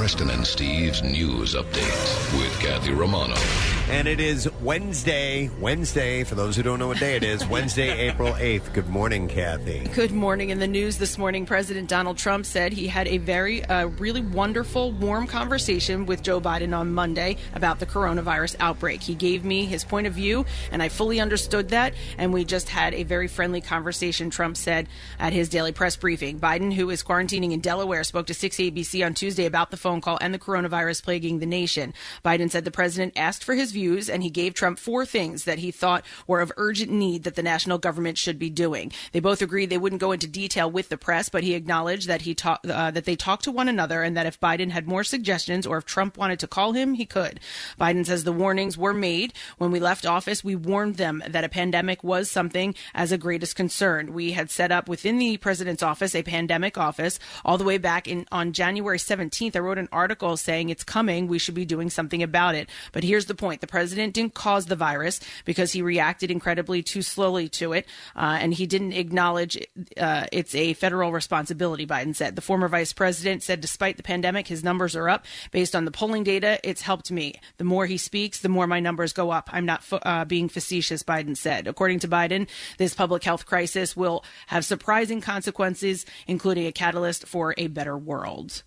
Preston and Steve's news update with Kathy Romano. And it is Wednesday. Wednesday, for those who don't know what day it is, Wednesday, April 8th. Good morning, Kathy. Good morning. In the news this morning, President Donald Trump said he had a very, uh, really wonderful, warm conversation with Joe Biden on Monday about the coronavirus outbreak. He gave me his point of view, and I fully understood that. And we just had a very friendly conversation, Trump said at his daily press briefing. Biden, who is quarantining in Delaware, spoke to 6 ABC on Tuesday about the phone call and the coronavirus plaguing the nation. Biden said the president asked for his views, and he gave Trump four things that he thought were of urgent need that the national government should be doing. They both agreed they wouldn't go into detail with the press, but he acknowledged that he talk, uh, that they talked to one another, and that if Biden had more suggestions or if Trump wanted to call him, he could. Biden says the warnings were made when we left office. We warned them that a pandemic was something as a greatest concern. We had set up within the president's office a pandemic office all the way back in on January 17th. I wrote an article saying it's coming. We should be doing something about it. But here's the point: the president didn't cause the virus because he reacted incredibly too slowly to it, uh, and he didn't acknowledge uh, it's a federal responsibility. Biden said. The former vice president said, despite the pandemic, his numbers are up. Based on the polling data, it's helped me. The more he speaks, the more my numbers go up. I'm not uh, being facetious, Biden said. According to Biden, this public health crisis will have surprising consequences, including a catalyst for a better world.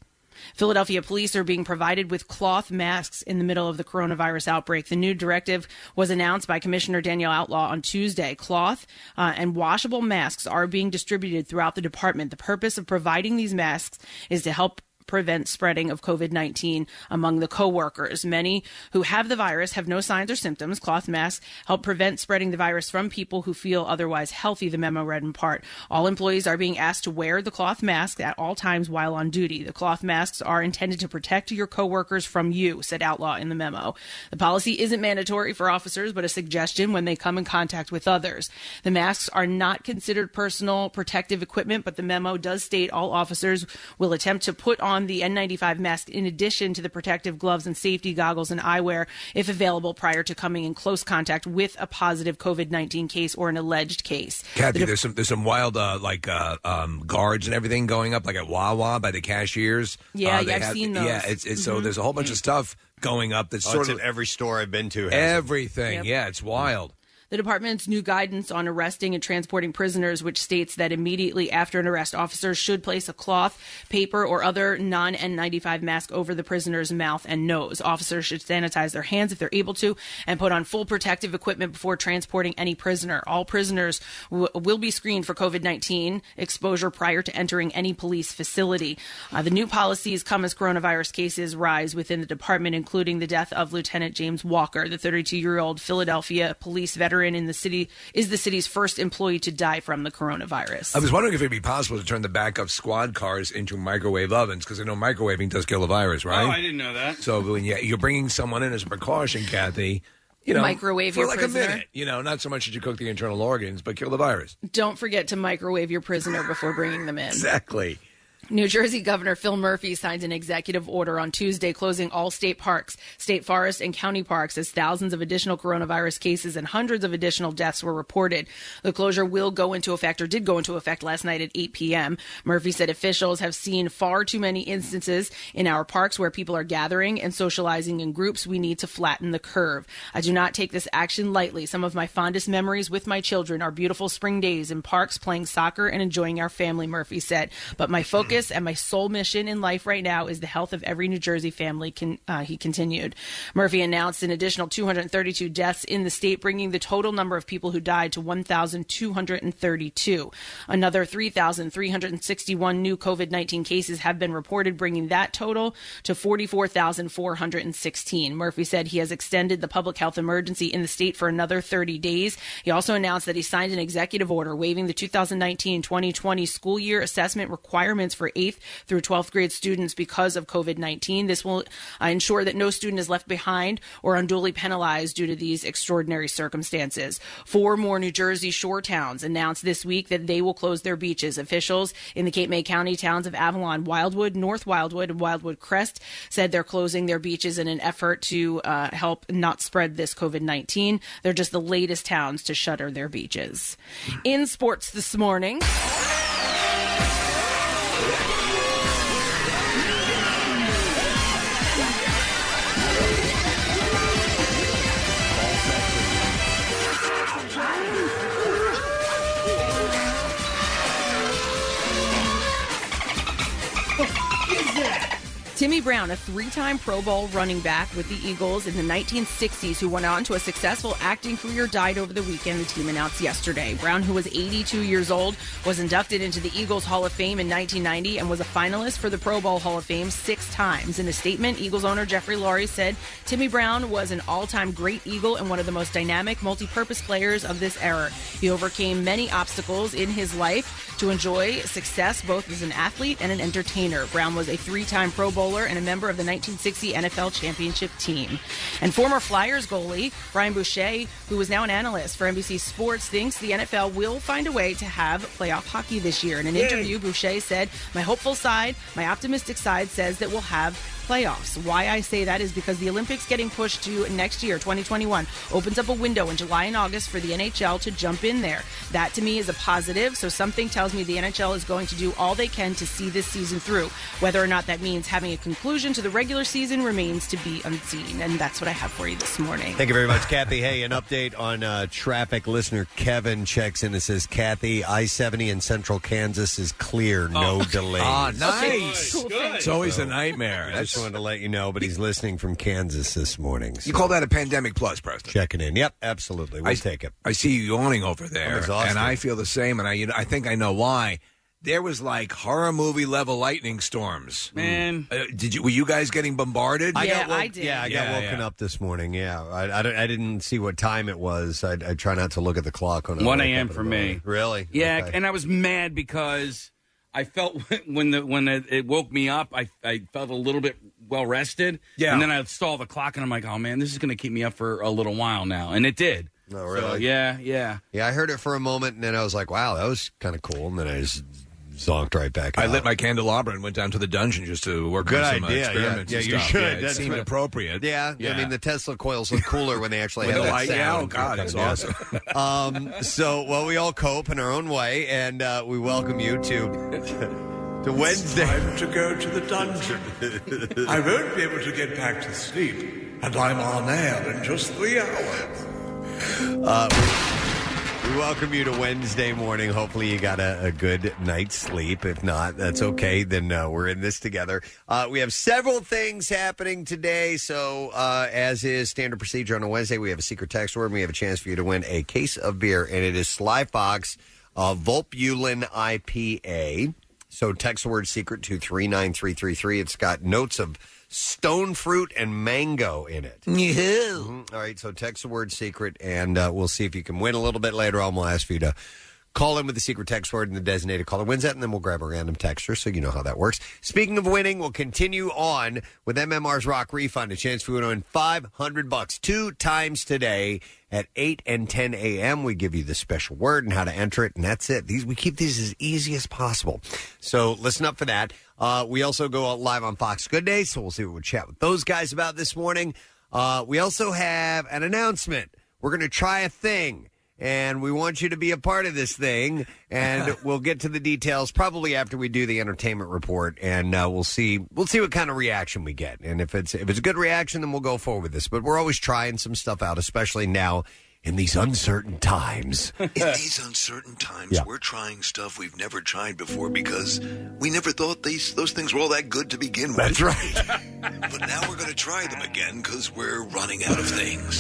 Philadelphia police are being provided with cloth masks in the middle of the coronavirus outbreak. The new directive was announced by Commissioner Danielle Outlaw on Tuesday. Cloth uh, and washable masks are being distributed throughout the department. The purpose of providing these masks is to help prevent spreading of COVID-19 among the coworkers. Many who have the virus have no signs or symptoms. Cloth masks help prevent spreading the virus from people who feel otherwise healthy, the memo read in part. All employees are being asked to wear the cloth mask at all times while on duty. The cloth masks are intended to protect your coworkers from you, said Outlaw in the memo. The policy isn't mandatory for officers, but a suggestion when they come in contact with others. The masks are not considered personal protective equipment, but the memo does state all officers will attempt to put on on the N95 mask in addition to the protective gloves and safety goggles and eyewear if available prior to coming in close contact with a positive COVID 19 case or an alleged case. Kathy, The there's some there's some wild uh, like uh, um, guards and everything going up like at Wawa by the cashiers. Yeah, Uh, yeah, I've seen those. Yeah, it's, it's, so Mhm. there's a whole bunch of stuff going up that's Oh, sort it's of in every store I've been to. has everything. Yep. Yeah, it's wild. The department's new guidance on arresting and transporting prisoners, which states that immediately after an arrest, officers should place a cloth, paper, or other non N95 mask over the prisoner's mouth and nose. Officers should sanitize their hands if they're able to and put on full protective equipment before transporting any prisoner. All prisoners w- will be screened for COVID 19 exposure prior to entering any police facility. Uh, the new policies come as coronavirus cases rise within the department, including the death of Lieutenant James Walker, the 32 year old Philadelphia police veteran in the city, is the city's first employee to die from the coronavirus. I was wondering if it'd be possible to turn the backup squad cars into microwave ovens because I know microwaving does kill the virus, right? Oh, I didn't know that. So when you, you're bringing someone in as a precaution, Kathy, you know, Microwave for your like prisoner. a minute. You know, not so much that you cook the internal organs, but kill the virus. Don't forget to microwave your prisoner before bringing them in. Exactly. New Jersey Governor Phil Murphy signed an executive order on Tuesday closing all state parks, state forests, and county parks as thousands of additional coronavirus cases and hundreds of additional deaths were reported. The closure will go into effect or did go into effect last night at 8 p.m. Murphy said officials have seen far too many instances in our parks where people are gathering and socializing in groups. We need to flatten the curve. I do not take this action lightly. Some of my fondest memories with my children are beautiful spring days in parks playing soccer and enjoying our family, Murphy said. But my focus and my sole mission in life right now is the health of every New Jersey family, con- uh, he continued. Murphy announced an additional 232 deaths in the state, bringing the total number of people who died to 1,232. Another 3,361 new COVID 19 cases have been reported, bringing that total to 44,416. Murphy said he has extended the public health emergency in the state for another 30 days. He also announced that he signed an executive order waiving the 2019 2020 school year assessment requirements for for 8th through 12th grade students because of COVID 19. This will uh, ensure that no student is left behind or unduly penalized due to these extraordinary circumstances. Four more New Jersey shore towns announced this week that they will close their beaches. Officials in the Cape May County towns of Avalon, Wildwood, North Wildwood, and Wildwood Crest said they're closing their beaches in an effort to uh, help not spread this COVID 19. They're just the latest towns to shutter their beaches. In sports this morning. Timmy Brown, a three time Pro Bowl running back with the Eagles in the 1960s, who went on to a successful acting career, died over the weekend, the team announced yesterday. Brown, who was 82 years old, was inducted into the Eagles Hall of Fame in 1990 and was a finalist for the Pro Bowl Hall of Fame six times. In a statement, Eagles owner Jeffrey Lurie said Timmy Brown was an all time great Eagle and one of the most dynamic, multi purpose players of this era. He overcame many obstacles in his life to enjoy success both as an athlete and an entertainer. Brown was a three time Pro Bowler and a member of the 1960 NFL championship team. And former Flyers goalie Brian Boucher, who is now an analyst for NBC Sports, thinks the NFL will find a way to have playoff hockey this year. In an interview, Boucher said, My hopeful side, my optimistic side says that we'll have playoffs. Why I say that is because the Olympics getting pushed to next year, 2021, opens up a window in July and August for the NHL to jump in there. That to me is a positive. So something tells me the NHL is going to do all they can to see this season through. Whether or not that means having a conclusion to the regular season remains to be unseen. And that's what I have for you this morning. Thank you very much, Kathy. Hey, an update on uh, traffic. Listener Kevin checks in and says, Kathy, I 70 in central Kansas is clear, no delays. Ah, nice. Cool. Good. It's always a nightmare. I just That's, wanted to let you know, but he's listening from Kansas this morning. you call that a pandemic plus, Preston? checking in. Yep, absolutely. We'll I take it. I see you yawning over I'm there, exhausted. and I feel the same. And I, you know, I think I know why. There was like horror movie level lightning storms. Man. Uh, did you? Were you guys getting bombarded? I Yeah, got woke- I did. Yeah, I got woken yeah. up this morning. Yeah, I, I, don't- I didn't see what time it was. I, I try not to look at the clock on 1 a.m. for me. Really? Yeah, Okay. and I was mad because I felt when the when it, it woke me up, I I felt a little bit well rested. Yeah. and then I saw the clock, and I'm like, oh man, this is going to keep me up for a little while now, and it did. Oh, So, really? yeah, yeah. Yeah, I heard it for a moment, and then I was like, "Wow, that was kind of cool." And then I just zonked right back. I out. lit my candelabra and went down to the dungeon just to work Good on some idea, uh, experiments. yeah. and Yeah, you stuff. should. Yeah, it That's seemed what- appropriate. Yeah, I mean the Tesla coils look cooler when they actually With have the that light, sound. yeah, oh, God, it's awesome. um, so, well, we all cope in our own way, and uh, we welcome you to to Wednesday. Time to go to the dungeon. I won't be able to get back to sleep, and I'm on air in just three hours. We welcome you to Wednesday morning. Hopefully, you got a, a good night's sleep. If not, that's okay. Then uh, we're in this together. Uh, we have several things happening today. So, uh, as is standard procedure on a Wednesday, we have a secret text word. And we have a chance for you to win a case of beer, and it is Sly Fox uh, Volpulin IPA. So, text the word secret to 39333. It's got notes of stone fruit and mango in it. Mhm. All right, so text the word secret, and uh, we'll see if you can win a little bit later on. We'll ask for you to call in with the secret text word, and the designated caller wins that, and then we'll grab a random texter so you know how that works. Speaking of winning, we'll continue on with MMR's Rock Refund, a chance for you to win 500 bucks two times today at 8 and 10 a.m. We give you the special word and how to enter it, and that's it. These We keep these as easy as possible. So listen up for that. Uh, we also go out live on Fox Good Day, so we'll see what we'll chat with those guys about this morning. Uh, we also have an announcement. We're going to try a thing, and we want you to be a part of this thing. And we'll get to the details probably after we do the entertainment report, and uh, we'll see we'll see what kind of reaction we get. And if it's if it's a good reaction, then we'll go forward with this. But we're always trying some stuff out, especially now in these uncertain times. In these uncertain times, Yeah. we're trying stuff we've never tried before because we never thought these those things were all that good to begin with. That's right. But now we're going to try them again because we're running out of things.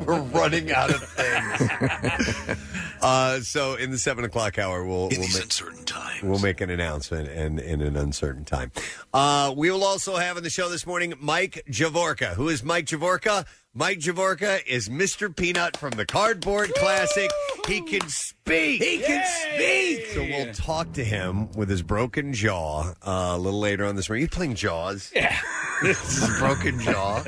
We're running out of things. Uh, so in the seven o'clock hour, we'll In we'll these make, uncertain times. we'll make an announcement and in an uncertain time. Uh, we will also have on the show this morning Mike Javorka. Who is Mike Javorka? Mike Javorka is Mr. Peanut from the Cardboard Classic. He can speak. He can speak. So we'll talk to him with his broken jaw uh, a little later on this morning. You playing Jaws? Yeah. his broken jaw.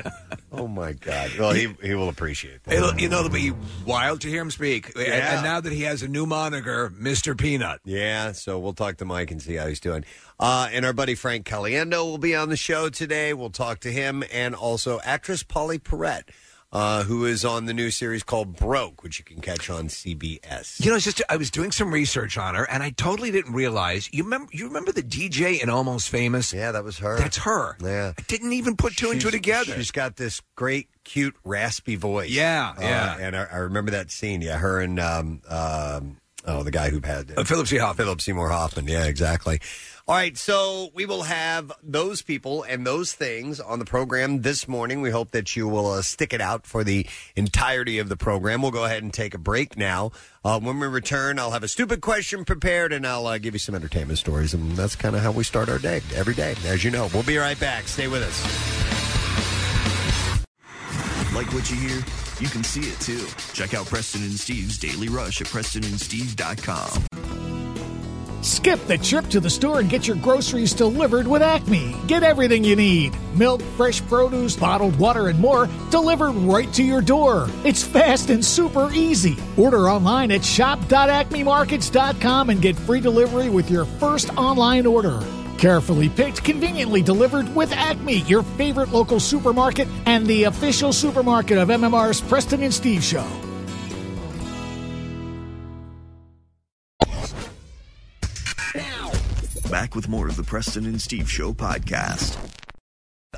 Oh my God! Well, he he will appreciate that. It'll, you know, it'll be wild to hear him speak. And- Yeah. And now that he has a new moniker, Mr. Peanut. Yeah, so we'll talk to Mike and see how he's doing. Uh, and our buddy Frank Caliendo will be on the show today. We'll talk to him and also actress Pauley Perrette, uh, who is on the new series called Broke, which you can catch on CBS. You know, it's just I was doing some research on her, and I totally didn't realize. You remember? You remember the DJ in Almost Famous? Yeah, that was her. That's her. Yeah. I didn't even put two and two She's- together. She's got this great, cute, raspy voice. Yeah, Uh, yeah. and I, I remember that scene. Yeah, her and um, um, oh, the guy who had Uh, Philip C. Hoffman. Philip Seymour Hoffman. Yeah, exactly. All right, so we will have those people and those things on the program this morning. We hope that you will uh, stick it out for the entirety of the program. We'll go ahead and take a break now. Uh, when we return, I'll have a stupid question prepared and I'll uh, give you some entertainment stories. And that's kind of how we start our day every day, as you know. We'll be right back. Stay with us. Like what you hear? You can see it too. Check out Preston and Steve's Daily Rush at PrestonandSteve.com. Skip the trip to the store and get your groceries delivered with Acme. Get everything you need milk, fresh produce, bottled water, and more delivered right to your door. It's fast and super easy. Order online at shop.acmemarkets.com and get free delivery with your first online order. Carefully picked, conveniently delivered with Acme, your favorite local supermarket and the official supermarket of MMR's Preston and Steve Show. Back with more of the Preston and Steve Show podcast.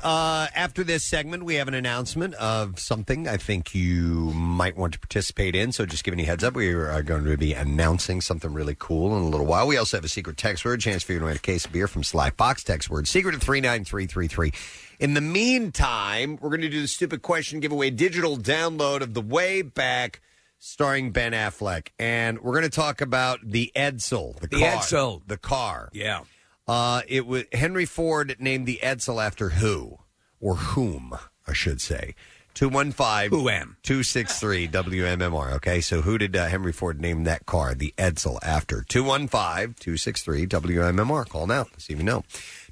Uh, after this segment, we have an announcement of something I think you might want to participate in. So, just giving you a heads up, we are going to be announcing something really cool in a little while. We also have a secret text word, chance for you to win a case of beer from Sly Fox. Text word secret to three nine three three three. In the meantime, we're going to do the stupid question giveaway digital download of the way back. Starring Ben Affleck, and we're going to talk about the Edsel, the, The car, Edsel. the car. Yeah. Uh, it was Henry Ford named the Edsel after who or whom I should say. 215 Who-am. 263 WMMR. Okay, so who did uh, Henry Ford name that car, the Edsel, after? 215 263 WMMR. Call now. See if you know.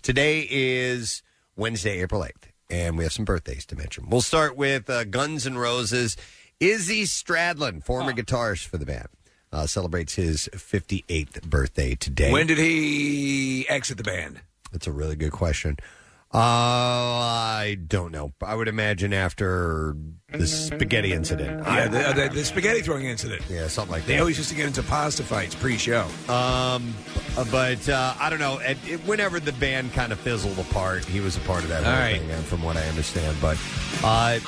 Today is Wednesday, April 8th, and we have some birthdays to mention. We'll start with uh, Guns N' Roses. Izzy Stradlin, former guitarist for the band, uh, celebrates his 58th birthday today. When did he exit the band? That's a really good question. Uh, I don't know. I would imagine after the spaghetti incident. Yeah, the, the, the spaghetti throwing incident. Yeah, something like that. They that. always used to get into pasta fights pre-show. Um, but uh, I don't know. At, it, whenever the band kind of fizzled apart, he was a part of that whole All right. thing, uh, from what I understand. But uh,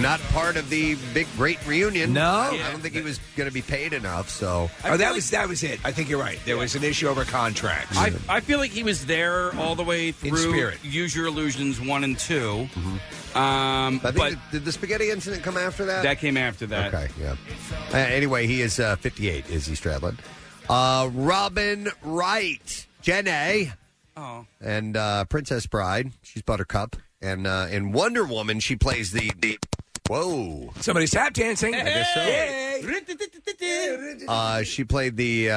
not part of the big great reunion. No. I don't, I don't think he was going to be paid enough. So oh, that was that was it. I think you're right. There was an issue over contracts. I, I feel like he was there all the way through spirit. Use Your Illusions 1 and 2. Um, I think but the, did the spaghetti incident come after that? that came after that. Okay, yeah. Uh, anyway, he is uh, 58, Izzy Stradlin. Uh, Robin Wright, Jenny, Oh. and uh, Princess Bride. She's Buttercup. And uh, in Wonder Woman, she plays the. the whoa. Somebody's tap dancing. I guess so. Uh, she played the uh,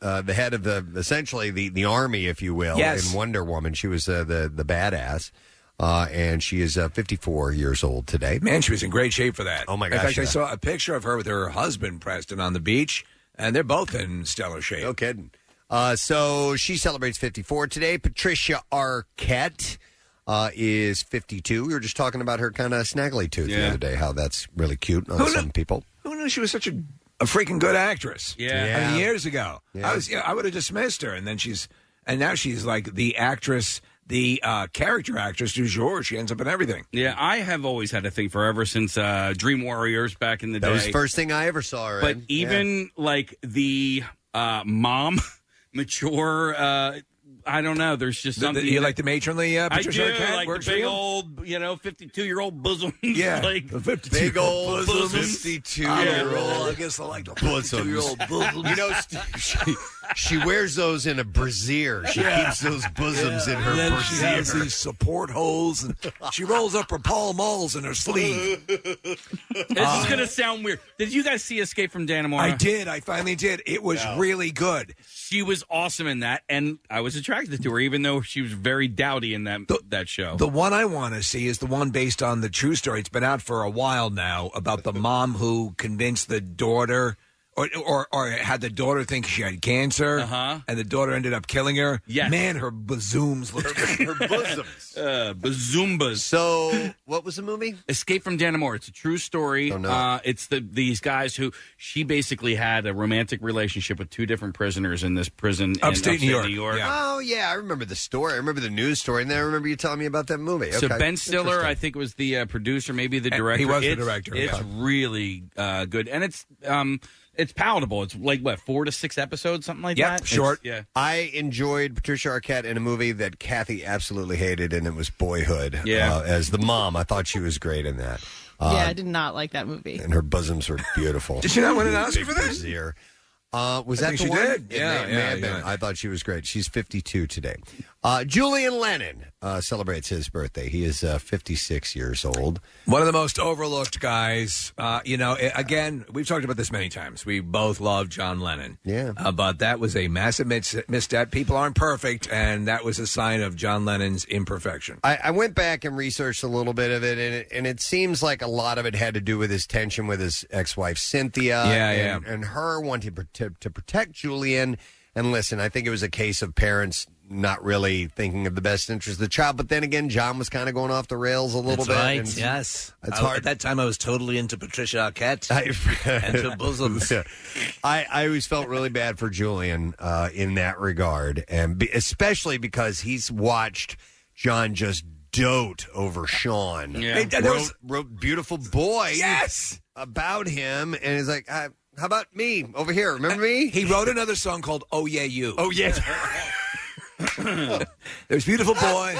uh, the head of the essentially the, the army, if you will, Yes. in Wonder Woman. She was uh, the the badass, uh, and she is uh, 54 years old today. Man, she was in great shape for that. Oh, my In gosh, fact, I yeah. saw a picture of her with her husband Preston on the beach, and they're both in stellar shape. No kidding. Uh, so she celebrates 54 today. Patricia Arquette uh, is 52. We were just talking about her kind of snaggly tooth the Yeah. other day, how that's really cute on Who knew- some people. Who knew she was such a, a freaking good actress? Yeah. I mean, years ago, Yeah. I was yeah, I would have dismissed her, and then she's and now she's like the actress, the uh, character actress du jour. She ends up in everything. Yeah, I have always had a thing for ever since uh, Dream Warriors back in the That day. was the first thing I ever saw her but in. even like the uh, mom, mature uh, I don't know. There's just The- the- something. you that- like the matronly uh, I Patricia do, Arquette? like Works the for big you? old, you know, 52 year old bosom. Yeah, like 52 Big old bosoms. 52 year old. I guess I like the bosoms. year-old bosoms. You know, Steve, she, she wears those in a brassiere. She Yeah. keeps those bosoms in her And then she has these support holes, and she rolls up her Pall Malls in her sleeve. This is going to sound weird. Did you guys see Escape from Dannemora? I did. I finally did. It was really good. She was awesome in that, and I was attracted to her, even though she was very dowdy in that that show. The one I want to see is the one based on the true story. It's been out for a while now about the mom who convinced the daughter. Or, or, or had the daughter think she had cancer, Uh-huh. and the daughter ended up killing her. Yes. man, her bazooms look her bosoms. uh, Bazoombas. So, what was the movie? Escape from Dannemora. It's a true story. Don't know. Uh, it's the these guys who she basically had a romantic relationship with two different prisoners in this prison in Upstate New York. Yeah. Oh yeah, I remember the story. I remember the news story, and then I remember you telling me about that movie. So Ben Stiller, I think, was the uh, producer, maybe the And director. he was the director, It's yeah. really uh, good, and it's um, it's palatable. It's like what four to six episodes, something like Yep, that. It's- short. yeah. I enjoyed Patricia Arquette in a movie that Kathy absolutely hated, and it was Boyhood. Yeah. uh, as the mom, I thought she was great in that. Uh, yeah, I did not like that movie. and her bosoms were beautiful. Did she not win an Oscar for that? brassiere. Uh, was I that think the she one? did. It Yeah, may, may yeah, have been. yeah. I thought she was great. She's 52 today. Uh, Julian Lennon uh, celebrates his birthday. He is uh, 56 years old. One of the most overlooked guys. Uh, you know, again, we've talked about this many times. We both love John Lennon. Yeah. Uh, but that was a massive mis- misstep. People aren't perfect, and that was a sign of John Lennon's imperfection. I, I went back and researched a little bit of it, and it, and it seems like a lot of it had to do with his tension with his ex-wife Cynthia, Yeah, and, yeah. and her wanting to, to to protect Julian. And listen, I think it was a case of parents not really thinking of the best interest of the child. But then again, John was kind of going off the rails a little That's bit. right. and- yes. It's I- hard. At that time, I was totally into Patricia Arquette and her bosoms. Yeah. I, I always felt really bad for Julian uh, in that regard, and be, especially because he's watched John just dote over Sean. Yeah. Hey, there wrote, was- wrote beautiful boy Yes. about him, and he's like, uh, "How about me over here? Remember me?" He wrote another song called "Oh Yeah You." oh yeah, There's beautiful boy.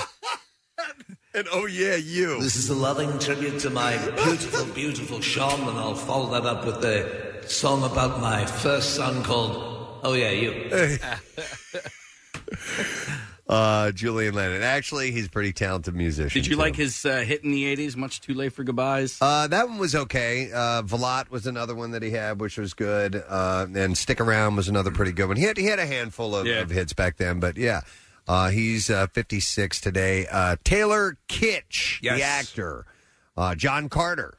and oh yeah, you. This is a loving tribute to my beautiful, beautiful Sean, and I'll follow that up with a song about my first son called "Oh Yeah You." Uh, Julian Lennon. Actually, he's a pretty talented musician. Did you too. like his uh, hit in the '80s? Much too late for goodbyes. Uh, that one was okay. Uh, Valotte was another one that he had, which was good. Uh, and Stick Around was another pretty good one. He had he had a handful of, Yeah. of hits back then, but yeah. Uh, he's uh, 56 today. Uh, Taylor Kitsch, Yes. the actor. Uh, John Carter,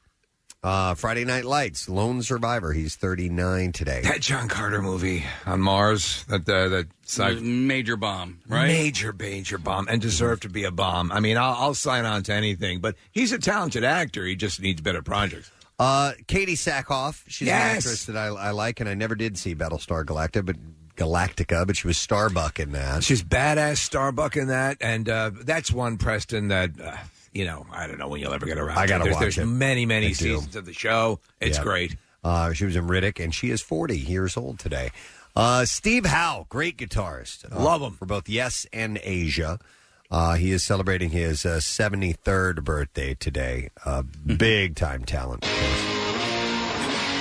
uh, Friday Night Lights, Lone Survivor. He's 39 today. That John Carter movie on Mars. That uh, that sci- Major bomb, right? Major, major bomb, and deserved to be a bomb. I mean, I'll, I'll sign on to anything. But he's a talented actor. He just needs better projects. Uh, Katee Sackhoff, she's an Yes. actress that I, I like, and I never did see Battlestar Galactica, but Galactica, but she was Starbuck in that. She's badass, Starbuck in that, and uh, that's one Preston that uh, you know. I don't know when you'll ever get around. I to gotta there's, watch There's it. many, many I do. seasons of the show. It's Yeah. great. Uh, she was in Riddick, and she is 40 years old today. Uh, Steve Howe, great guitarist. Uh, Love him. For both Yes and Asia. Uh, he is celebrating his uh, 73rd birthday today. Uh, big time talent.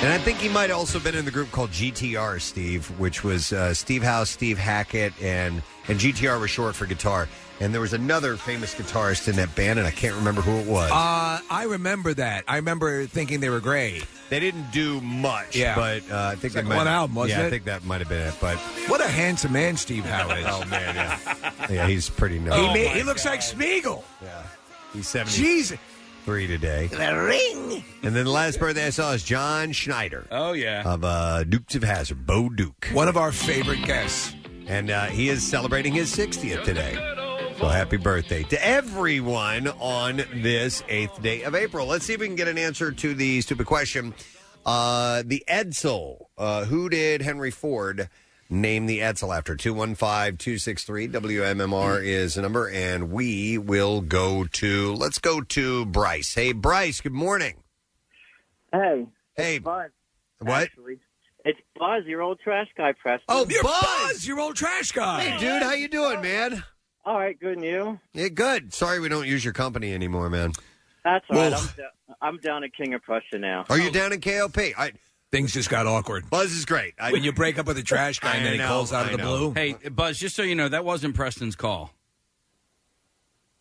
And I think he might also been in the group called GTR, Steve, which was uh, Steve Howe, Steve Hackett, and and GTR was short for guitar. And there was another famous guitarist in that band, and I can't remember who it was. Uh, I remember that. I remember thinking they were great. They didn't do much, Yeah. but uh, I think It's they like might one album, wasn't yeah, I it? think that might have been it. But What a handsome man Steve Howe is. oh man, yeah, yeah, he's pretty he, nice. ma- he looks like Spiegel. yeah, he's seventy Jeez. three today. The ring. And then the last birthday I saw is John Schneider Oh yeah. of uh, Dukes of Hazzard, Bo Duke, One of our favorite guests. And uh, he is celebrating his 60th today. So happy birthday to everyone on this eighth day of April. Let's see if we can get an answer to the stupid question. Uh, the Edsel. Uh, who did Henry Ford name the Edsel after? 215 263 WMMR is the number, and we will go to, let's go to Bryce. Hey, Bryce, good morning. Hey. Hey. Fun. What? Actually. It's Buzz, your old trash guy, Preston. Oh, You're Buzz! Buzz, your old trash guy. Hey, dude, how you doing, man? All right, good and you? Yeah, good. Sorry we don't use your company anymore, man. That's all right. Well- I'm, da- I'm down at King of Prussia now. Are you down in KOP? I, Things just got awkward. Buzz is great. I, when you break up with a trash guy and I then he calls out of the know. blue. Hey, Buzz, just so you know, that wasn't Preston's call.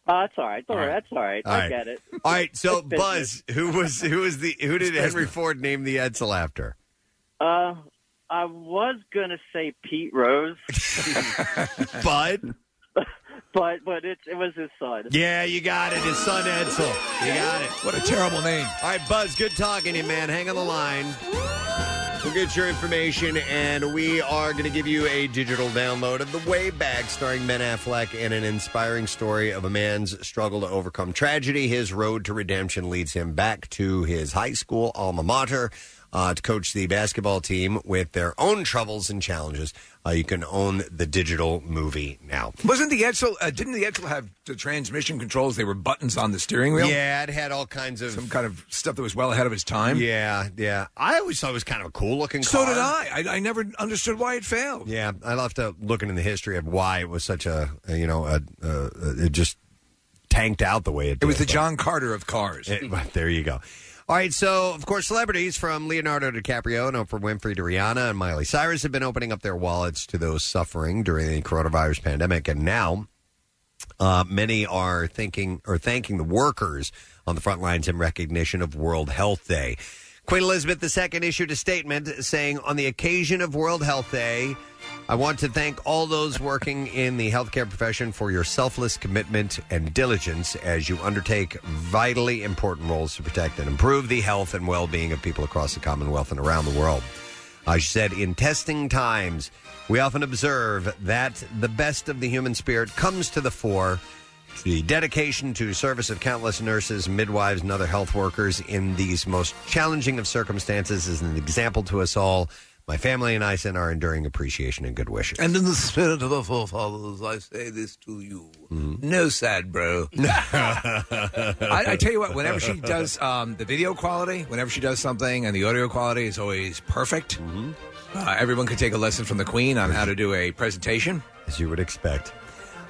Oh, that's all right. Don't All worry, right. That's all right. All I right. get it. All right, so It's business. Buzz, who was who was the who did Henry Ford name the Edsel after? Uh, I was gonna say Pete Rose, Bud. but but it it was his son. Yeah, you got it. His son Edsel. You got it. What a terrible name. All right, Buzz, good talking to you, man. Hang on the line. We'll get your information, and we are going to give you a digital download of The Way Back, starring Ben Affleck, and an inspiring story of a man's struggle to overcome tragedy. His road to redemption leads him back to his high school alma mater uh, to coach the basketball team with their own troubles and challenges. Uh, you can own the digital movie now. Wasn't the Edsel? Uh, didn't the Edsel have the transmission controls? They were buttons on the steering wheel. Yeah, it had all kinds of some kind of stuff that was well ahead of its time. Yeah, yeah. I always thought it was kind of a cool looking So car. did I. I. I never understood why it failed. Yeah, I love to looking in the history of why it was such a, you know, a, a, it just tanked out the way it did. It was the but- John Carter of cars. It- there you go. All right, so of course, celebrities from Leonardo DiCaprio and Oprah Winfrey to Rihanna and Miley Cyrus have been opening up their wallets to those suffering during the coronavirus pandemic, and now uh, many are thinking or thanking the workers on the front lines in recognition of World Health Day. Queen Elizabeth II issued a statement saying, On the occasion of World Health Day, I want to thank all those working in the healthcare profession for your selfless commitment and diligence as you undertake vitally important roles to protect and improve the health and well being of people across the Commonwealth and around the world. I said, In testing times, we often observe that the best of the human spirit comes to the fore. The dedication to service of countless nurses, midwives, and other health workers in these most challenging of circumstances is an example to us all. My family and I send our enduring appreciation and good wishes. And in the spirit of the forefathers, I say this to you. No sad, bro. I, I tell you what, whenever she does um, the video quality, whenever she does something, and the audio quality is always perfect. Uh, everyone could take a lesson from the Queen on how to do a presentation, as you would expect.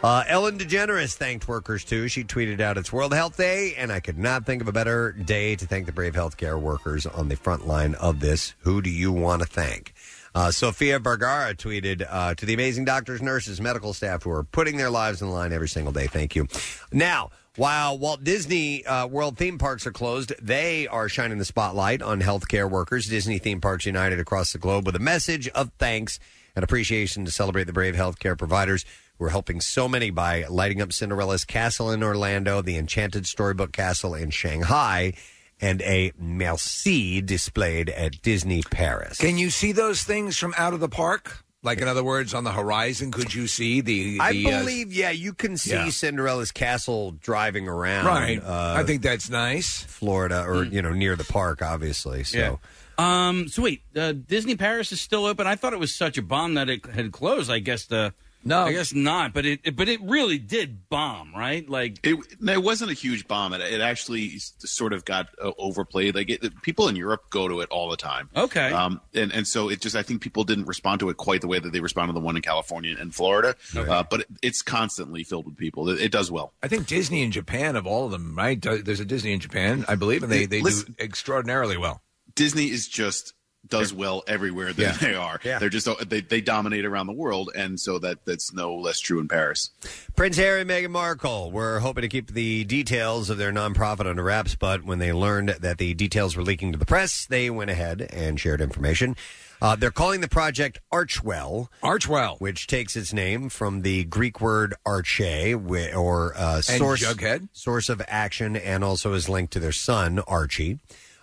Uh, Ellen DeGeneres thanked workers too. She tweeted out, "It's World Health Day, and I could not think of a better day to thank the brave healthcare workers on the front line of this. Who do you want to thank?" Uh, Sofia Vergara tweeted uh, to the amazing doctors, nurses, medical staff who are putting their lives in line every single day. Thank you. Now, while Walt Disney uh, World theme parks are closed, they are shining the spotlight on healthcare workers. Disney Theme Parks United across the globe with a message of thanks and appreciation to celebrate the brave healthcare providers who are helping so many by lighting up Cinderella's castle in Orlando, the Enchanted Storybook Castle in Shanghai, and a Merci displayed at Disney Paris. Can you see those things from out of the park? Like, in other words, on the horizon, could you see the? I the, uh, believe, yeah, you can see Yeah. Cinderella's castle driving around. Right. uh, I think that's nice. Florida, or you know, near the park, obviously. So. Yeah. Um. So wait, uh, Disney Paris is still open. I thought it was such a bomb that it had closed. I guess the no, I guess not. But it, but it really did bomb, right? Like It, it wasn't a huge bomb. It, it actually sort of got uh, overplayed. Like it, people in Europe go to it all the time. Okay. Um, and and so it just I think people didn't respond to it quite the way that they responded to the one in California and Florida. Uh, but it, it's constantly filled with people. It, it does well. I think Disney in Japan, of all of them, right? There's a Disney in Japan, I believe, and they, they do extraordinarily well. Disney is just does well everywhere that Yeah. they are. Yeah. They're just they, they dominate around the world, and so that that's no less true in Paris. Prince Harry and Meghan Markle were hoping to keep the details of their nonprofit under wraps, but when they learned that the details were leaking to the press, they went ahead and shared information. Uh, they're calling the project Archewell. Archewell. Which takes its name from the Greek word arche, whi- or uh, And source, Jughead? source of action, and also is linked to their son, Archie.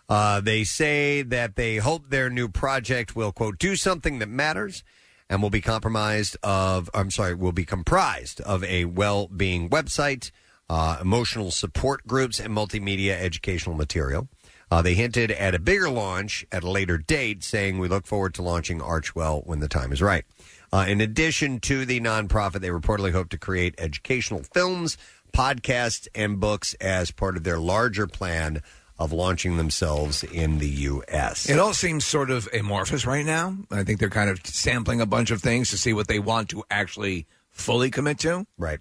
Uh, they say that they hope their new project will, quote, do something that matters and will be compromised of, I'm sorry, will be comprised of a well being website, uh, emotional support groups, and multimedia educational material. Uh, they hinted at a bigger launch at a later date, saying, We look forward to launching Archewell when the time is right. Uh, in addition to the nonprofit, they reportedly hope to create educational films, podcasts, and books as part of their larger plan of launching themselves in the U.S. It all seems sort of amorphous right now. I think they're kind of sampling a bunch of things to see what they want to actually fully commit to. Right.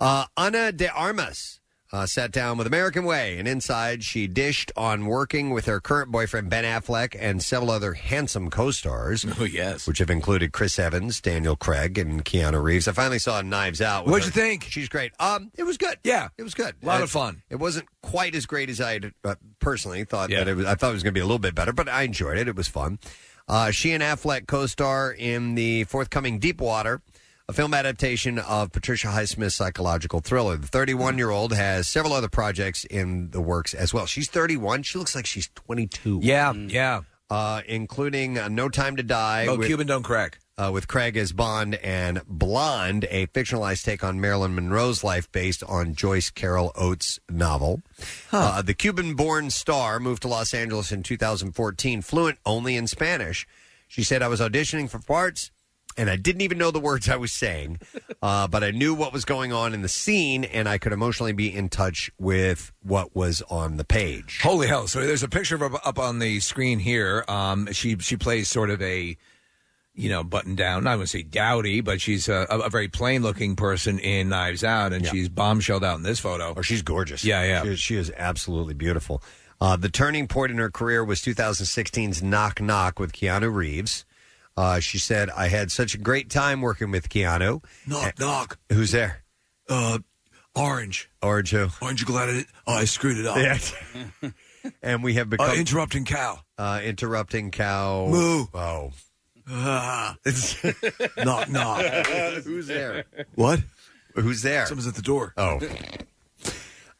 Uh, Ana de Armas uh, sat down with American Way, and inside she dished on working with her current boyfriend Ben Affleck and several other handsome co-stars. Oh yes, which have included Chris Evans, Daniel Craig, and Keanu Reeves. I finally saw Knives Out. with What'd you her. think? She's great. Um, it was good. Yeah, it was good. A lot of fun. It wasn't quite as great as I had, uh, personally thought that it was. I thought it was going to be a little bit better, but I enjoyed it. It was fun. Uh, she and Affleck co-star in the forthcoming Deep Water, a film adaptation of Patricia Highsmith's psychological thriller. The 31-year-old has several other projects in the works as well. She's 31. She looks like she's 22. Yeah, yeah. Uh, including uh, No Time to Die. Oh, with- Cuban don't crack. uh, with Craig as Bond and Blonde, a fictionalized take on Marilyn Monroe's life based on Joyce Carol Oates' novel. Uh, the Cuban born star moved to Los Angeles in 2014, fluent only in Spanish. She said, I was auditioning for parts. And I didn't even know the words I was saying, uh, but I knew what was going on in the scene, and I could emotionally be in touch with what was on the page. Holy hell! So there's a picture of her up on the screen here. Um, she she plays sort of a, you know, button down. I wouldn't say dowdy, but she's a, a, a very plain looking person in Knives Out, and she's bombshelled out in this photo. Or she's gorgeous. Yeah, yeah. She is, she is absolutely beautiful. Uh, the turning point in her career was 2016's Knock Knock with Keanu Reeves. Uh, she said, I had such a great time working with Keanu. Knock, knock. Who's there? Uh, Orange. Orange who? Aren't you glad I. Oh, I screwed it up. Yeah. and we have become. Uh, interrupting cow. Uh, interrupting cow. Moo. Oh. Ah. knock, knock. Who's there? What? Who's there? Someone's at the door. Oh.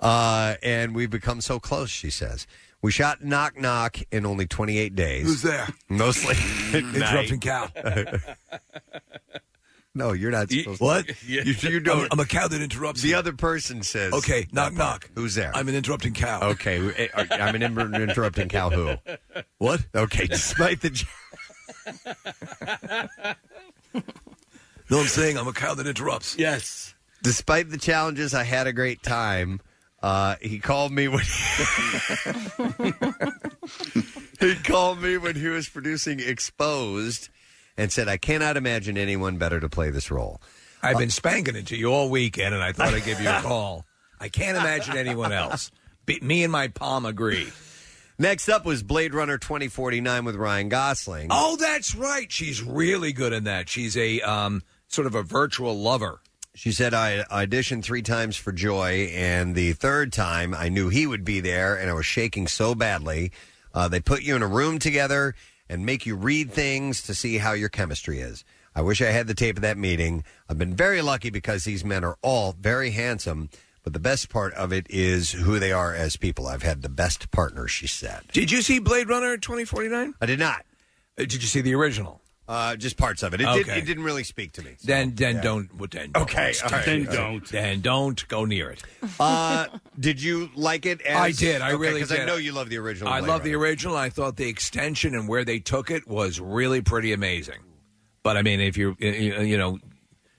Uh, and we've become so close, she says. We shot Knock Knock in only 28 days. Who's there? Mostly at Interrupting night. cow. no, you're not supposed What? to. You, you don't. I'm, I'm a cow that interrupts. the you. other person says. Okay, knock, that part. knock. Who's there? I'm an interrupting cow. Okay, uh, I'm an inter- interrupting cow. Who? What? Okay, despite the. No, I'm saying I'm a cow that interrupts. Yes. Despite the challenges, I had a great time. Uh, he called me when he called me when he was producing Exposed, and said, "I cannot imagine anyone better to play this role." I've been spanking it to you all weekend, and I thought I'd give you a call. I can't imagine anyone else. Be, me and my palm agree. Next up was Blade Runner 2049 with Ryan Gosling. Oh, that's right. She's really good in that. She's a um, sort of a virtual lover. She said, I auditioned three times for Joi, and the third time I knew he would be there, and I was shaking so badly. Uh, they put you in a room together and make you read things to see how your chemistry is. I wish I had the tape of that meeting. I've been very lucky because these men are all very handsome, but the best part of it is who they are as people. I've had the best partners, she said. Did you see Blade Runner 2049? I did not. Uh, Did you see the original? Uh, just parts of it. It, did, Okay. it didn't really speak to me. Then, then don't. Well, then don't. Okay, all right. Then don't. Then don't go near it. Uh, did you like it? As, I did. I really did. because I did. know you love the original. I Blade love the Runner. original. I thought the extension and where they took it was really pretty amazing. But I mean, if you're, you you know,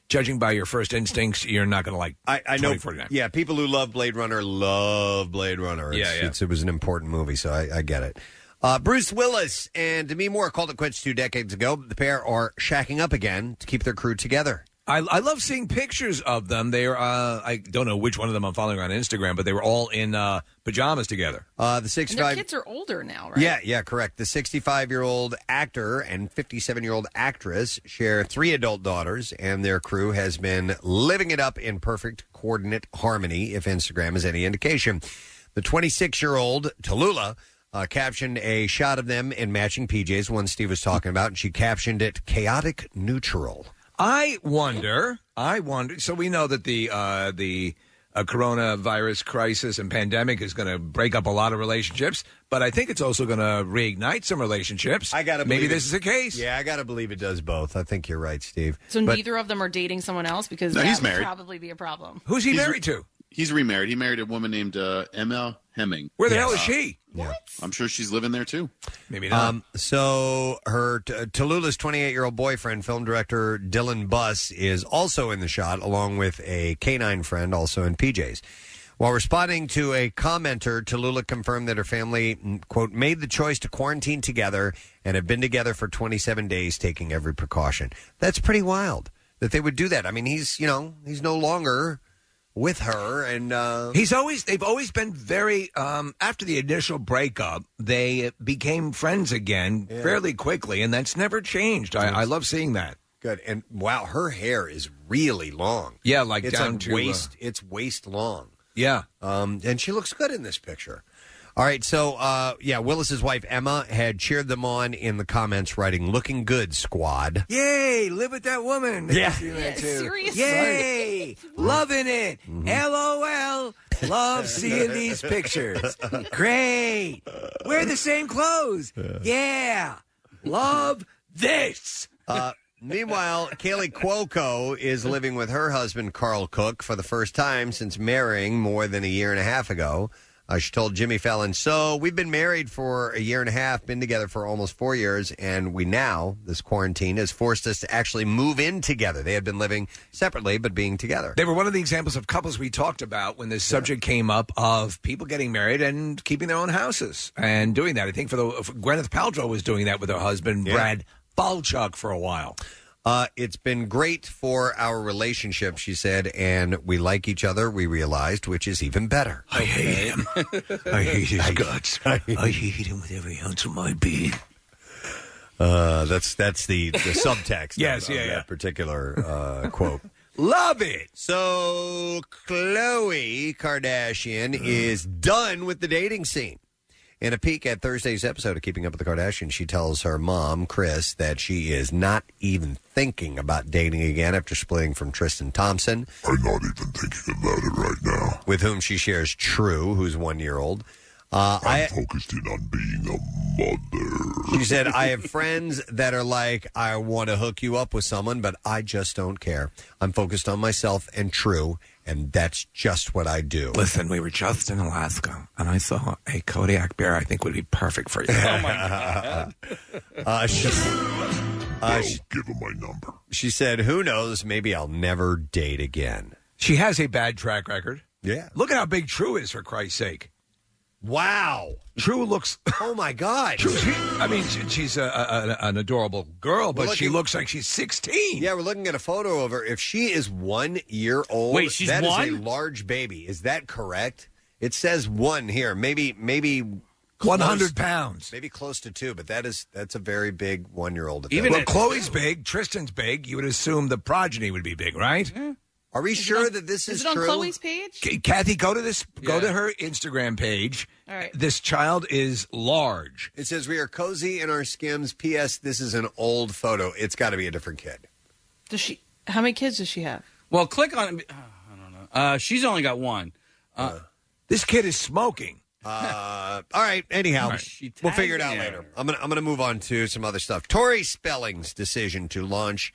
judging by your first instincts, you're not going to like I, I know. Yeah, people who love Blade Runner love Blade Runner. It's, Yeah, yeah. It's, it was an important movie, so I, I get it. Uh, Bruce Willis and Demi Moore called it quits two decades ago. The pair are shacking up again to keep their crew together. I, I love seeing pictures of them. They are, uh, I don't know which one of them I'm following on Instagram, but they were all in uh, pajamas together. Uh, the And their 65 kids are older now, right? Yeah, yeah, correct. The 65 year old actor and 57 year old actress share three adult daughters, and their crew has been living it up in perfect coordinate harmony, if Instagram is any indication. The 26 year old Tallulah uh, captioned a shot of them in matching PJs, one Steve was talking about, and she captioned it chaotic neutral. I wonder. I wonder. So we know that the uh, the uh, coronavirus crisis and pandemic is going to break up a lot of relationships, but I think it's also going to reignite some relationships. I got to maybe this is the case. Yeah, I got to believe it does both. I think you're right, Steve. So But- neither of them are dating someone else because No, that he's would married. probably be a problem. Who's he He's married to? He's remarried. He married a woman named uh, Emma Hemming. Where the Yes. hell is she? Yeah. I'm sure she's living there too. Maybe not. Um, so her t- Tallulah's 28 year old boyfriend, film director Dillon Buss, is also in the shot, along with a canine friend, also in PJs. While responding to a commenter, Tallulah confirmed that her family, mm, quote, made the choice to quarantine together and have been together for 27 days, taking every precaution. That's pretty wild that they would do that. I mean, he's, you know, he's no longer with her, and uh, He's always they've always been very um after the initial breakup, they became friends again Yeah. fairly quickly and that's never changed. I, I love seeing that. good. And wow, her hair is really long. Yeah, like it's down to, uh, waist. it's waist long. Yeah. Um, and she looks good in this picture. All right, so uh, yeah, Willis's wife Emma had cheered them on in the comments, writing "Looking good, squad." Yay, live with that woman. Yeah. See that too. seriously. Yay, loving it. Mm-hmm. LOL. Love seeing these pictures. Great. Wear the same clothes. Yeah. Love this. Uh, meanwhile, Kaley Cuoco is living with her husband Karl Cook for the first time since marrying more than a year and a half ago. Uh, she told Jimmy Fallon, "So we've been married for a year and a half, been together for almost four years, and we now this quarantine has forced us to actually move in together. They had been living separately, but being together." They were one of the examples of couples we talked about when this subject came up of people getting married and keeping their own houses and doing that. I think for the for Gwyneth Paltrow was doing that with her husband. Brad Falchuk for a while. Uh, it's been great for our relationship, she said, and we like each other. We realized, which is even better. I hate him. I hate his guts. I hate him with every ounce of my being. Uh, that's that's the, the subtext. Yes, of, of yeah, that particular uh, quote. Love it. So Khloe Kardashian is done with the dating scene. In a peek at Thursday's episode of Keeping Up with the Kardashians, she tells her mom, Kris, that she is not even thinking about dating again after splitting from Tristan Thompson. I'm not even thinking about it right now. With whom she shares True, who's one year old. Uh, I'm I, focused in on being a mother. She said, I have friends that are like, I want to hook you up with someone, but I just don't care. I'm focused on myself and true, and that's just what I do. Listen, we were just in Alaska, and I saw a Kodiak bear I think would be perfect for you. Oh my god! Uh, she, uh, she, give him my number. She said, Who knows? Maybe I'll never date again. She has a bad track record. Yeah. Look at how big True is, for Christ's sake. Wow. True looks. Oh, my God. True, she, I mean, she- she's a, a, an adorable girl, but We're she looking- looks like she's 16. Yeah, we're looking at a photo of her. If she is one year old, Wait, she's that is a one? large baby. Is that correct? It says one here. Maybe, maybe 100 pounds. Maybe close to two, but that is that's a very big one year old. Even well, Khloe's big, Tristan's big. You would assume the progeny would be big, right? Mm-hmm. Are we sure that this Is is, it on true? Khloe's page? K- Kathy, go to this. Go to her Instagram page. All right. This child is large. It says we are cozy in our skims. P.S. This is an old photo. It's got to be a different kid. Does she? How many kids does she have? Well, click on. Uh, I don't know. Uh, she's only got one. Uh, This kid is smoking. Uh, all right. Anyhow, All right, she we'll figure it out me. later. I'm gonna I'm gonna move on to some other stuff. Tori Spelling's decision to launch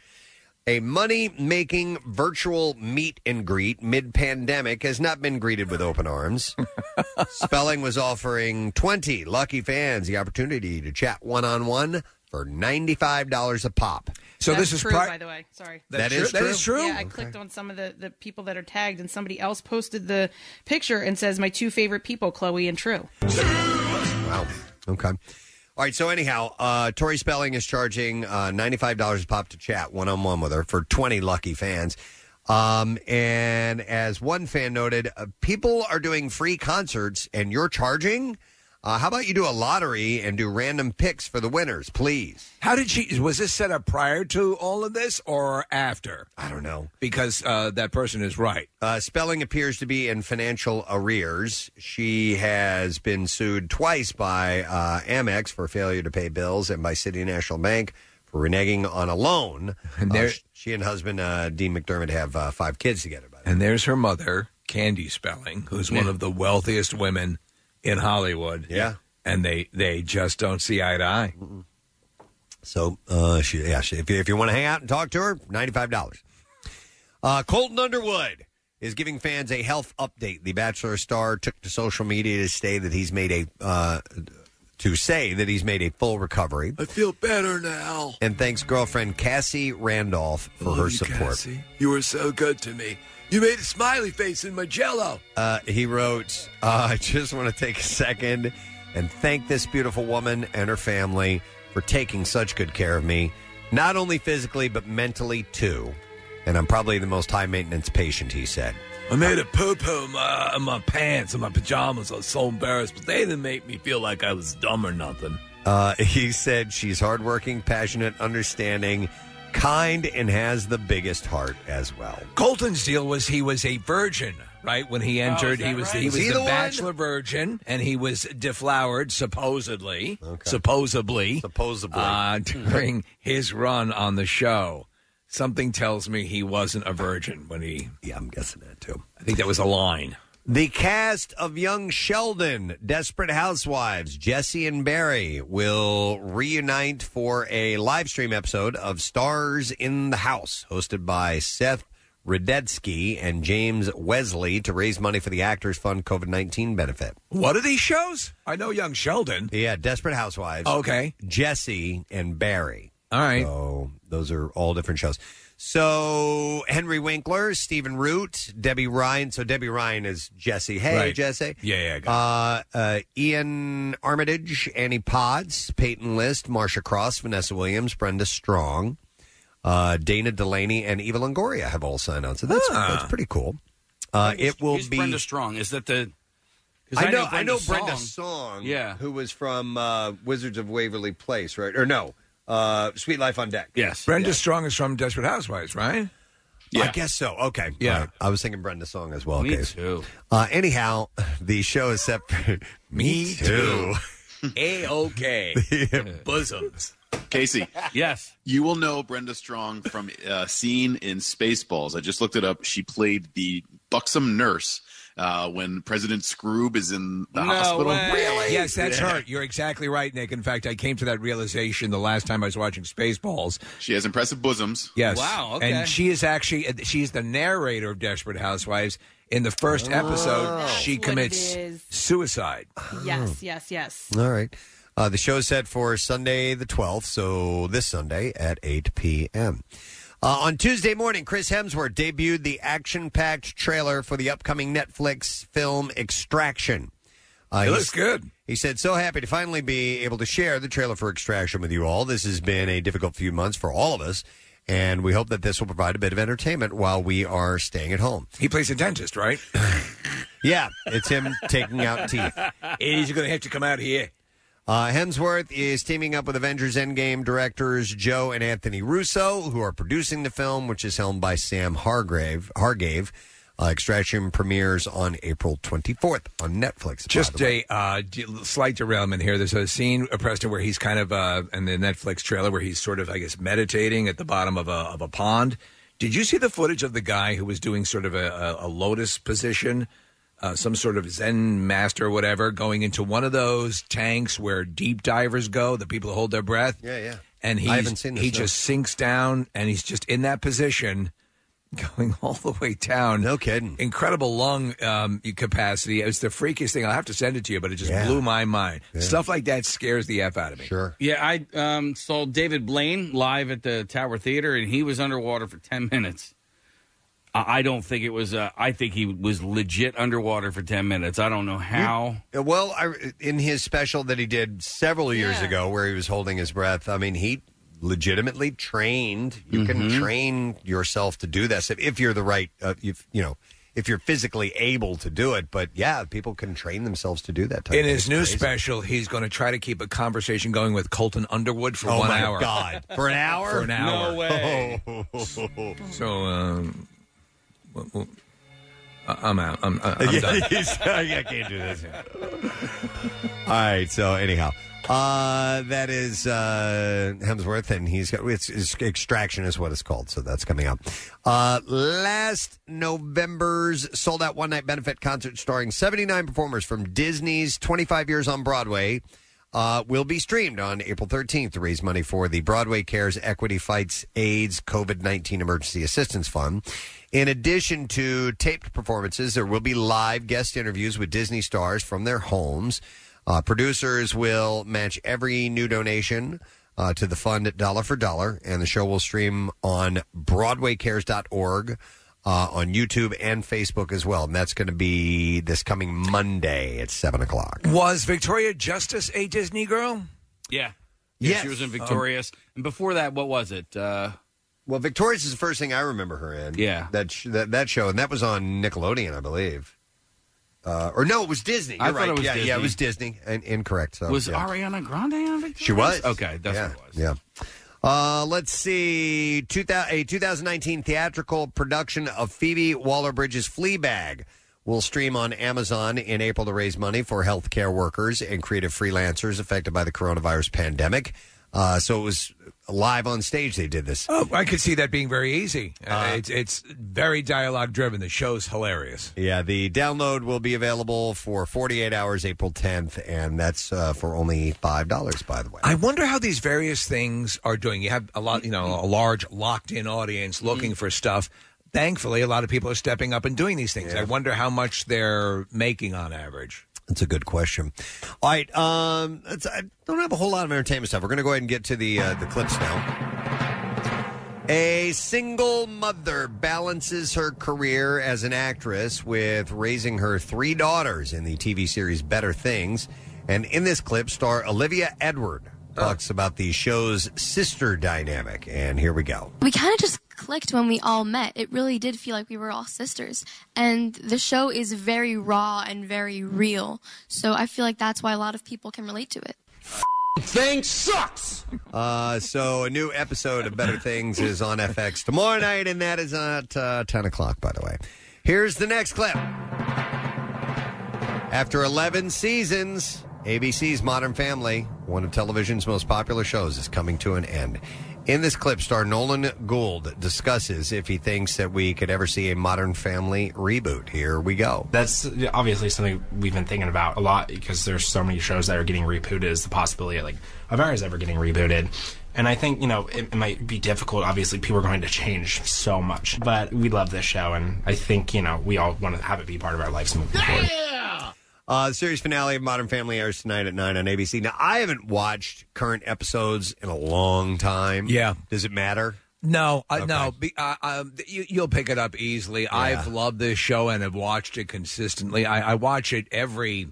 a money making virtual meet and greet mid pandemic has not been greeted with open arms. Spelling was offering 20 lucky fans the opportunity to chat one on one for $95 a pop. So That's this is true, pri- by the way. Sorry. That That is true. That is true? Yeah, I clicked on some of the, the people that are tagged, and somebody else posted the picture and says, "My two favorite people, Khloe and True." Wow. Okay. All right. So anyhow, uh, Tori Spelling is charging uh, ninety-five dollars a pop to chat one-on-one with her for twenty lucky fans. Um, and as one fan noted, uh, people are doing free concerts, and you're charging. Uh, how about you do a lottery and do random picks for the winners, please? How did she? Was this set up prior to all of this or after? I don't know. Because uh, that person is right. Uh, Spelling appears to be in financial arrears. She has been sued twice by uh, Amex for failure to pay bills and by City National Bank for reneging on a loan. And Uh, there- sh- she and husband uh, Dean McDermott have uh, five kids together. By the way. And there's her mother, Candy Spelling, who's one of the wealthiest women in Hollywood. Yeah. And they they just don't see eye to eye. So, uh, she, yeah, she, if you, if you want to hang out and talk to her, ninety-five dollars. Uh, Colton Underwood is giving fans a health update. The Bachelor star took to social media to say that he's made a uh, to say that he's made a full recovery. I feel better now. And thanks girlfriend Cassie Randolph for Love her you, support. Cassie. You were so good to me. You made a smiley face in my jello. Uh, he wrote, uh, I just want to take a second and thank this beautiful woman and her family for taking such good care of me, not only physically, but mentally too. And I'm probably the most high maintenance patient, he said. I made a poo poo in my, in my pants and my pajamas. I was so embarrassed, but they didn't make me feel like I was dumb or nothing. Uh, he said she's hardworking, passionate, understanding, kind, and has the biggest heart as well. Colton's deal was he was a virgin, right? When he entered, Oh, he was right? he was he the, the bachelor virgin, and he was deflowered supposedly, supposedly, supposedly uh, during his run on the show. Something tells me he wasn't a virgin when he. Yeah, I'm guessing that too. I think that was a line. The cast of Young Sheldon, Desperate Housewives, Jessie and Barry will reunite for a live stream episode of Stars in the House, hosted by Seth Rudetsky and James Wesley to raise money for the Actors Fund COVID 19 benefit. What are these shows? I know Young Sheldon. Yeah, Desperate Housewives. Okay. Jessie and Barry. All right. So those are all different shows. So Henry Winkler, Stephen Root, Debby Ryan. So Debby Ryan is Jessie. Hey, Right. Jessie. Yeah, yeah. I Uh, uh, Iain Armitage, Annie Potts, Peyton List, Marcia Cross, Vanessa Williams, Brenda Strong, uh, Dana Delany, and Eva Longoria have all signed on. So that's Ah. that's pretty cool. Uh, it will Who's be. Brenda Strong. Is that the? 'cause I know, I know Brenda. Song. Yeah. who was from uh, Wizards of Waverly Place, right? Or no, uh, Sweet Life on Deck. Yes, Brenda Strong is from Desperate Housewives, right? I guess so. Okay. Yeah. All right. I was thinking Brenda Song as well. Me okay. too. Uh, anyhow, the show is set for. Me too. A okay. Bosoms. Casey. yes. You will know Brenda Strong from a scene in Spaceballs. I just looked it up. She played the buxom nurse uh, when President Skroob is in the hospital. really? Yes, that's Yeah. her. You're exactly right, Nick. In fact, I came to that realization the last time I was watching Spaceballs. She has impressive bosoms. Yes. Wow, okay. And she is actually she's the narrator of Desperate Housewives. In the first episode, she That's what commits suicide. Yes, yes, yes. All right. Uh, the show is set for Sunday the 12th, so this Sunday at 8 p.m. Uh, on Tuesday morning, Chris Hemsworth debuted the action packed trailer for the upcoming Netflix film Extraction. Uh, It he's- looks good. He said, So happy to finally be able to share the trailer for Extraction with you all. This has been a difficult few months for all of us, and we hope that this will provide a bit of entertainment while we are staying at home. He plays a dentist, right? Yeah, it's him taking out teeth. He's going to have to come out here. Uh, Hemsworth is teaming up with Avengers Endgame directors Joe and Anthony Russo, who are producing the film, which is helmed by Sam Hargrave. Hargave. Uh, Extraction premieres on April 24th on Netflix. Just a uh, d- slight derailment here. There's a scene, uh, Preston, where he's kind of uh, in the Netflix trailer where he's sort of, I guess, meditating at the bottom of a of a pond. Did you see the footage of the guy who was doing sort of a, a, a lotus position, uh, some sort of Zen master or whatever, going into one of those tanks where deep divers go, the people who hold their breath? Yeah, yeah. And he's, I haven't seen this, he no. just sinks down and he's just in that position going all the way down. No kidding. Incredible lung um, capacity. It was the freakiest thing. I'll have to send it to you, but it just Yeah. blew my mind. Yeah. Stuff like that scares the F out of me. Sure. Yeah, I um, saw David Blaine live at the Tower Theater, and he was underwater for ten minutes. I I don't think it was. Uh, I think he was legit underwater for ten minutes. I don't know how. Uh, Well, I, in his special that he did several years ago, where he was holding his breath, I mean, he legitimately trained. You can Mhm. train yourself to do this if, if you're the right, uh, if you know, if you're physically able to do it. But yeah, people can train themselves to do that. Type In of his new crazy. special, he's going to try to keep a conversation going with Colton Underwood for Oh, one my hour. God. For an hour? For an hour. No way. So, um, well, well, I- I'm out. I'm, I'm Yeah, done. he's- I can't do this. All right. So anyhow, uh, that is uh, Hemsworth, and he's got it's, it's Extraction is what it's called. So that's coming up. Uh, last November's sold out one night benefit concert starring 79 performers from Disney's 25 years on Broadway. Uh, will be streamed on April 13th to raise money for the Broadway Cares Equity Fights AIDS COVID 19 Emergency Assistance Fund. In addition to taped performances, there will be live guest interviews with Disney stars from their homes. Uh, producers will match every new donation uh, to the fund dollar for dollar, and the show will stream on BroadwayCares.org. Uh, on YouTube and Facebook as well. And that's going to be this coming Monday at 7 o'clock. Was Victoria Justice a Disney girl? Yeah. Yeah, Yes. she was in Victorious. and before that, what was it? Uh, Well, Victorious is the first thing I remember her in. Yeah. That, sh- that, that show, and that was on Nickelodeon, I believe. Uh, or no, it was Disney. You're I thought right. it was yeah, yeah, it was Disney. And, incorrect. So, was yeah. Ariana Grande on Victorious? She was. Okay, that's yeah. what it was. Yeah. Uh, let's see. 2000, a 2019 theatrical production of Phoebe Waller Bridge's Fleabag will stream on Amazon in April to raise money for healthcare workers and creative freelancers affected by the coronavirus pandemic. Uh, so it was live on stage. They did this. Oh, I could see that being very easy. Uh, it's it's very dialogue driven. The show's hilarious. Yeah, the download will be available for 48 hours, April 10th, and that's uh, for only five dollars. By the way. I wonder how these various things are doing. You have a lot, you know, a large locked in audience looking for stuff. Thankfully, a lot of people are stepping up and doing these things. I wonder how much they're making on average. That's a good question. All right, um, it's, I don't have a whole lot of entertainment stuff. We're going to go ahead and get to the uh, the clips now. A single mother balances her career as an actress with raising her three daughters in the TV series Better Things. And in this clip, star Olivia Edward talks about the show's sister dynamic. And here we go. We kind of just clicked when we all met. It really did feel like we were all sisters. And the show is very raw and very real. So I feel like that's why a lot of people can relate to it. thing sucks. Uh, so a new episode of Better Things is on FX tomorrow night, and that is at uh, ten o'clock. By the way, here's the next clip. After 11 seasons, ABC's Modern Family, one of television's most popular shows, is coming to an end. In this clip, star Nolan Gould discusses if he thinks that we could ever see a Modern Family reboot. Here we go. That's obviously something we've been thinking about a lot because there's so many shows that are getting rebooted. Is the possibility of, like of ours ever getting rebooted? And I think you know it, it might be difficult. Obviously, people are going to change so much, but we love this show, and I think you know we all want to have it be part of our lives moving forward. Uh, the series finale of Modern Family airs tonight at 9 on ABC. Now, I haven't watched current episodes in a long time. Yeah. Does it matter? No, uh, no. Be, uh, um, you, you'll pick it up easily. I've loved this show and have watched it consistently. I, I watch it every.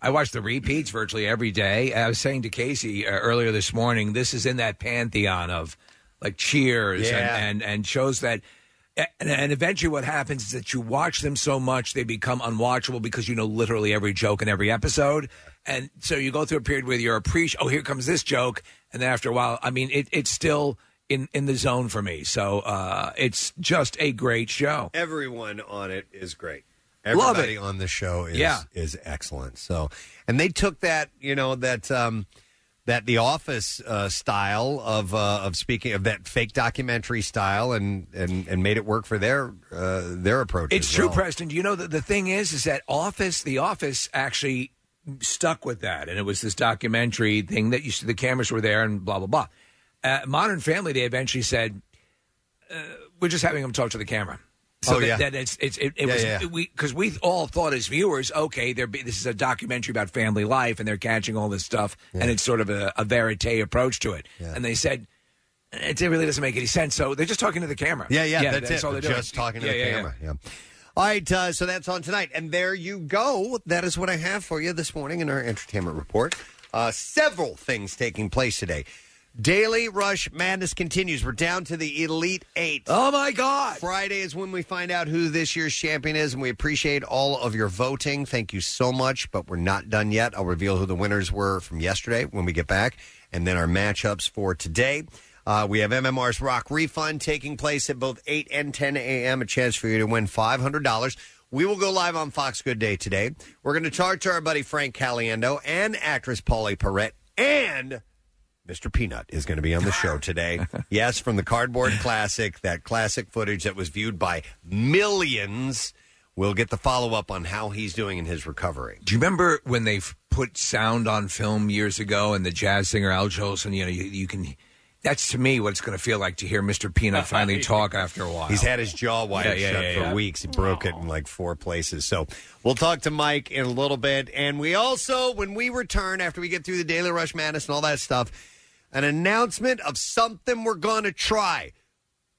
I watch the repeats virtually every day. I was saying to Casey uh, earlier this morning, this is in that pantheon of like Cheers Yeah. and, and and shows that. And, and eventually, what happens is that you watch them so much they become unwatchable because you know literally every joke in every episode, and so you go through a period where you're. Oh, here comes this joke, and then after a while, I mean, it, it's still in in the zone for me. So uh, it's just a great show. Everyone on it is great. Love Everybody it. on the show is Yeah. is excellent. So, and they took that, you know, that um, that The Office uh, style of uh, of speaking of that fake documentary style, and and and made it work for their uh, their approach. It's as true, well. Preston. You know that the thing is, is that Office, The Office, actually stuck with that, and it was this documentary thing that you see the cameras were there and blah blah blah. Uh, Modern Family, they eventually said, uh, "We're just having them talk to the camera." So Oh, that, yeah. that it's it's it, it Yeah, was yeah. we because we all thought as viewers, okay, they're, be- this is a documentary about family life, and they're catching all this stuff, and it's sort of a, a verite approach to it. And they said. It really doesn't make any sense. So they're just talking to the camera. Yeah, yeah, that's, it. all they're doing. Just talking to Yeah, the camera. Yeah. All right, uh, so that's on tonight, and there you go. That is what I have for you this morning in our entertainment report. Uh, several things taking place today. Daily Rush Madness continues. We're down to the Elite Eight. Oh my God! Friday is when we find out who this year's champion is, and we appreciate all of your voting. Thank you so much. But we're not done yet. I'll reveal who the winners were from yesterday when we get back, and then our matchups for today. Uh, we have MMR's Rock Refund taking place at both 8 and 10 a.m. A chance for you to win $500. We will go live on Fox Good Day today. We're going to talk to our buddy Frank Caliendo and actress Pauley Perrette and Mr. Peanut is going to be on the show today. yes, from the Cardboard Classic, that classic footage that was viewed by millions. We'll get the follow up on how he's doing in his recovery. Do you remember when they f- put sound on film years ago and the jazz singer Al Jolson, you know, you, you can That's to me what it's going to feel like to hear Mr. Peanut finally talk after a while. He's had his jaw wired Yeah, yeah, shut yeah, for yeah. weeks. He broke it in like four places. So we'll talk to Mike in a little bit. And we also, when we return after we get through the Daily Rush Madness and all that stuff, an announcement of something we're going to try.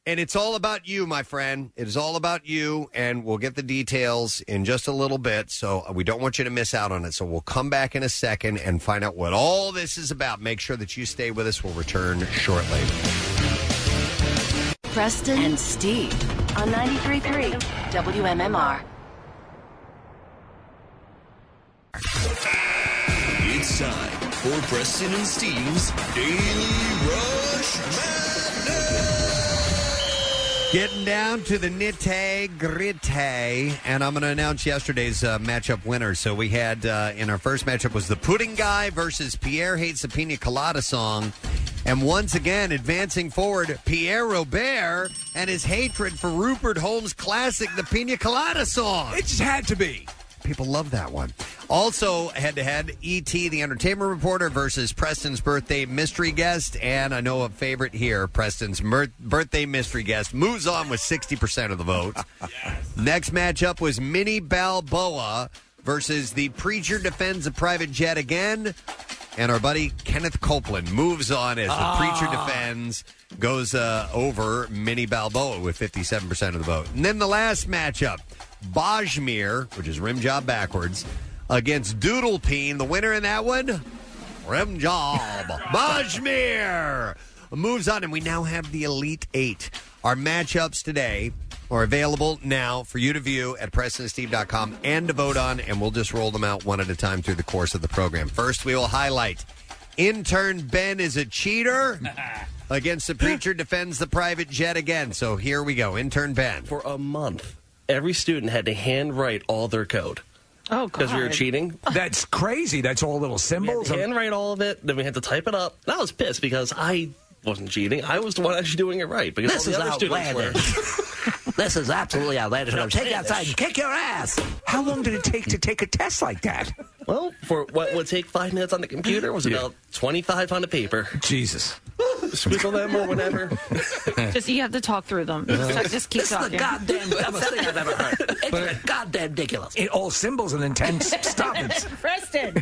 And it's all about you, my friend. It is all about you, and we'll get the details in just a little bit. So we don't want you to miss out on it. So we'll come back in a second and find out what all this is about. Make sure that you stay with us. We'll return shortly. Preston and Steve on 93.3 WMMR. It's time for Preston and Steve's Daily Rush Madness. Getting down to the nitty gritty, and I'm going to announce yesterday's uh, matchup winner. So we had uh, in our first matchup was the Pudding Guy versus Pierre hates the Pina Colada song, and once again advancing forward, Pierre Robert and his hatred for Rupert Holmes' classic, the Pina Colada song. It just had to be. People love that one. Also, head to head, E.T., the entertainment reporter, versus Preston's birthday mystery guest. And I know a favorite here Preston's mer- birthday mystery guest moves on with 60% of the vote. Next matchup was Minnie Balboa versus the preacher defends a private jet again. And our buddy Kenneth Copeland moves on as the Ah. preacher defends, goes uh, over Minnie Balboa with 57% of the vote. And then the last matchup, Bajmir, which is rim job backwards, against Doodle Peen. The winner in that one, rim job. Bajmir moves on, and we now have the Elite Eight. Our matchups today are available now for you to view at PrestonSteve.com and to vote on, and we'll just roll them out one at a time through the course of the program. First, we will highlight intern Ben is a cheater. Against the preacher defends the private jet again. So here we go. Intern Ben. For a month, every student had to handwrite all their code. Oh, Because we were cheating. That's crazy. That's all little symbols. We had to handwrite all of it, then we had to type it up. And I was pissed because I wasn't cheating. I was the one actually doing it right. Because This all the is other students were. this is absolutely outlandish. I'm take you outside and kick your ass. How long did it take to take a test like that? Well, for what would take five minutes on the computer was about 25 on the paper. Jesus. Squiggle them or whatever. Just you have to talk through them. So just keep This is the talking. goddamn dumbest thing I've ever heard. It's goddamn ridiculous. It, all symbols and then ten stop it. Preston,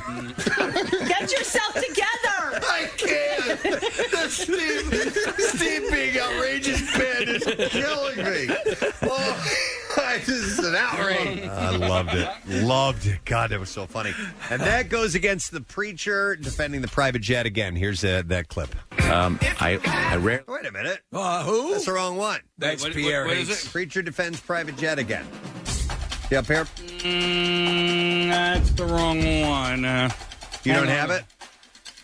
get yourself together. I can't. Steve, Steve being outrageous Ben is killing me. Oh, this is an outrage. I loved it. Loved it. God, that was so funny. And that goes against the preacher defending the private jet again. Here's uh, that clip. Um, I I rarely. Wait a minute. Uh, who? That's the wrong one. That's Wait, what- Pierre what is Hates. Preacher defends private jet again. Yeah, Pierre. Mm, that's the wrong one. Uh, You don't on. have it?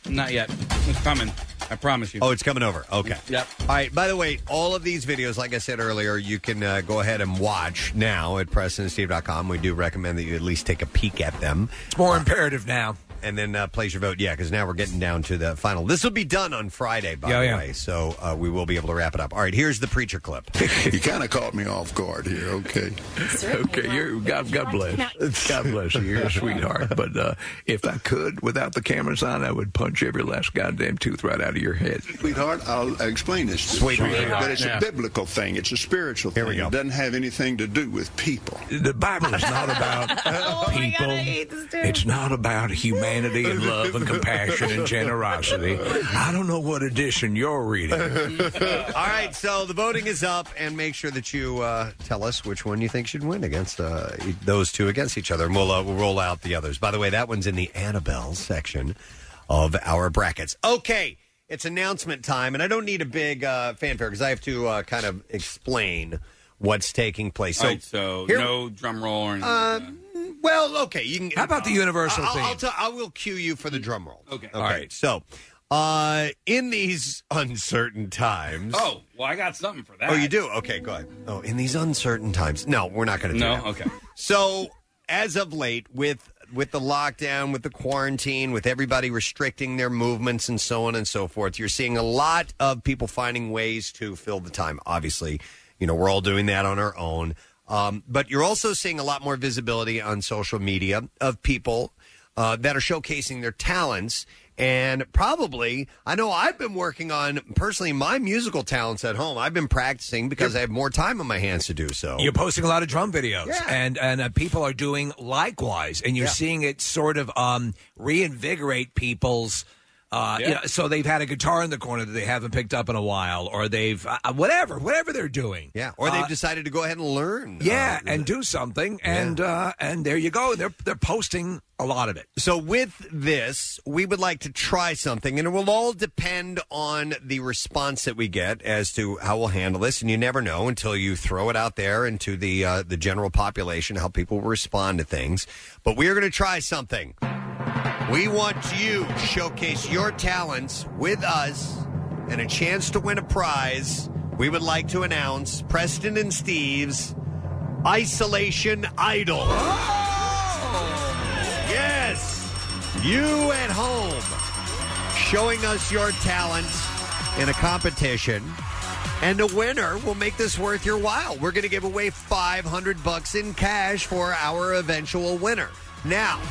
Not yet. It's coming. I promise you. Oh, it's coming over. Okay. Yep. All right. By the way, all of these videos, like I said earlier, you can uh, go ahead and watch now at PrestonandSteve.com. We do recommend that you at least take a peek at them. It's more imperative now. And then uh, place your vote. Yeah, because now we're getting down to the final. This will be done on Friday, by Yeah, the yeah. way. So uh, we will be able to wrap it up. All right. Here's the preacher clip. you kind of caught me off guard here. Okay. Okay, you're God. God bless. God bless you. You're a sweetheart. But uh, if I could, without the cameras on, I would punch every last goddamn tooth right out of your head. Sweetheart, I'll explain this. to you. Sweetheart. But it's Yeah. a biblical thing. It's a spiritual thing. we go. It doesn't have anything to do with people. The Bible is not about people. It's not about humanity and love and compassion and generosity. I don't know what edition you're reading. All right, so the voting is up, and make sure that you uh, tell us which one you think should win against uh, those two against each other, and we'll uh, we'll roll out the others. By the way, that one's in the Annabelle section of our brackets. Okay, it's announcement time, and I don't need a big uh, fanfare because I have to uh, kind of explain what's taking place. So, So, All right, so here- no drum roll or anything. Uh, well, okay, you can. How about the universal I'll, theme? I'll tell- I will cue you for the drum roll. Okay. Okay. All right. So, uh, in these uncertain times. oh, well, I got something for that. Oh, you do? Okay, go ahead. Oh, in these uncertain times. No, we're not going to do that. No? that. Okay. So, as of late, with with the lockdown, with the quarantine, with everybody restricting their movements and so on and so forth, you're seeing a lot of people finding ways to fill the time. Obviously, you know, we're all doing that on our own. Um, but you're also seeing a lot more visibility on social media of people uh, that are showcasing their talents And probably, I know I've been working on personally my musical talents at home. I've been practicing because I have more time on my hands to do so. You're posting a lot of drum videos, Yeah. and and uh, people are doing likewise, and you're Yeah. seeing it sort of um, reinvigorate people's. Uh, you Yeah. know, so they've had a guitar in the corner that they haven't picked up in a while, or they've uh, whatever, whatever they're doing. Yeah, or they've Uh, decided to go ahead and learn. yeah, uh, and do something, and uh, and there you go. They're they're posting a lot of it. So with this, we would like to try something, and it will all depend on the response that we get as to how we'll handle this. And you never know until you throw it out there into the uh, the general population how people will respond to things. But we are going to try something. We want you to showcase your talents with us and a chance to win a prize. We would like to announce Preston and Steve's Isolation Idol. Oh! Yes, you at home showing us your talents in a competition. And the winner will make this worth your while. We're going to give away 500 bucks in cash for our eventual winner. Now,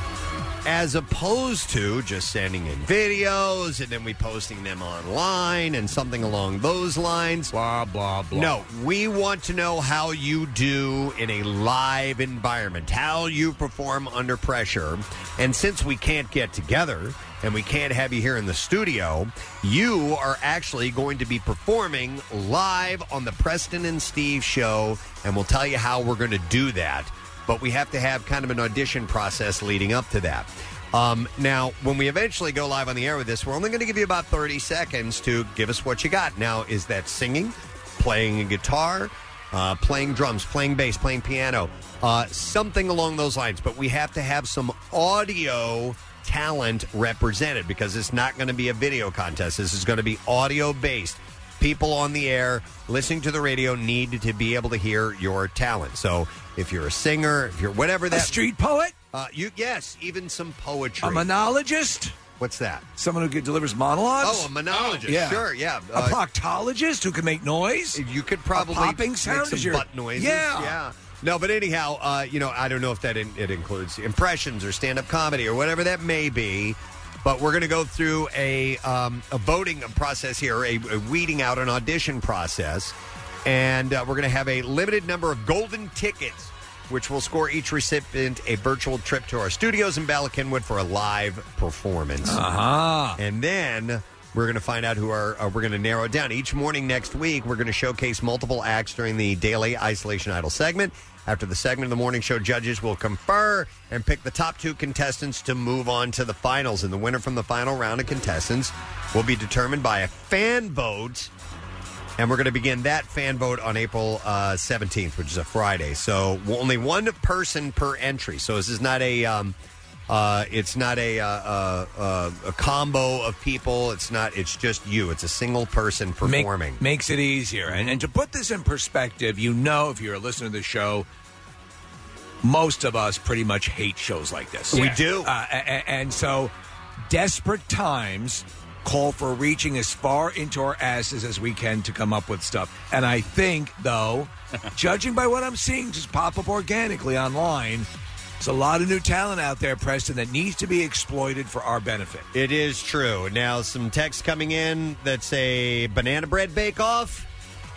as opposed to just sending in videos and then we posting them online and something along those lines. Blah, blah, blah. No, we want to know how you do in a live environment, how you perform under pressure. And since we can't get together and we can't have you here in the studio, you are actually going to be performing live on the Preston and Steve show. And we'll tell you how we're going to do that but we have to have kind of an audition process leading up to that. Um, now, when we eventually go live on the air with this, we're only going to give you about 30 seconds to give us what you got. Now, is that singing, playing a guitar, uh, playing drums, playing bass, playing piano, uh, something along those lines? But we have to have some audio talent represented because it's not going to be a video contest. This is going to be audio based people on the air listening to the radio need to be able to hear your talent. So if you're a singer, if you're whatever that street poet, uh, you yes, even some poetry. A monologist. What's that? Someone who delivers monologues. Oh, a monologist. Sure, yeah. a Uh, proctologist who can make noise. You could probably popping make sound some is your butt noises. Yeah, yeah. No, but anyhow, uh, you know, I don't know if that in, it includes impressions or stand-up comedy or whatever that may be. But we're going to go through a um, a voting process here, a, a weeding out an audition process, and uh, we're going to have a limited number of golden tickets, which will score each recipient a virtual trip to our studios in Bala Cynwyd for a live performance. Uh-huh. And then we're going to find out who are, uh, we're going to narrow it down. Each morning next week, we're going to showcase multiple acts during the daily Isolation Idol segment. After the segment of the morning show, judges will confer and pick the top two contestants to move on to the finals. And the winner from the final round of contestants will be determined by a fan vote. And we're going to begin that fan vote on April uh, 17th, which is a Friday. So only one person per entry. So this is not a. Um, uh, it's not a, uh, uh, uh, a combo of people. It's not. It's just you. It's a single person Make- performing. makes it easier. And, and to put this in perspective, you know, if you're a listener to the show, most of us pretty much hate shows like this. We do. Uh, a- a- and so, desperate times call for reaching as far into our asses as we can to come up with stuff. And I think, though, judging by what I'm seeing just pop up organically online, there's a lot of new talent out there, Preston, that needs to be exploited for our benefit. It is true. Now, some text coming in that say banana bread bake off.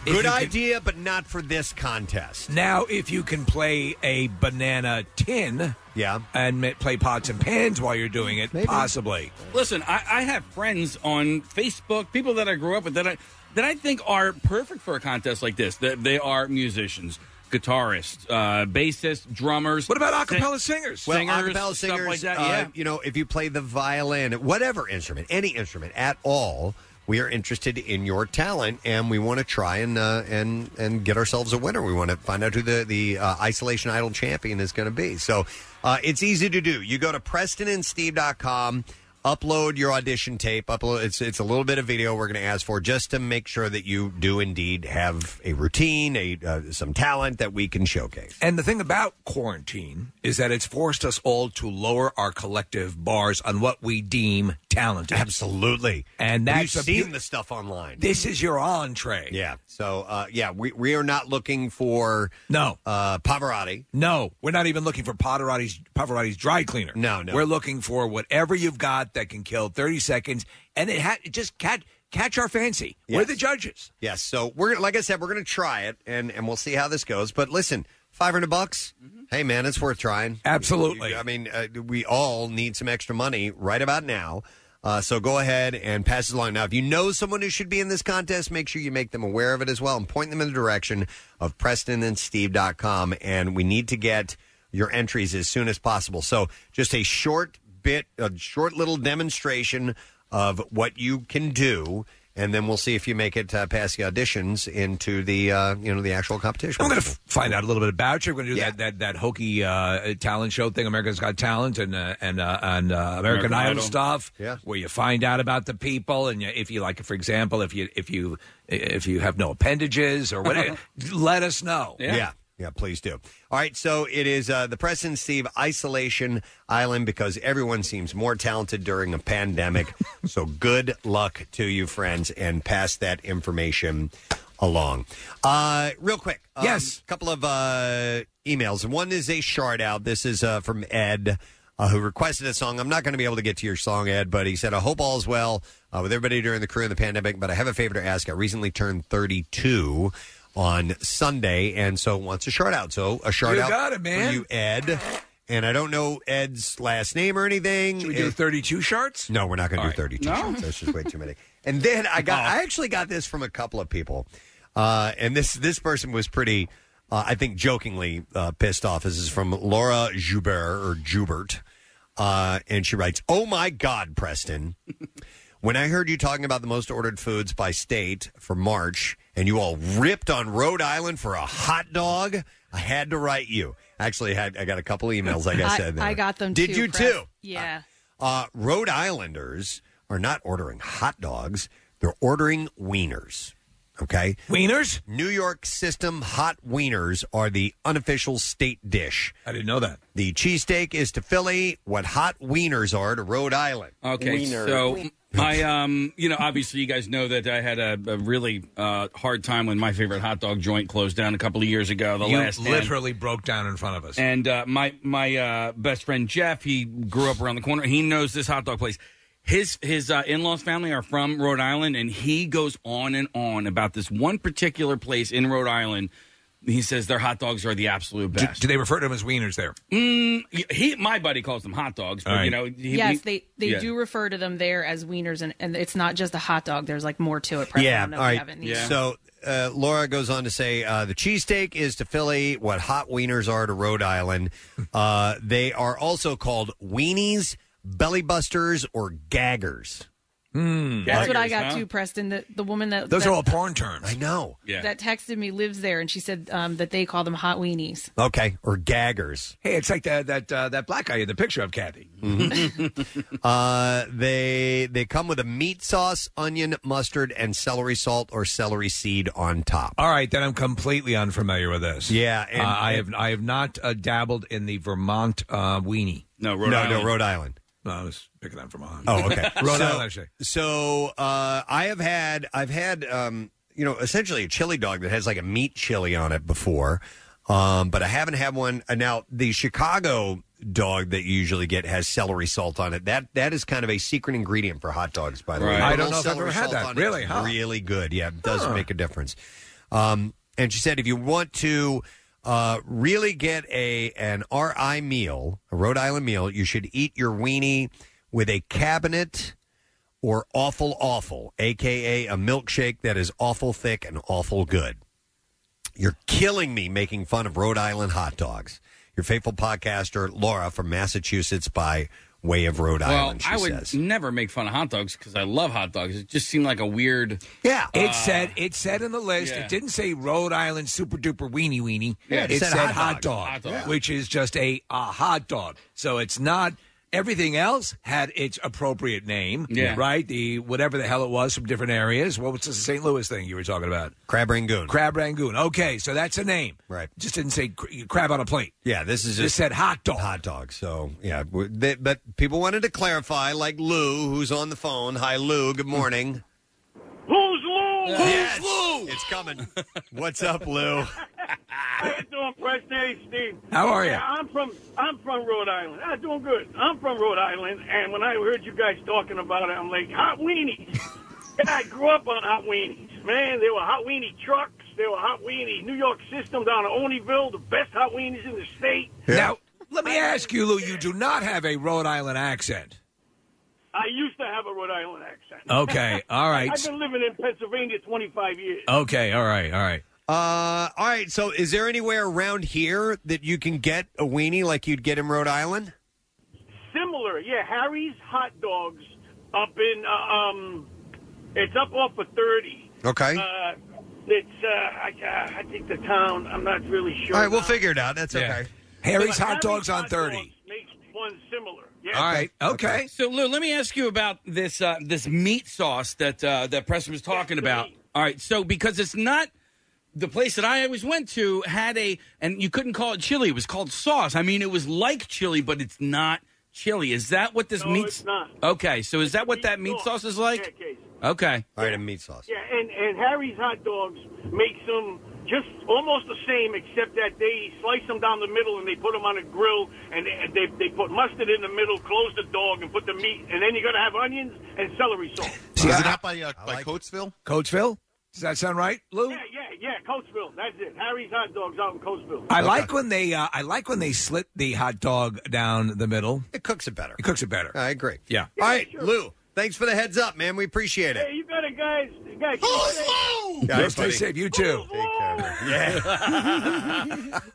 If Good you could- idea, but not for this contest. Now, if you can play a banana tin, yeah, and ma- play pots and pans while you're doing it, possibly. Listen, I, I have friends on Facebook, people that I grew up with that I that I think are perfect for a contest like this. That they are musicians, guitarists, uh, bassists, drummers. What about acapella singers? Well, singers, acapella stuff singers, like that. uh, yeah. you know, if you play the violin, whatever instrument, any instrument at all, we are interested in your talent, and we want to try and uh, and and get ourselves a winner. We want to find out who the the uh, Isolation Idol champion is going to be. So uh, it's easy to do. You go to PrestonandSteve.com. Upload your audition tape. Upload. It's it's a little bit of video we're going to ask for just to make sure that you do indeed have a routine, a uh, some talent that we can showcase. And the thing about quarantine is that it's forced us all to lower our collective bars on what we deem talented. Absolutely. And that's We've a seen beau- the stuff online. This is your entree. Yeah. So uh, yeah, we we are not looking for no uh, Pavarotti. No, we're not even looking for Pavarotti's Pavarotti's dry cleaner. No, no. We're looking for whatever you've got up that can kill 30 seconds, and it, ha- it just catch catch our fancy. We're Yes. the judges. Yes. So we're like I said, we're going to try it, and and we'll see how this goes. But listen, five hundred bucks. Hey, man, it's worth trying. Absolutely. I mean, uh, we all need some extra money right about now. Uh, so go ahead and pass it along. Now, if you know someone who should be in this contest, make sure you make them aware of it as well and point them in the direction of PrestonandSteve.com. And we need to get your entries as soon as possible. So just a short bit, a short little demonstration of what you can do. And then we'll see if you make it uh, past the auditions into the uh, you know the actual competition. I'm going to find out a little bit about you. We're going to do that, that that hokey uh, talent show thing, America's Got Talent, and uh, and uh, and uh, American, American Idol, Idol. stuff. Yeah. where you find out about the people, and you, if you like, for example, if you if you if you have no appendages or whatever, let us know. Yeah. Yeah. please do. All right, so it is uh, the President Steve Isolation Island because everyone seems more talented during a pandemic. so good luck to you, friends, and pass that information along. Uh, real quick, um, yes, a couple of uh, emails. One is a shard out. This is uh, from Ed. Uh, who requested a song? I'm not going to be able to get to your song, Ed, but he said, "I hope all is well uh, with everybody during the crew in the pandemic." But I have a favor to ask. I recently turned 32 on Sunday, and so wants a shout out. So a shout You out got it, man. for you, Ed. And I don't know Ed's last name or anything. Should we do 32 sharts? No, we're not going to do right. 32 No? sharts. That's just way too many. And then I got, I actually got this from a couple of people, uh, and this this person was pretty, uh, I think, jokingly uh, pissed off. This is from Laura Joubert or Jubert, uh, and she writes, "Oh my God, Preston." When I heard you talking about the most ordered foods by state for March, and you all ripped on Rhode Island for a hot dog, I had to write you. Actually, I had I got a couple emails. Like I said, there. I got them. Did too, you Press. too? Yeah. Uh, Rhode Islanders are not ordering hot dogs; they're ordering wieners. Okay, wieners. New York system hot wieners are the unofficial state dish. I didn't know that. The cheesesteak is to Philly what hot wieners are to Rhode Island. Okay, so my um, you know, obviously you guys know that I had a, a really uh, hard time when my favorite hot dog joint closed down a couple of years ago. The you last Stand. literally broke down in front of us. And uh, my my uh, best friend Jeff, he grew up around the corner. He knows this hot dog place. His his uh, in laws family are from Rhode Island, and he goes on and on about this one particular place in Rhode Island. He says their hot dogs are the absolute Do, best. do they refer to them as wieners there? Mm, he, my buddy calls them hot dogs, but All right. you know, he, yes, he- they they yeah. do refer to them there as wieners, and, and it's not just a hot dog. There's like more to it. Press. I Yeah, don't know all if you right. have it. So uh, Laura goes on to say uh, the cheesesteak is to Philly what hot wieners are to Rhode Island. Uh, they are also called weenies, belly busters, or gaggers. Hmm. That's what I got too, Preston. The the woman that Those that, are all porn terms. I know. that texted me lives there, and she said um, that they call them hot weenies. Okay, or gaggers. Hey, it's like that that uh, that black guy in the picture of Kathy. uh, they they come with a meat sauce, onion, mustard, and celery salt or celery seed on top. All right, then I'm completely unfamiliar with this. Yeah, and- uh, I have I have not uh, dabbled in the Vermont uh, weenie. No, no, no, Rhode Island. No, I was picking on Vermont. Oh, okay. Rhode so, Island. Actually. So uh, I have had I've had um, you know essentially a chili dog that has like a meat chili on it before, um, but I haven't had one. Uh, now the Chicago dog that you usually get has celery salt on it. That that is kind of a secret ingredient for hot dogs. By the way, Right. I don't know if I've ever had that. on. Really, huh? Really good. Yeah, it does Huh. make a difference. Um, and she said if you want to. Uh, really get a an RI meal, a Rhode Island meal. You should eat your weenie with a cabinet or awful awful, aka a milkshake that is awful thick and awful good. You're killing me making fun of Rhode Island hot dogs. Your faithful podcaster Laura from Massachusetts by way of Rhode Well, Island. She I would says. never make fun of hot dogs because I love hot dogs. It just seemed like a weird. Yeah, It uh, said it said in the list. yeah. It didn't say Rhode Island super duper weenie weenie. Yeah, it it, said said, hot hot dog. dog, Hot dog. which is just a, a hot dog. So it's not. Everything else had its appropriate name, Yeah. right? The whatever the hell it was from different areas. What was the St. Louis thing you were talking about? Crab Rangoon. Crab Rangoon. Okay, so that's a name. Right. Just didn't say cr- crab on a plate. Yeah, this is just said hot dog. hot dog. So yeah, w- they, but people wanted to clarify, like Lou, who's on the phone. Hi, Lou. Good morning. Who's Lou? It's coming. What's up, Lou? How you doing, Preston? Hey, Steve. How are you? Yeah, I'm from I'm from Rhode Island. I'm doing good. I'm from Rhode Island, and when I heard you guys talking about it, I'm like, hot weenies. and I grew up on hot weenies. Man, there were hot weenie trucks. There were hot weenie New York system down in Olneyville, the best hot weenies in the state. Now, let me ask you, Lou. You do not have a Rhode Island accent. I used to have a Rhode Island accent. Okay, all right. I've been living in Pennsylvania 25 years. Okay, all right, all right. Uh, all right. So, is there anywhere around here that you can get a weenie like you'd get in Rhode Island? Similar, yeah. Harry's Hot Dogs up in uh, um, it's up off of 30. Okay. Uh, it's uh, I, uh, I think the town. I'm not really sure. All right, we'll now. figure it out. That's Yeah. okay. Harry's But Hot Dogs on Hot 30. Dogs makes one similar. Yeah. All right, okay. So Lou, let me ask you about this uh, this meat sauce that uh, that Preston was talking about. All right, so because it's not the place that I always went to had a and you couldn't call it chili; it was called sauce. I mean, it was like chili, but it's not chili. Is that what this No, meat? it's not. Okay, so is that what that meat sauce is like? Yeah, Okay. All right, a meat sauce. Yeah, and, and Harry's Hot Dogs makes them just almost the same, except that they slice them down the middle and they put them on a grill and they, they, they put mustard in the middle, close the dog, and put the meat, and then you're going to have onions and celery sauce. Is it out by, uh, by Coatesville? Coatesville? Does that sound right, Lou? Yeah, yeah, yeah, Coatesville. That's it. Harry's Hot Dogs out in Coatesville. I like when they uh, I like when they slit the hot dog down the middle. It cooks it better. It cooks it better. I agree. Yeah. All right, Lou. Thanks for the heads up, man. We appreciate it. Hey, you got it, guys. You guys keep Yeah, Go stay buddy. safe. You too.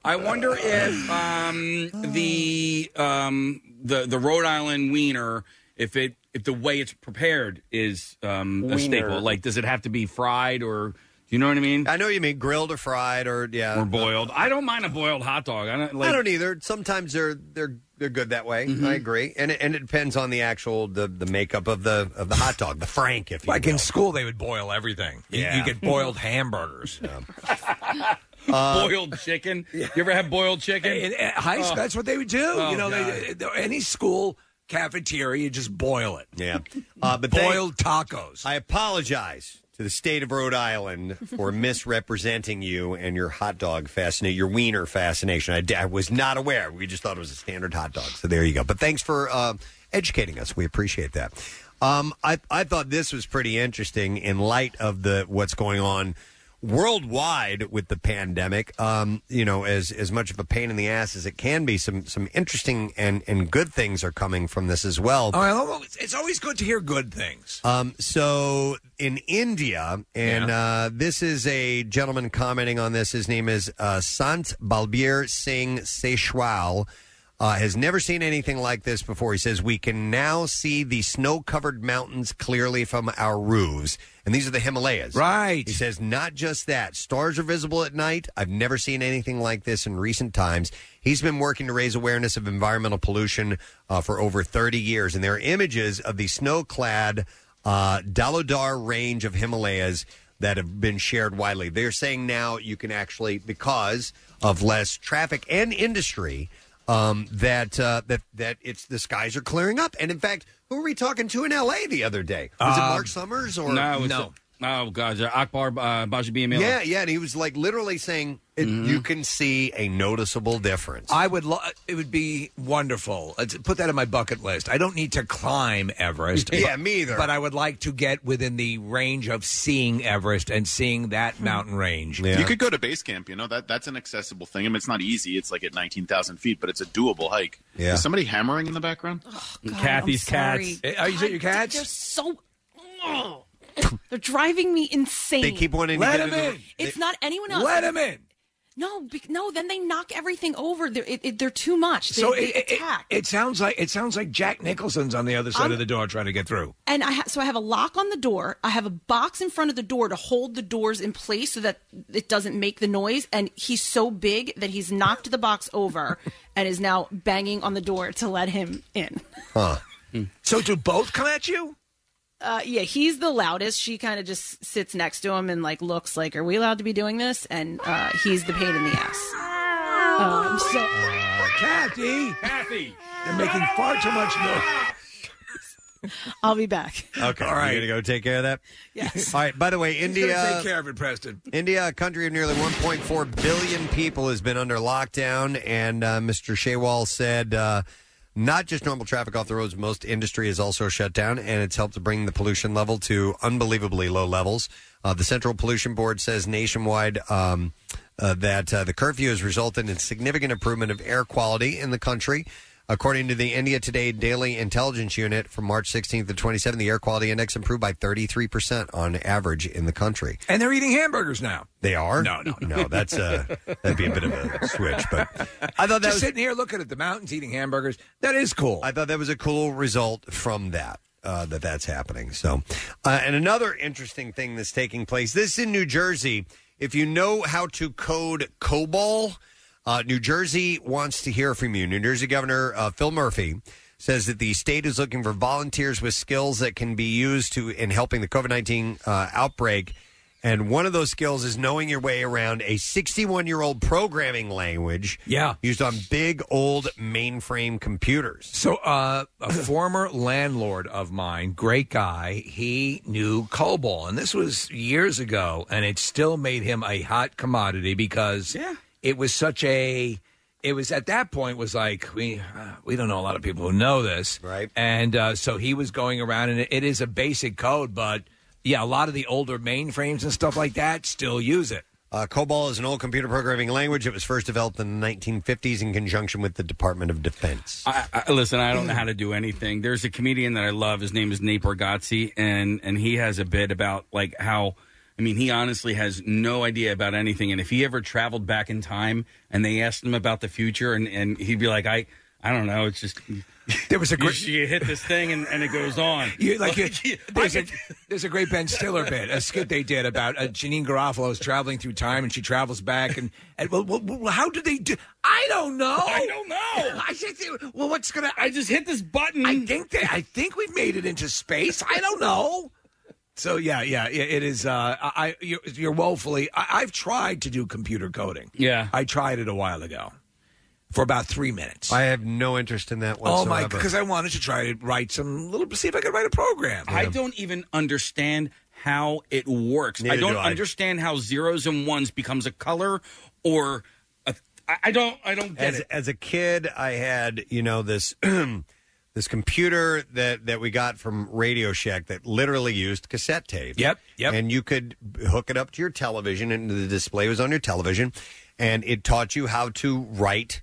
I wonder if um, the um, the the Rhode Island wiener, if it if the way it's prepared is um, a staple. Like, does it have to be fried or? Do you know what I mean? I know you mean grilled or fried or yeah Or boiled. I don't mind a boiled hot dog. I don't like. I don't either. Sometimes they're they're they're good that way. Mm-hmm. I agree, and it, and it depends on the actual the, the makeup of the of the hot dog, the frank, if you Like will. in school, they would boil everything. You- Yeah. You, get boiled hamburgers. Uh, boiled chicken. You ever have boiled chicken? In, in high school, Oh. that's what they would do. Oh, you know, they, they- any school cafeteria, you just boil it. Yeah, uh, but thank- boiled tacos. I apologize to the state of Rhode Island for misrepresenting you and your hot dog fascination, your wiener fascination. I, I was not aware. We just thought it was a standard hot dog. So there you go. But thanks for uh, educating us. We appreciate that. Um, I I thought this was pretty interesting in light of the what's going on worldwide with the pandemic. Um, you know, as as much of a pain in the ass as it can be, some some interesting and and good things are coming from this as well. Oh, I love it. it's always good to hear good things. Um, so in India, and uh, this is a gentleman commenting on this. His name is uh, Sant Balbir Singh Seechewal. Uh, has never seen anything like this before. He says, We can now see the snow covered mountains clearly from our roofs. And these are the Himalayas. Right. He says, Not just that. Stars are visible at night. I've never seen anything like this in recent times. He's been working to raise awareness of environmental pollution uh, for over 30 years. And there are images of the snow clad uh, Dhauladhar range of Himalayas that have been shared widely. They're saying now you can actually, because of less traffic and industry, um, that uh, that that it's the skies are clearing up. And in fact, who were we talking to in L.A. the other day? Was it Um, Mark Summers or no? It's oh God, uh, Akbar uh, Gbaja-Biamila. Yeah, yeah, and he was like literally saying it, Mm-hmm. you can see a noticeable difference. I would. Lo- it would be wonderful. Uh, to Put that on my bucket list. I don't need to climb Everest. Yeah, but- me either. But I would like to get within the range of seeing Everest and seeing that mountain range. You could go to base camp. You know that that's an accessible thing. I mean, it's not easy. It's like at nineteen thousand feet, but it's a doable hike. Yeah. Is somebody hammering in the background? Kathy's I'm sorry. cats. Eh, Are you saying your cats? They're so. Ugh. They're driving me insane. They keep wanting Let to get him into in. It's not anyone else. Let him in. No, be- no. Then they knock everything over. They're it, it, they're too much. They, So they it, it, it sounds like it sounds like Jack Nicholson's on the other side I'm- of the door trying to get through. and I ha- so I have a lock on the door. I have a box in front of the door to hold the doors in place so that it doesn't make the noise. And he's so big that he's knocked the box over and is now banging on the door to let him in. Huh. So do both come at you? Uh, yeah, he's the loudest. She kind of just sits next to him and like looks like, "Are we allowed to be doing this?" And uh, he's the pain in the ass. Um, so Uh, Kathy, Kathy. you're making far too much noise. I'll be back. Okay, all right. You gonna go take care of that? Yes. All right. By the way, India gonna take care of it, Preston. India, a country of nearly 1.4 billion people, has been under lockdown, and uh, Mr. Shewal said uh, not just normal traffic off the roads, most industry is also shut down, and it's helped to bring the pollution level to unbelievably low levels. Uh, the Central Pollution Board says nationwide um, uh, that uh, the curfew has resulted in significant improvement of air quality in the country. According to the India Today Daily Intelligence Unit from March 16th to 27th, the air quality index improved by 33% on average in the country. And they're eating hamburgers now. They are? No, no, no. That's uh, that'd be a bit of a switch, but I thought that Just was sitting here looking at the mountains, eating hamburgers. That is cool. I thought that was a cool result from that. Uh, that that's happening. So, uh, and another interesting thing that's taking place. This in New Jersey. If you know how to code COBOL, uh, New Jersey wants to hear from you. New Jersey Governor uh, Phil Murphy says that the state is looking for volunteers with skills that can be used to in helping the COVID nineteen uh, outbreak. And one of those skills is knowing your way around a 61 year old programming language. Yeah. Used on big old mainframe computers. So, uh, a former landlord of mine, great guy, he knew COBOL, and this was years ago, and it still made him a hot commodity because it was such a. It was at that point was like we uh, we don't know a lot of people who know this, right? And uh, so he was going around, and it, it is a basic code, but yeah, a lot of the older mainframes and stuff like that still use it. Uh, COBOL is an old computer programming language. It was first developed in the 1950s in conjunction with the Department of Defense. I, I, listen, I don't know how to do anything. There's a comedian that I love. His name is Nate Bargatze, and and he has a bit about like how. I mean, he honestly has no idea about anything. And if he ever traveled back in time and they asked him about the future, and, and he'd be like, I, I don't know. It's just there was a great. You, you hit this thing and, and it goes on. You, like you, there's, a, there's a great Ben Stiller bit, a skit they did about uh, Janeane Garofalo is traveling through time and she travels back and, and well, well, well, how do they do? I don't know. I don't know. I just well, what's gonna? I just hit this button. I think they, I think we've made it into space. I don't know. So yeah, yeah, yeah, it is. Uh, I you're, you're woefully. I, I've tried to do computer coding. Yeah, I tried it a while ago for about three minutes. I have no interest in that whatsoever. Oh my! Because I wanted to try to write some little, see if I could write a program. I don't even understand how it works. Neither I don't do I. understand how zeros and ones becomes a color or a, I, I don't I don't get as, it. as a kid, I had you know this this computer that that we got from Radio Shack that literally used cassette tape. Yep, yep. And you could hook it up to your television, and the display was on your television, and it taught you how to write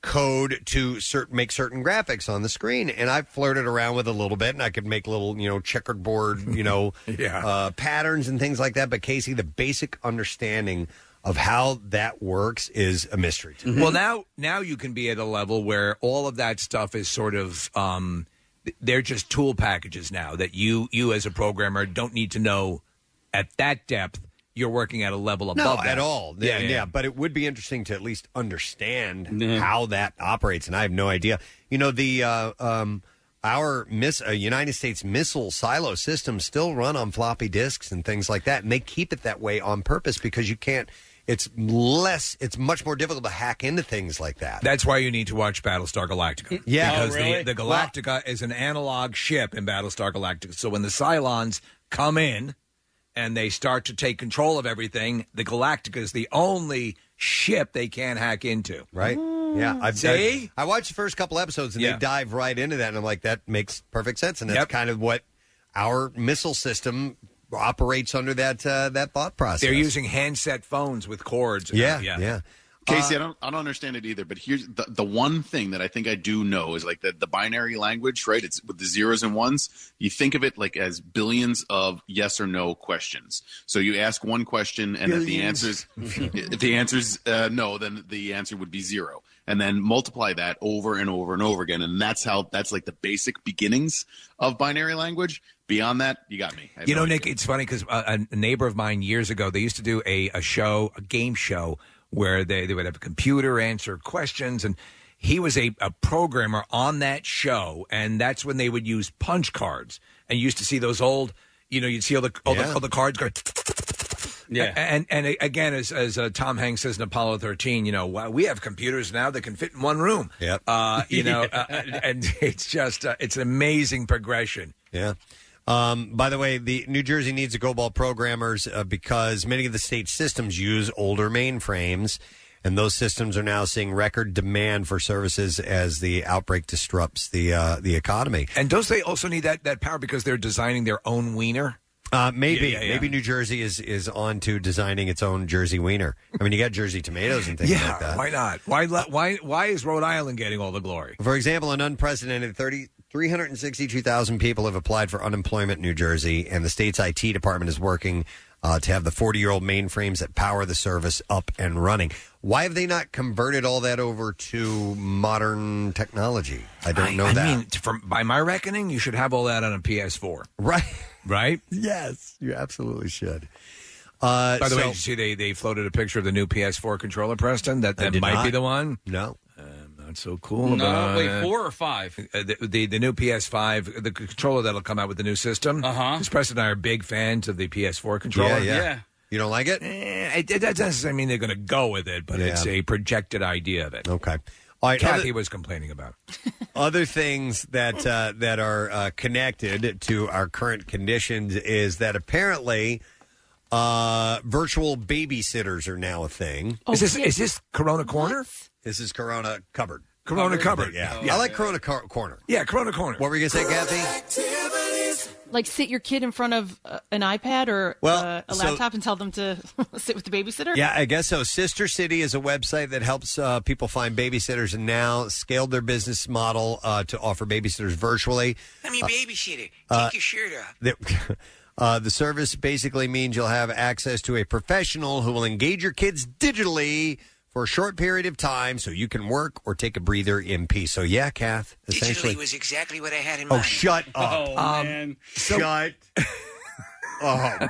code to cert- make certain graphics on the screen. And I flirted around with it a little bit, and I could make little you know checkered board you know Yeah. uh, patterns and things like that. But Casey, the basic understanding of how that works is a mystery to me. Well, now now you can be at a level where all of that stuff is sort of um, they're just tool packages now that you you as a programmer don't need to know at that depth. You're working at a level No, above that. at all. Yeah, Yeah, yeah. But it would be interesting to at least understand Yeah. how that operates, and I have no idea. You know, the uh, um, our miss uh, United States missile silo systems still run on floppy disks and things like that, and they keep it that way on purpose because you can't. It's less. It's much more difficult to hack into things like that. That's why you need to watch Battlestar Galactica. Yeah. because Oh, really? the, the Galactica is an analog ship in Battlestar Galactica. So when the Cylons come in and they start to take control of everything, the Galactica is the only ship they can't hack into. Right? Mm. Yeah, I've See? I, I watched the first couple episodes and Yeah. they dive right into that, and I'm like, that makes perfect sense, and that's kind of what our missile system operates under that uh, that thought process. They're using handset phones with cords. Yeah, yeah. yeah. Casey, Uh, I don't I don't understand it either. But here's the the one thing that I think I do know is like the, the binary language, right? It's with the zeros and ones. You think of it like as billions of yes or no questions. So you ask one question, and if the answers if the answer's uh, no, then the answer would be zero. And then multiply that over and over and over again, and that's how that's like the basic beginnings of binary language. Beyond that, you got me. You know. Nick, it's funny because a, a neighbor of mine years ago, they used to do a, a show, a game show, where they, they would have a computer answer questions. And he was a, a programmer on that show. And that's when they would use punch cards. And you used to see those old, you know, you'd see all the, all, Yeah. the, all the cards go. Yeah. And and again, as as uh, Tom Hanks says in Apollo 13, you know, wow, we have computers now that can fit in one room. Yep. Uh, you know, uh, and it's just uh, it's an amazing progression Yeah. Um, by the way, the New Jersey needs to COBOL programmers uh, because many of the state systems use older mainframes, and those systems are now seeing record demand for services as the outbreak disrupts the uh, the economy. And don't they also need that, that power because they're designing their own wiener? Uh, maybe, Yeah, yeah, yeah. maybe New Jersey is is on to designing its own Jersey wiener. I mean, you got Jersey tomatoes and things like that. why not? Why why why is Rhode Island getting all the glory? For example, an unprecedented 30, 362,000 people have applied for unemployment in New Jersey, and the state's IT department is working uh, to have the 40 year old mainframes that power the service up and running. Why have they not converted all that over to modern technology? I don't know I that. mean, from by my reckoning, you should have all that on a PS4. Right. Right? Yes, you absolutely should. Uh, By the way, so- did you see they, they floated a picture of the new PS4 controller, Preston? That I that did might not. be the one. No, not so cool. No, about wait, it. four or five? Uh, the, the the new PS5, the controller that'll come out with the new system. Uh huh. Because Preston and I are big fans of the PS4 controller. Yeah, yeah. You don't like it? Eh, it, it doesn't mean they're going to go with it, but it's Yeah. a projected idea of it. Okay. All right, Kathy other- was complaining about. Other things that uh, that are uh, connected to our current conditions is that apparently uh, virtual babysitters are now a thing. is this is this Corona Corner? This is Corona Cupboard. Corona Cupboard. Yeah, Yeah. I like Corona Cor- Corner. Yeah, Corona Corner. What were you gonna say, Kathy? Like sit your kid in front of uh, an iPad or Well, uh, a so- laptop and tell them to sit with the babysitter. Yeah, I guess so. Sittercity is a website that helps uh, people find babysitters, and now scaled their business model uh, to offer babysitters virtually. Let me Uh, babysitter. Take uh, your shirt off. The, uh, the service basically means you'll have access to a professional who will engage your kids digitally for a short period of time so you can work or take a breather in peace. So, yeah, Kath, essentially. Digitally was exactly what I had in Oh, mind. shut up. Oh, Um, man. Shut Oh.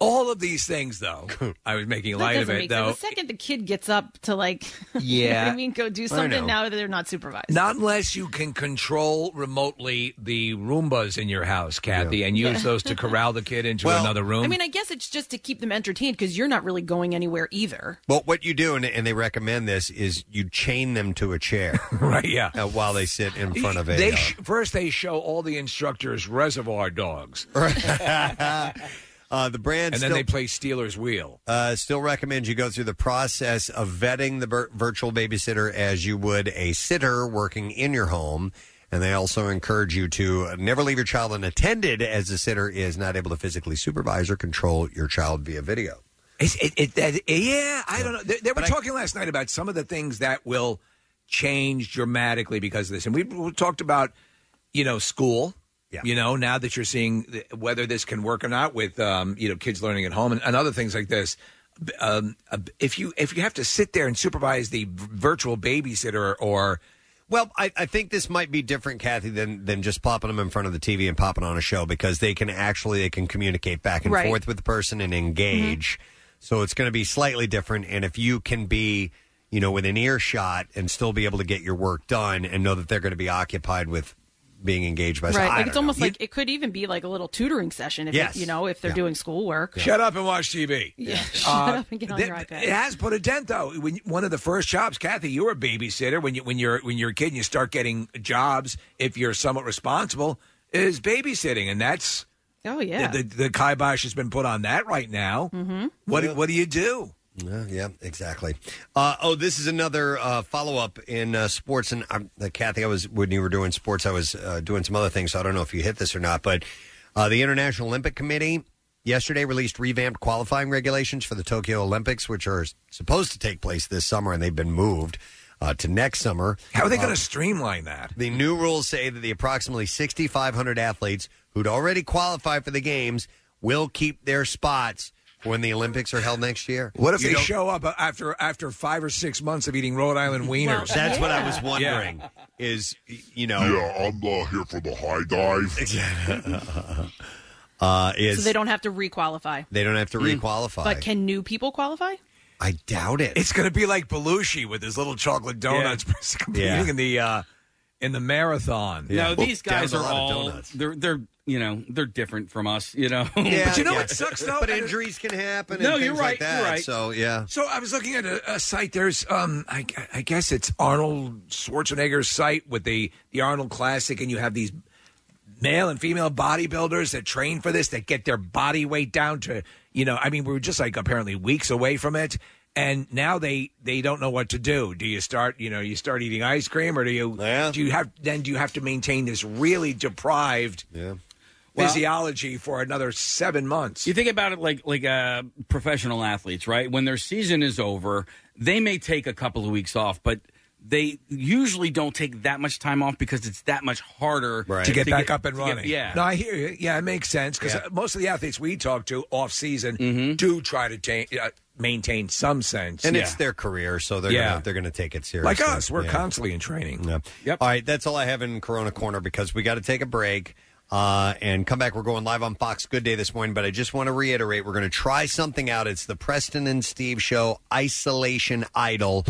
All of these things, though, I was making That light of doesn't it, make though. sense. The second the kid gets up to like, you know Yeah. I mean, go do I something. Now that they're not supervised. Not unless you can control remotely the Roombas in your house, Kathy, and use Yeah. those to corral the kid into Well, another room. I mean, I guess it's just to keep them entertained because you're not really going anywhere either. Well, what you do, and, and they recommend this, is you chain them to a chair. right, yeah. Uh, while they sit in front of a. they uh, sh- first they show all the instructors reservoir dogs, uh, the brand and then still- they play Stealers Wheel. uh, still recommends you go through the process of vetting the vir- virtual babysitter as you would a sitter working in your home. And they also encourage you to never leave your child unattended as the sitter is not able to physically supervise or control your child via video. It's, it, it, that, yeah, I don't know. They, they were talking last night about some of the things that will change dramatically because of this, and we, we talked about, you know, school. You know, now that you're seeing th- whether this can work or not with, um, you know, kids learning at home and, and other things like this. B- Um, uh, if you if you have to sit there and supervise the v- virtual babysitter or Well, I, I think this might be different, Kathy, than than just popping them in front of the TV and popping on a show because they can actually they can communicate back and Right. forth with the person and engage. So it's going to be slightly different. And if you can be, you know, within earshot and still be able to get your work done and know that they're going to be occupied with being engaged by, right. I Like don't it's know. almost like it could even be like a little tutoring session if Yes. it, you know if they're Yeah. doing schoolwork. shut up and watch TV. Yeah. Shut Uh, up and get on th- your iPad. It has put a dent though. When one of the first jobs, Kathy, you were a babysitter. When you when you're when you're a kid and you start getting jobs, if you're somewhat responsible, is babysitting, and that's oh yeah. the, the, the kibosh has been put on that right now. Mm-hmm. What do- what do you do? Yeah, yeah, exactly. Uh, oh, this is another uh, follow up in uh, sports. And uh, Kathy, I was when you were doing sports, I was uh, doing some other things. So I don't know if you hit this or not, but uh, the International Olympic Committee yesterday released revamped qualifying regulations for the Tokyo Olympics, which are supposed to take place this summer, and they've been moved uh, to next summer. How are they going Uh, to streamline that? the new rules say that the approximately 6,500 athletes who'd already qualified for the games will keep their spots when the Olympics are held next year. What if You they don't- show up after after five or six months of eating Rhode Island wieners? That's what I was wondering. Is you know? Yeah, I'm uh, here for the high dive. uh, is so they don't have to requalify. they don't have to Mm. requalify? But can new people qualify? I doubt it. It's going to be like Belushi with his little chocolate donuts competing Yeah. in the uh, in the marathon. No, these guys are all they're they're you know they're different from us. You know, Yeah, but you know what sucks though? But injuries can happen. No, and you're things right. Like that. You're right. So yeah. So I was looking at a, a site. There's, um, I, I guess it's Arnold Schwarzenegger's site with the the Arnold Classic, and you have these male and female bodybuilders that train for this that get their body weight down to you know I mean we were just like apparently weeks away from it and now they they don't know what to do do you start you know you start eating ice cream or do you Yeah. do you have then do you have to maintain this really deprived physiology for another seven months You think about it like like uh, professional athletes, right? When their season is over, they may take a couple of weeks off, but they usually don't take that much time off because it's that much harder to get back up and to get- running. yeah. No, I hear you. Yeah, it makes sense because Yeah. most of the athletes we talk to off season Mm-hmm. do try to ta- uh, maintain some sense. And it's their career, so they're Yeah. gonna, they're going to take it seriously. like us. We're Yeah. constantly in training. Yeah. Yep. All right, that's all I have in Corona Corner because we got to take a break uh, and come back. We're going live on Fox Good Day this morning, but I just want to reiterate we're going to try something out. It's the Preston and Steve Show Isolation Idol.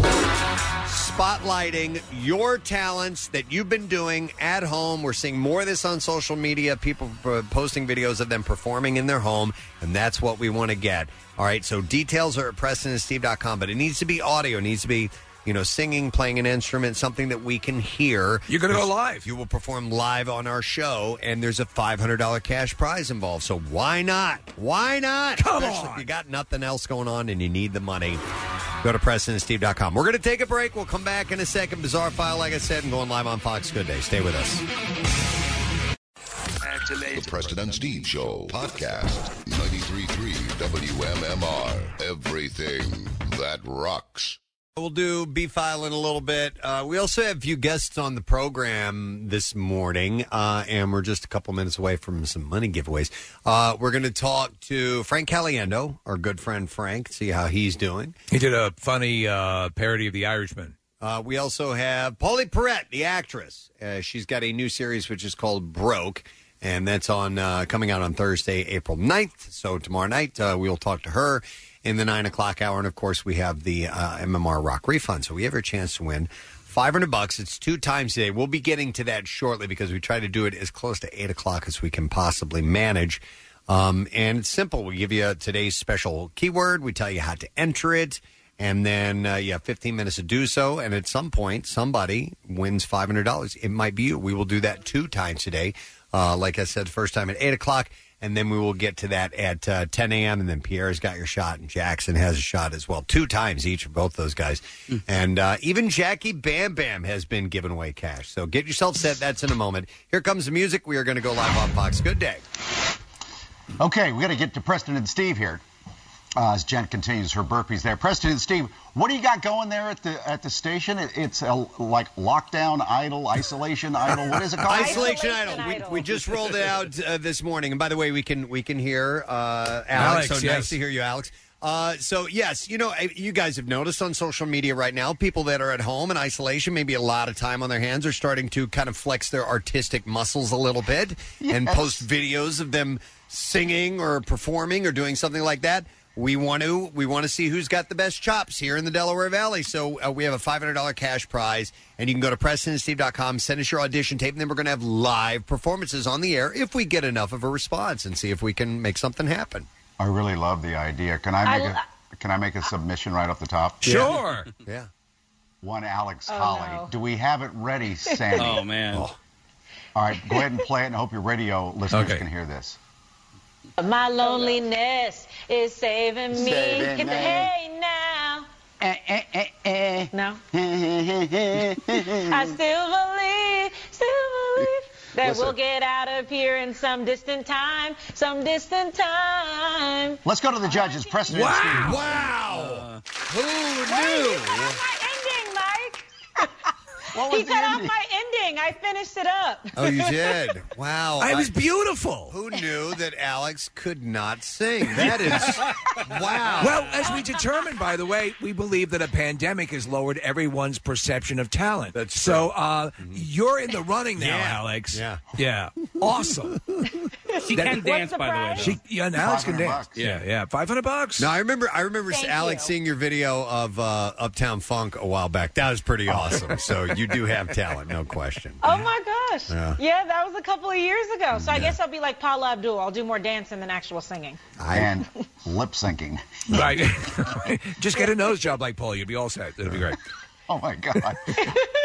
Spotlighting your talents that you've been doing at home. We're seeing more of this on social media. People posting videos of them performing in their home, and that's what we want to get. All right, so details are at PrestonandSteve.com, but it needs to be audio. It needs to be you know, singing, playing an instrument, something that we can hear. You're gonna go live. You will perform live on our show, and there's a $500 cash prize involved. So why not? Why not? Come Especially if you got nothing else going on and you need the money. Go to PrestonandSteve.com. We're going to take a break. We'll come back in a second. Bizarre File, like I said, and going live on Fox Good Day. Stay with us. The Preston and Steve Show podcast. 93.3 WMMR. Everything that rocks. We'll do B file in a little bit. Uh, we also have a few guests on the program this morning, uh, and we're just a couple minutes away from some money giveaways. Uh, we're going to talk to Frank Caliendo, our good friend Frank, see how he's doing. He did a funny uh, parody of The Irishman. Uh, we also have Pauley Perrette, the actress. Uh, she's got a new series which is called Broke, and that's on uh, coming out on Thursday, April 9th. So tomorrow night uh, we'll talk to her in the nine o'clock hour, and of course we have the uh, MMR Rock refund. So we have a chance to win. 500 bucks. It's two times today. We'll be getting to that shortly because we try to do it as close to 8 o'clock as we can possibly manage. Um, and it's simple. We give you today's special keyword. We tell you how to enter it. And then uh, you have 15 minutes to do so. And at some point, somebody wins $500. It might be you. We will do that two times today. Uh, like I said, first time at 8 o'clock. And then we will get to that at uh, 10 a.m. And then Pierre's got your shot, and Jackson has a shot as well. Two times each for both those guys. And uh, even Jacky Bam Bam has been giving away cash. So get yourself set. That's in a moment. Here comes the music. We are going to go live on Fox. Good day. Okay, we got to get to Preston and Steve here. Uh, as Jen continues her burpees there, Preston and Steve, what do you got going there at the at the station? It, it's a, like lockdown idol, isolation idol. What is it called? Isolation, Idol. We, we just rolled it out uh, this morning, and by the way, we can we can hear uh, Alex. Alex, so yes. nice to hear you, Alex. Uh, so yes, you know, you guys have noticed on social media right now, people that are at home in isolation, maybe a lot of time on their hands, are starting to kind of flex their artistic muscles a little bit and post videos of them singing or performing or doing something like that. We want to we want to see who's got the best chops here in the Delaware Valley. So uh, we have a five hundred dollar cash prize, and you can go to PrestonandSteve.com, send us your audition tape, and then we're going to have live performances on the air if we get enough of a response and see if we can make something happen. I really love the idea. Can I I make lo- a Can I make a submission right off the top? Sure. Yeah. One Alex Oh, Holly. no. Do we have it ready, Sandy? Oh, man. All right, go ahead and play it, and I hope your radio listeners Okay. can hear this. My loneliness is saving me. Saving Hit the me. hay now. Eh, eh, eh, no. I still believe, still believe that Listen. we'll get out of here in some distant time, some distant time. Let's go to the judges. Preston and Steve. Wow! Uh, who knew? Ending, Mike. What he was the cut off my ending. I finished it up. Oh, you did? Wow! I was beautiful. Who knew that Alex could not sing? That is wow. Well, as we determined, by the way, we believe that a pandemic has lowered everyone's perception of talent. That's so uh, you're in the running now, Yeah. Alex. Yeah. yeah, awesome. She That- can dance, by the way. Though. She, yeah, and Alex can 500 dance. bucks. Yeah, yeah, five hundred bucks. No, I remember. I remember Thank Alex you. seeing your video of uh, Uptown Funk a while back. That was pretty awesome. so you do have talent, no question. Oh my gosh. Yeah. Yeah. that was a couple of years ago. So I guess I'll be like Paula Abdul. I'll do more dancing than actual singing. And lip syncing. Right. Just get a nose job like Paul. You'll be all set. It'll be great. Oh my God!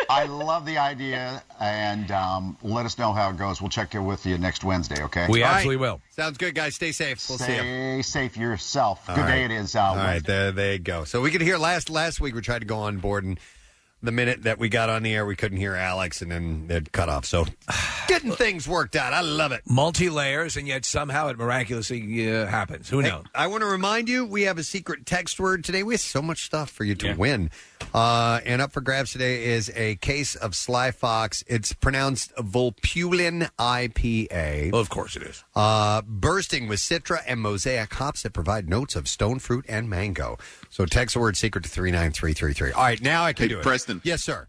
I love the idea, and um, let us know how it goes. We'll check in with you next Wednesday. Okay? We All right. absolutely will. Sounds good, guys. Stay safe. We'll see you. Stay safe yourself. All Good right. day it is. Uh, All right, Wednesday. there they go. So we could hear last last week we tried to go on board and the minute that we got on the air we couldn't hear Alex and then it cut off. So getting things worked out. I love it. Multi layers, and yet somehow it miraculously uh, happens. Who Hey, knows? I want to remind you we have a secret text word today. We have so much stuff for you to win. Uh, and up for grabs today is a case of Sly Fox. It's pronounced Volpulin IPA. Well, of course it is. Uh, bursting with Citra and Mosaic hops that provide notes of stone fruit and mango. So text the word secret to 39333. All right, now I can Hey, do it. Preston. Yes, sir.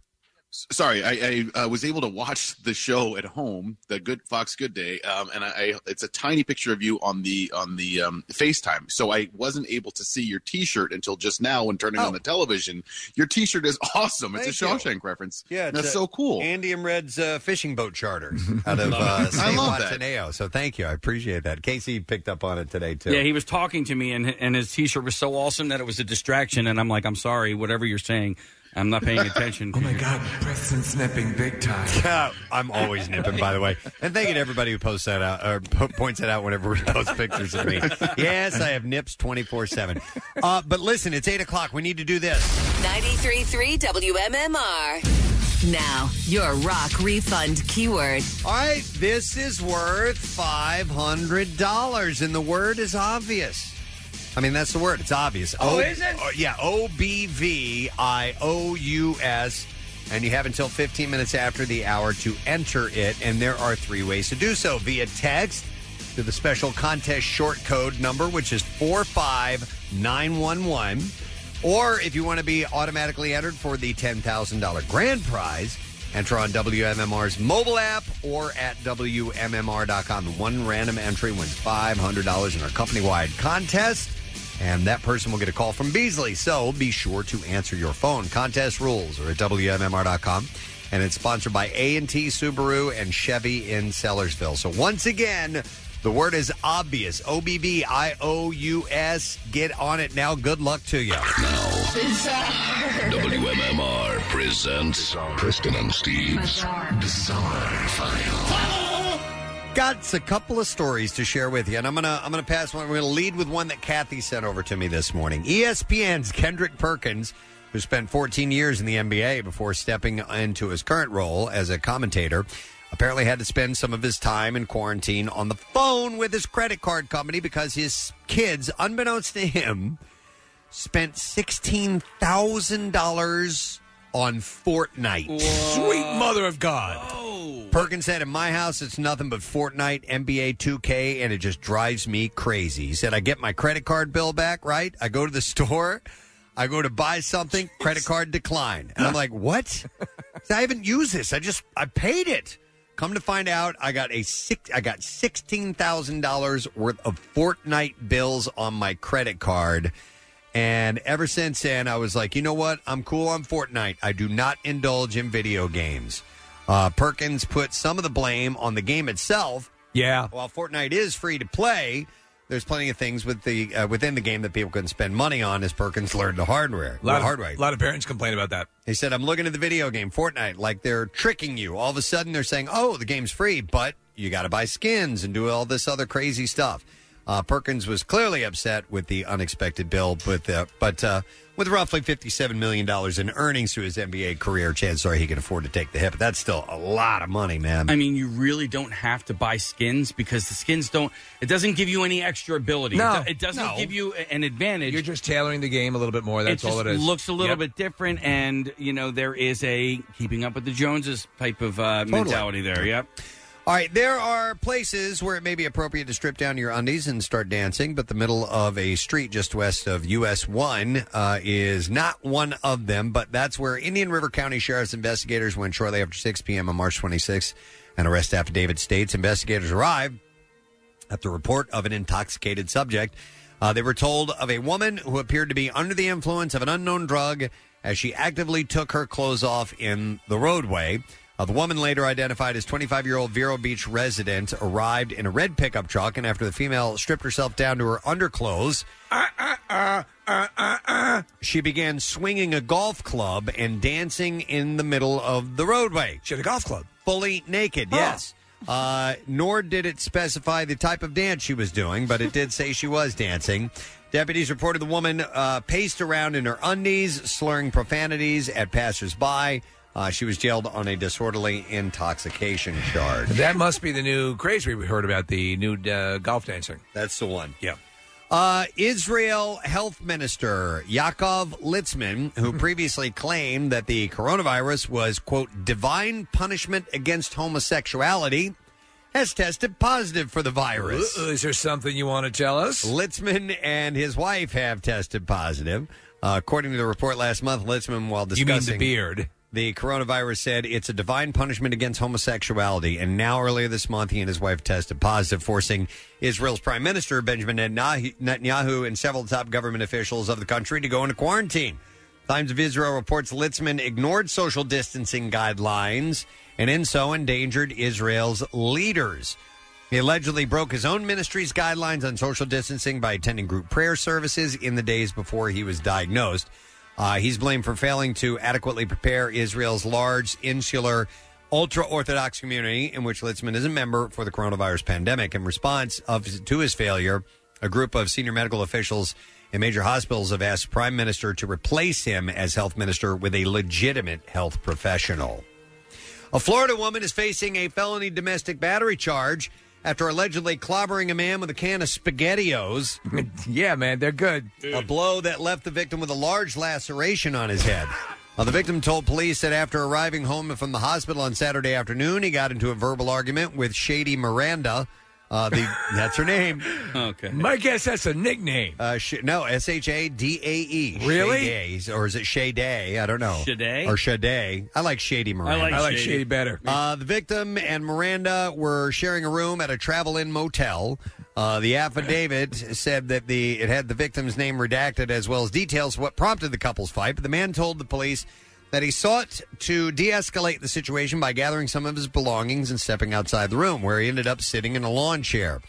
S- Sorry, I, I uh, was able to watch the show at home, the Good Fox Good Day, um, and I, I it's a tiny picture of you on the on the um, FaceTime. So I wasn't able to see your T-shirt until just now when turning on the television. Your T-shirt is awesome. It's a Oh. Thank you. Shawshank reference. Yeah, it's that's a- so cool. Andy and Red's uh, fishing boat charters out of uh, I St. love that. Watson So thank you. I appreciate that. Casey picked up on it today, too. Yeah, he was talking to me, and and his T-shirt was so awesome that it was a distraction. And I'm like, I'm sorry, whatever you're saying, I'm not paying attention. oh my God, Preston's nipping big time. Yeah, I'm always nipping, by the way. And thank you to everybody who posts that out or po- points that out whenever we post pictures of me. Yes, I have nips 24 7. Uh, but listen, it's 8 o'clock. We need to do this. 93.3 WMMR. Now, your rock refund keyword. All right, this is worth $500, and the word is obvious. I mean, that's the word. It's obvious. Oh, is it? oh, yeah, O B V I O U S. And you have until 15 minutes after the hour to enter it. And there are three ways to do so via text to the special contest short code number, which is 45911. Or if you want to be automatically entered for the $10,000 grand prize, enter on WMMR's mobile app or at WMMR.com. The one random entry wins $500 in our company wide contest. And that person will get a call from Beasley. So be sure to answer your phone. Contest rules are at WMMR.com. And it's sponsored by A&T Subaru and Chevy in Sellersville. So once again, the word is obvious. O B B I O U S. Get on it now. Good luck to you. Now. WMMR presents Preston and Steve's Bizarre, File. Got a couple of stories to share with you, and I'm gonna I'm gonna pass one. We're gonna lead with one that Kathy sent over to me this morning. ESPN's Kendrick Perkins, who spent 14 years in the NBA before stepping into his current role as a commentator, apparently had to spend some of his time in quarantine on the phone with his credit card company because his kids, unbeknownst to him, spent sixteen thousand dollars on Fortnite. Sweet mother of God. Perkins said, In my house, it's nothing but Fortnite, NBA 2K, and it just drives me crazy. He said, I get my credit card bill back, right? I go to the store, I go to buy something, credit card decline. And I'm like, What? He said, I haven't used this. I just, I paid it. Come to find out, I got a six, I got sixteen thousand dollars worth of Fortnite bills on my credit card, and ever since then, I was like, you know what? I'm cool on Fortnite. I do not indulge in video games. Uh, Perkins put some of the blame on the game itself. Yeah. While Fortnite is free to play, there's plenty of things with the uh, within the game that people can spend money on. As Perkins learned the hardware, A lot, the of, hard way. a lot of parents complain about that. He said, I'm looking at the video game, Fortnite, like they're tricking you. All of a sudden, they're saying, oh, the game's free, but you got to buy skins and do all this other crazy stuff. Uh, Perkins was clearly upset with the unexpected bill, but, uh, but uh, with roughly $57 million in earnings through his NBA career, chances are he can afford to take the hit, but that's still a lot of money, man. I mean, you really don't have to buy skins because the skins don't. It doesn't give you any extra ability. No. it, do- it doesn't No. give you a- an advantage. You're just tailoring the game a little bit more. That's it just all it is. It looks a little Yep. bit different, and you know there is a keeping up with the Joneses type of uh, mentality there. Yep. All right, there are places where it may be appropriate to strip down your undies and start dancing, but the middle of a street just west of US 1 uh, is not one of them, but that's where Indian River County Sheriff's investigators went shortly after 6 p.m. on March 26th. An arrest affidavit states investigators arrived at the report of an intoxicated subject. Uh, they were told of a woman who appeared to be under the influence of an unknown drug as she actively took her clothes off in the roadway. Uh, the woman, later identified as 25 year old Vero Beach resident, arrived in a red pickup truck, and after the female stripped herself down to her underclothes. She began swinging a golf club and dancing in the middle of the roadway. She had a golf club. Fully naked, yes. Uh, nor did it specify the type of dance she was doing, but it did say she was dancing. Deputies reported the woman uh, paced around in her undies, slurring profanities at passersby. Uh, she was jailed on a disorderly intoxication charge. That must be the new craze we heard about the new uh, golf dancing. That's the one. Yeah. Uh, Israel Health Minister Yaakov Litzman, who previously claimed that the coronavirus was, quote, divine punishment against homosexuality, has tested positive for the virus. Uh, is there something you want to tell us? Litzman and his wife have tested positive. Uh, according to the report last month, Litzman, while You discussing mean the beard? The coronavirus said it's a divine punishment against homosexuality. And now, earlier this month, he and his wife tested positive, forcing Israel's Prime Minister Benjamin Netanyahu and several top government officials of the country to go into quarantine. Times of Israel reports Litzman ignored social distancing guidelines and, in so, endangered Israel's leaders. He allegedly broke his own ministry's guidelines on social distancing by attending group prayer services in the days before he was diagnosed. Uh, he's blamed for failing to adequately prepare Israel's large, insular, ultra Orthodox community, in which Litzman is a member, for the coronavirus pandemic. In response of, to his failure, a group of senior medical officials in major hospitals have asked Prime Minister to replace him as health minister with a legitimate health professional. A Florida woman is facing a felony domestic battery charge after allegedly clobbering a man with a can of SpaghettiOs. yeah, man, they're good. A blow that left the victim with a large laceration on his head. Now, the victim told police that after arriving home from the hospital on Saturday afternoon, he got into a verbal argument with Shady Miranda. Uh, the, that's her name. Okay. My guess that's a nickname. Uh, sh- no, S H A D A E. Really? Shade, or is it Shade? I don't know. Shade? Or Shaday. I like Shady Miranda. I like I like Shady. Shady better. Uh, the victim and Miranda were sharing a room at a travel-in motel. Uh, the affidavit said that the it had the victim's name redacted as well as details of what prompted the couple's fight. But the man told the police that he sought to de-escalate the situation by gathering some of his belongings and stepping outside the room, where he ended up sitting in a lawn chair.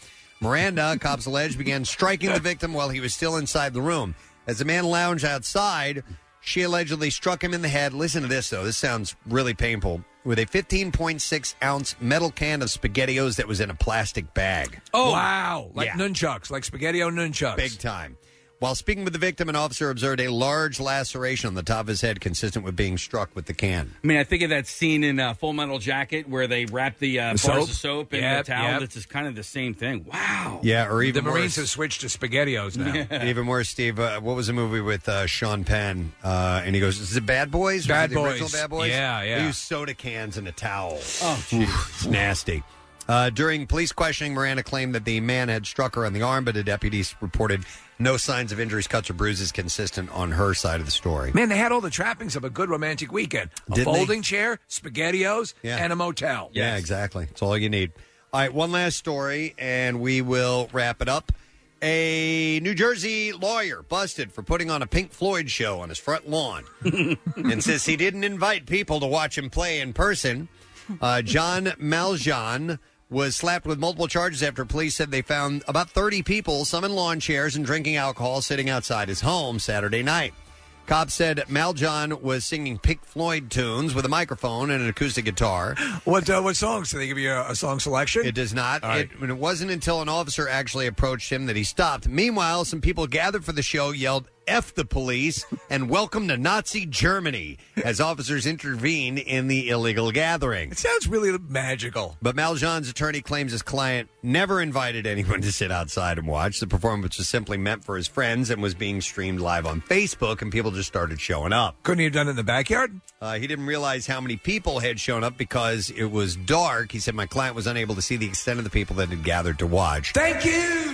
Miranda, cops allege, began striking the victim while he was still inside the room. As the man lounged outside, she allegedly struck him in the head. Listen to this, though. This sounds really painful. With a 15.6 ounce metal can of SpaghettiOs that was in a plastic bag. Oh, wow. Like Yeah. nunchucks, like spaghetti-o nunchucks. Big time. While speaking with the victim, an officer observed a large laceration on the top of his head, consistent with being struck with the can. I mean, I think of that scene in uh, Full Metal Jacket where they wrap the, uh, The bars soap? of soap in Yep, the towel. yep. That's just kind of the same thing. Wow. Yeah, or even the Marines worse- have switched to spaghettios now. Even worse, Steve. Uh, what was the movie with uh, Sean Penn? Uh, and he goes, "Is it Bad Boys? Was Bad it the original Boys. Bad Boys? Yeah, yeah. They use soda cans and a towel. Oh, Oof, it's nasty." Uh, during police questioning, Miranda claimed that the man had struck her on the arm, but the deputies reported no signs of injuries, cuts, or bruises consistent on her side of the story. Man, they had all the trappings of a good romantic weekend: a Didn't they? folding chair, spaghettios, Yeah. and a motel. Yeah, exactly. That's all you need. All right, one last story, and we will wrap it up. A New Jersey lawyer busted for putting on a Pink Floyd show on his front lawn. and since he didn't invite people to watch him play in person, uh, John Maljan was slapped with multiple charges after police said they found about 30 people, some in lawn chairs and drinking alcohol, sitting outside his home Saturday night. Cops said Maljan was singing Pink Floyd tunes with a microphone and an acoustic guitar. What uh, what songs? Do they give you a, a song selection? It does not. All right. It, and it wasn't until an officer actually approached him that he stopped. Meanwhile, some people gathered for the show yelled, F the police and welcome to Nazi Germany as officers intervene in the illegal gathering. It sounds really magical. But Maljan's attorney claims his client never invited anyone to sit outside and watch. The performance was simply meant for his friends and was being streamed live on Facebook, and people just started showing up. Couldn't he have done it in the backyard? Uh, he didn't realize how many people had shown up because it was dark. He said, My client was unable to see the extent of the people that had gathered to watch. Thank you.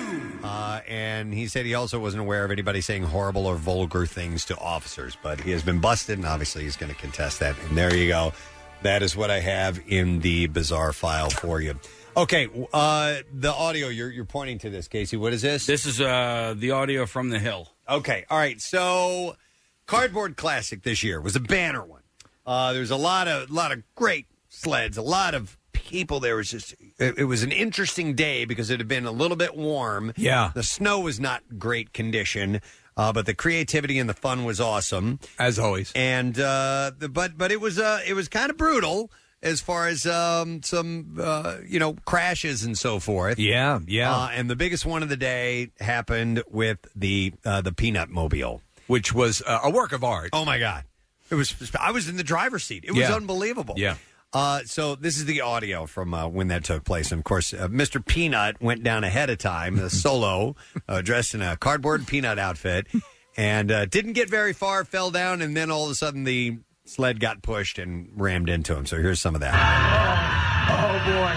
Uh, and he said he also wasn't aware of anybody saying horrible or vulgar things to officers, but he has been busted, and obviously he's going to contest that. And there you go. That is what I have in the bizarre file for you. Okay, uh, the audio you're you're pointing to this, Casey. What is this? This is uh, the audio from the Hill. Okay, all right. So, Cardboard Classic this year was a banner one. Uh, There's a lot of lot of great sleds, a lot of people. There was just it, it was an interesting day because it had been a little bit warm. Yeah. the snow was not great condition. Uh, but the creativity and the fun was awesome, as always. And uh, the, but but it was uh, it was kind of brutal as far as um, some uh, you know crashes and so forth. Yeah, yeah. Uh, and the biggest one of the day happened with the uh, the Peanut Mobile, which was uh, a work of art. Oh my god, it was! I was in the driver's seat. It was Yeah. unbelievable. Yeah. Uh, so this is the audio from uh, when that took place. And of course, uh, Mr. Peanut went down ahead of time, uh, solo, uh, dressed in a cardboard peanut outfit, and uh, didn't get very far. Fell down, and then all of a sudden the sled got pushed and rammed into him. So here's some of that. Oh boy.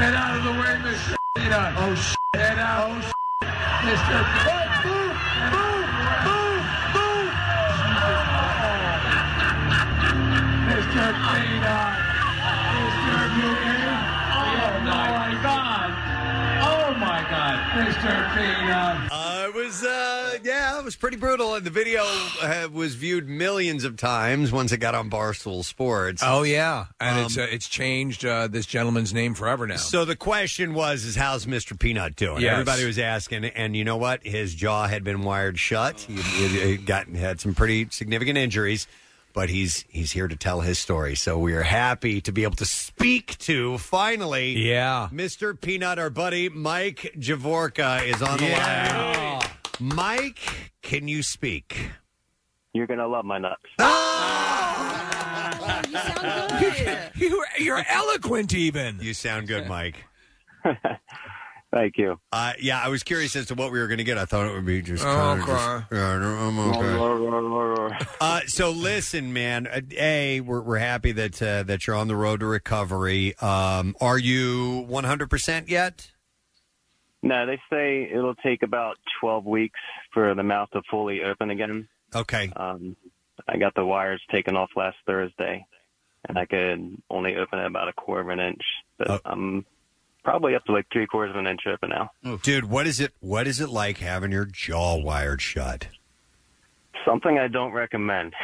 Get out of the way, Mr. Peanut. Oh shit. Get out. Oh shit. Mr. Peanut. Move, move, move, move. Mr. Peanut. God. Uh, it was, uh, yeah, it was pretty brutal. And the video uh, was viewed millions of times once it got on Barstool Sports. Oh yeah, and Um, it's uh, it's changed uh, this gentleman's name forever now. So the question was, is how's Mr. Peanut doing? Yes. Everybody was asking, and you know what? His jaw had been wired shut. He, he, he got had some pretty significant injuries, but he's he's here to tell his story. So we are happy to be able to speak to finally, yeah, Mr. Peanut. Our buddy Mike Javorka is on the line. Mike, can you speak? You're gonna love my nuts. Ah! you, you're eloquent, even. You sound good, Mike. Thank you. Uh, yeah, I was curious as to what we were going to get. I thought it would be just. Oh, kind of okay. just- yeah, no, I'm okay. Uh, so listen, man. Uh, a, we're, we're happy that uh, that you're on the road to recovery. Um, are you 100 percent yet? No, they say it'll take about 12 weeks for the mouth to fully open again. Okay. Um, I got the wires taken off last Thursday, and I could only open it about a quarter of an inch. But Oh. I'm probably up to like three quarters of an inch open now. Dude, what is it? What is it like having your jaw wired shut? Something I don't recommend.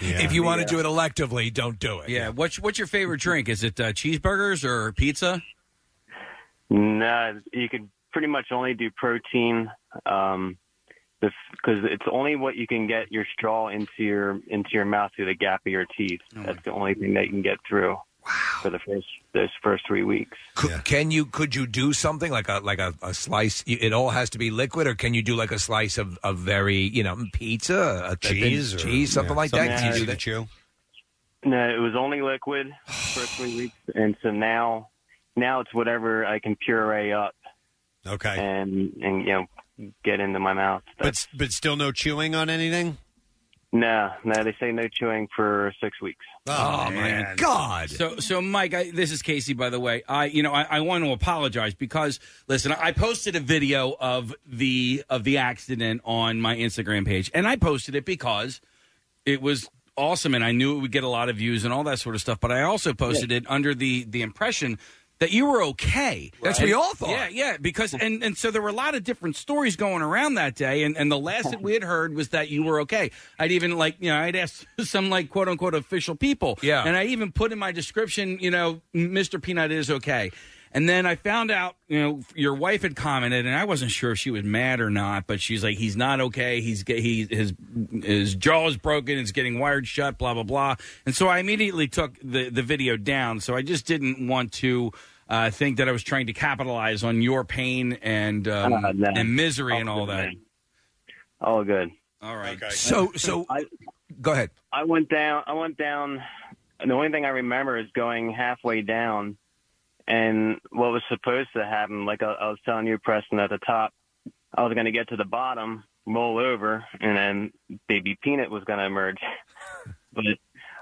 If you want to do it electively, don't do it. Yeah. What's what's your favorite drink? Is it uh, cheeseburgers or pizza? No, you could pretty much only do protein, um, because it's only what you can get your straw into your into your mouth through the gap of your teeth. That's the only thing that you can get through for the first those first three weeks. Could, Can you could you do something like a like a, a slice? It all has to be liquid, or can you do like a slice of, of very you know pizza, a thin Cheese or- cheese, something yeah, like something that? Can you easy do to that? chew? No, it was only liquid for three weeks, and so now now it's whatever I can puree up. Okay. And and you know get into my mouth. But but still no chewing on anything. No, no, they say no chewing for six weeks. Oh, oh my God! So, so Mike, I, this is Casey. By the way, I, you know, I, I want to apologize because listen, I posted a video of the of the accident on my Instagram page, and I posted it because it was awesome, and I knew it would get a lot of views and all that sort of stuff. But I also posted it under the the impression that you were okay. That's what we all thought. Yeah, yeah, because and and so there were a lot of different stories going around that day, and and the last that we had heard was that you were okay. I'd even like you know I'd asked some like quote unquote official people, Yeah. and I even put in my description, you know, Mr. Peanut is okay. And then I found out, you know, your wife had commented, and I wasn't sure if she was mad or not. But she's like, "He's not okay. He's get- he his his jaw is broken. It's getting wired shut. Blah blah blah." And so I immediately took the the video down. So I just didn't want to uh, think that I was trying to capitalize on your pain and um, Uh, no. and misery and all that. All good. All right. So so I, go ahead. I went down. I went down. And the only thing I remember is going halfway down, and what was supposed to happen. Like I, I was telling you, Preston, at the top, I was going to get to the bottom, roll over, and then baby peanut was going to emerge. but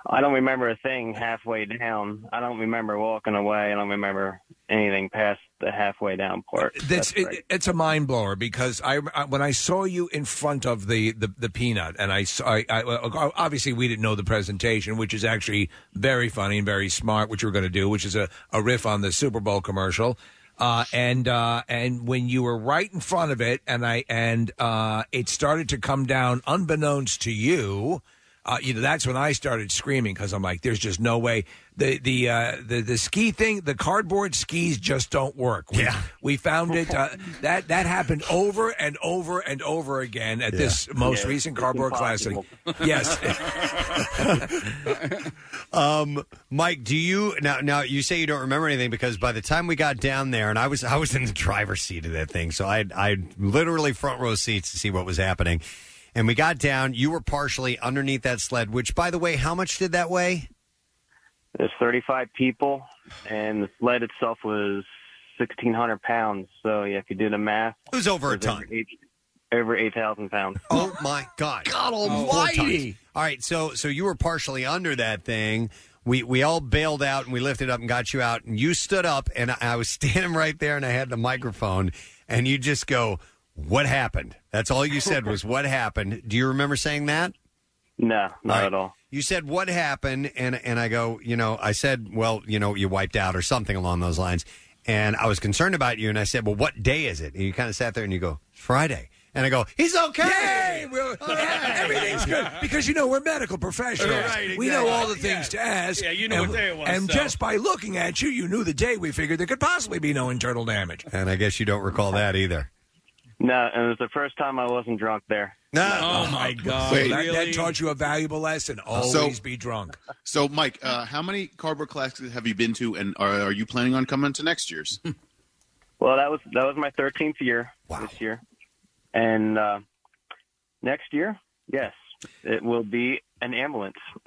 I don't remember a thing halfway down. I don't remember walking away. I don't remember anything past the halfway down part. That's it, it's a mind blower because I, I when I saw you in front of the the, the peanut and I saw I, I obviously we didn't know the presentation which is actually very funny and very smart which we're going to do which is a, a riff on the Super Bowl commercial uh, and uh, and when you were right in front of it and I and uh, it started to come down unbeknownst to you uh, you know, that's when I started screaming because I'm like, "There's just no way." The the uh, the the ski thing, the cardboard skis just don't work. We, yeah, we found it. Uh, that that happened over and over and over again at this most Yeah, recent it's cardboard classic. impossible. Yes. um, Mike, do you now? Now you say you don't remember anything because by the time we got down there, and I was I was in the driver's seat of that thing, so I I literally front row seats to see what was happening. And we got down. You were partially underneath that sled. Which, by the way, how much did that weigh? There's 35 people, and the sled itself was 1,600 pounds. So yeah, if you do the math, it was over a ton. Over eight- Over 8,000 pounds. Oh my God! God oh, almighty. tons. All right, so so you were partially under that thing. We we all bailed out and we lifted up and got you out, and you stood up, and I, I was standing right there, and I had the microphone, and you just go, "What happened?" That's all you said was, "What happened?" Do you remember saying that? No, not All right. at all. You said what happened, and and I go, you know, I said, well, you know, you wiped out or something along those lines, and I was concerned about you, and I said, well, what day is it? And you kind of sat there and you go, Friday, and I go, he's okay. Yay! We're- oh, everything's good because you know we're medical professionals. Right, We know all the exactly. things to ask. Yeah, you know and, what day it was, And so. just by looking at you, you knew the day. We figured there could possibly be no internal damage. And I guess you don't recall that either. No, and it was the first time I wasn't drunk there. No. Oh my God! Wait, that, that taught you a valuable lesson. Always So- be drunk. So, Mike, uh, how many cardboard classics have you been to, and are, are you planning on coming to next year's? Well, that was that was my 13th year this year, and uh, next year, yes, it will be an ambulance.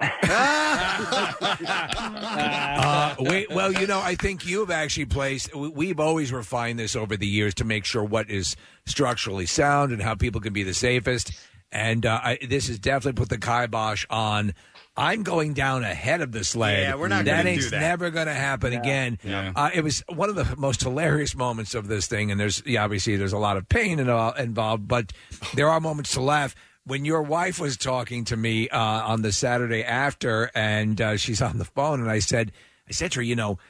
Uh, wait, well, you know, I think you've actually placed. we- We've always refined this over the years to make sure what is structurally sound and how people can be the safest. And uh, I, this has definitely put the kibosh on. I'm going down ahead of the sled. Yeah, we're not That gonna do ain't that. never going to happen again. Yeah. Uh, it was one of the most hilarious moments of this thing, and there's yeah, obviously there's a lot of pain in- involved, but there are moments to laugh. When your wife was talking to me uh, on the Saturday after, and uh, she's on the phone, and I said, I said to her, you know,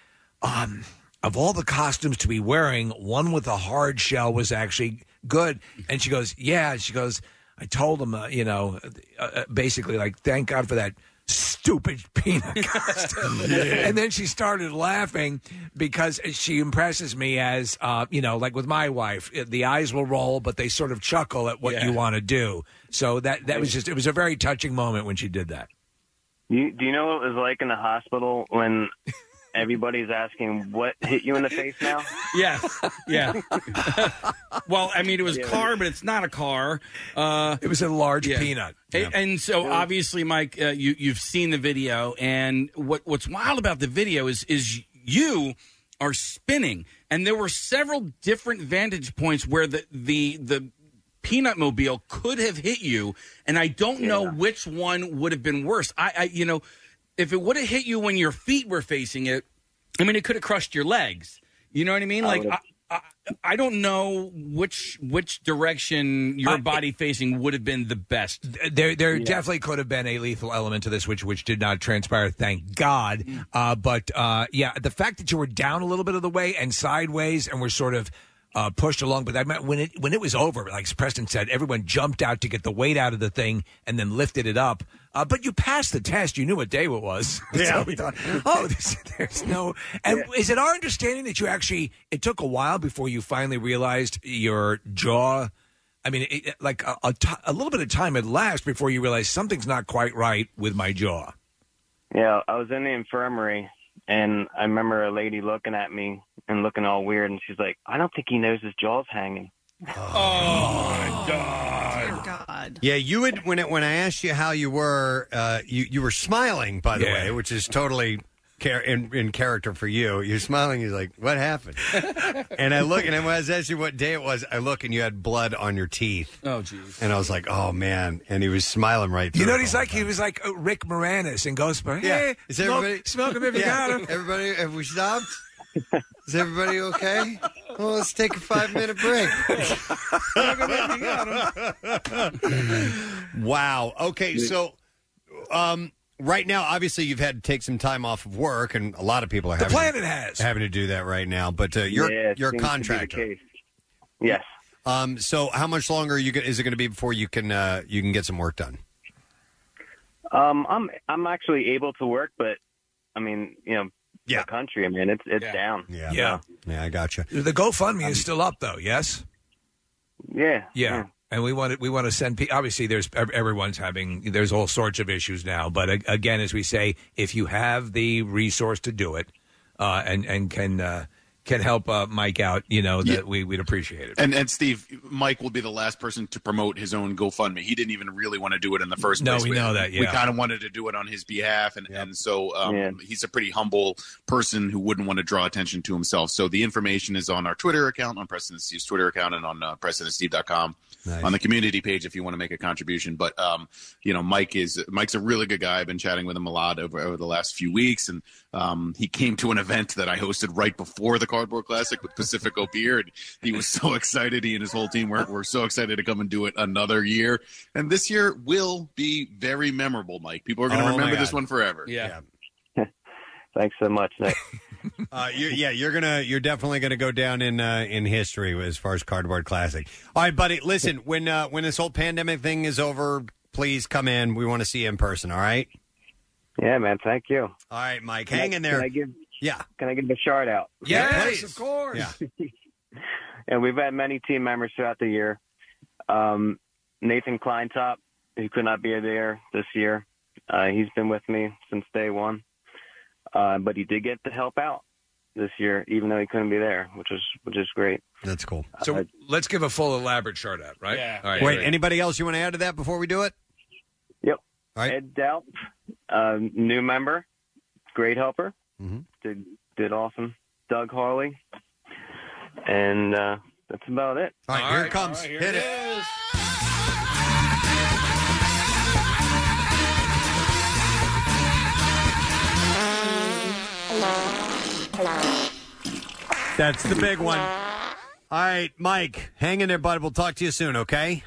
um, of all the costumes to be wearing, one with a hard shell was actually good. And she goes, yeah. She goes, I told him, uh, you know, uh, uh, basically like, thank God for that stupid peanut costume. and then she started laughing because she impresses me as, uh, you know, like with my wife, uh, the eyes will roll, but they sort of chuckle at what you want to do. So that that was just it was a very touching moment when she did that. You, do you know what it was like in the hospital when everybody's asking what hit you in the face now? Yes. Yeah. well, I mean, it was Yeah. car, but it's not a car. Uh, it was a large peanut. And, and so, obviously, Mike, uh, you you've seen the video, and what what's wild about the video is is you are spinning, and there were several different vantage points where the the the peanut mobile could have hit you, and I don't know which one would have been worse. I, I you know, if it would have hit you when your feet were facing it, I mean, it could have crushed your legs. You know what I mean? I Like. I, I, I don't know which which direction your body facing would have been the best. There, there definitely could have been a lethal element to this, which which did not transpire. Thank God. Uh, but uh, yeah, the fact that you were down a little bit of the way and sideways, and were sort of uh, pushed along. But I meant when it when it was over, like Preston said, everyone jumped out to get the weight out of the thing and then lifted it up. Uh, but you passed the test. You knew what day it was. Yeah. so we thought, oh, this, there's no. And is it our understanding that you actually? It took a while before you finally realized your jaw. I mean, it, it- like a, a, ti- a little bit of time had lapsed before you realized something's not quite right with my jaw. Yeah, I was in the infirmary, and I remember a lady looking at me and looking all weird, and she's like, "I don't think he knows his jaw's hanging." Oh my Dear God. Yeah, you would when it when I asked you how you were, uh, you you were smiling by the Yeah. way, which is totally char- in in character for you. You're smiling. You're like, what happened? and I look, and when I was asking you what day it was, I look, and you had blood on your teeth. Oh, jeez. And I was like, oh man. And he was smiling right. There. You know what he's the whole like? He was like uh, Rick Moranis in Ghostbusters. Yeah. Hey, Is smoke, everybody smoke him if you Yeah. got him. Everybody, have we stopped? Is everybody okay? Well, let's take a five minute break. wow. Okay, so um, right now, obviously, you've had to take some time off of work, and a lot of people are The having planet has. having to do that right now. But uh, you're Yeah, it you're a seems to be the contractor. case. Yes. Um, so how much longer are you go- is it going to be before you can uh, you can get some work done? Um, I'm I'm actually able to work, but I mean, you know, the country. I mean, it's it's down. Yeah. Yeah. Yeah, I got you. The GoFundMe is still up, though. Yes. Yeah. Yeah. And we want to we want to send. pe- Obviously, there's ev- everyone's having. There's all sorts of issues now. But a- again, as we say, if you have the resource to do it, uh, and and can uh, can help uh, Mike out, you know that we we'd appreciate it. And and Steve, Mike will be the last person to promote his own GoFundMe. He didn't even really want to do it in the first No, place. No, we know that, Yeah. we kind of wanted to do it on his behalf, and and so um, he's a pretty humble person who wouldn't want to draw attention to himself. So the information is on our Twitter account, on Preston Steve's Twitter account, and on uh, PrestonandSteve.com. Nice. On the community page, if you want to make a contribution, but um, you know, Mike is Mike's a really good guy. I've been chatting with him a lot over, over the last few weeks, and um, he came to an event that I hosted right before the Cardboard Classic with Pacifico Beer, and he was so excited. He and his whole team were, were so excited to come and do it another year. And this year will be very memorable, Mike. People are going to Oh, remember this one forever. Yeah. Thanks so much, Nick. Uh, you're, yeah, you're gonna, you're definitely gonna go down in uh, in history as far as Cardboard Classic. All right, buddy. Listen, when uh, when this whole pandemic thing is over, please come in. We want to see you in person. All right. Yeah, man. Thank you. All right, Mike. Can I- Hang in there. Can I give? Yeah. Can I give a shout out? Yes, of course. Yeah. and we've had many team members throughout the year. Um, Nathan Kleintop, who could not be there this year, uh, he's been with me since day one, uh, but he did get to help out this year, even though he couldn't be there, which is which is great. That's cool. So let's give a full elaborate shout out, right? Yeah. All right. Wait, anybody else you want to add to that before we do it? Yep. All right. Ed Delp, uh, new member, great helper, Mhm. did did awesome. Doug Harley, and uh, that's about it. All right, here it comes. Hit it. That's the big one. All right, Mike, hang in there, bud. We'll talk to you soon, okay?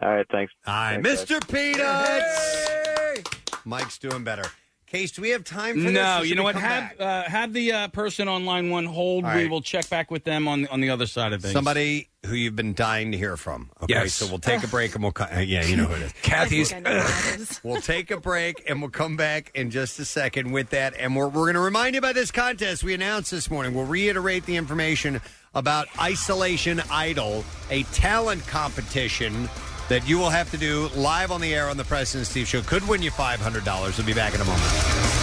All right, thanks. All right, Thanks, Mr. Peanuts. Mike's doing better. Case, do we have time for this? No, or you know we what? come Have uh, have the uh, person on line one hold. All We right. will check back with them on on the other side of things. Somebody who you've been dying to hear from. Okay, Yes. so we'll take a break and we'll. Co- uh, yeah, you know who it is. Kathy's. we'll take a break and we'll come back in just a second with that. And we're, we're going to remind you about this contest we announced this morning. We'll reiterate the information about Isolation Idol, a talent competition that you will have to do live on the air on the Preston Steve Show. Could win you $500. We'll be back in a moment.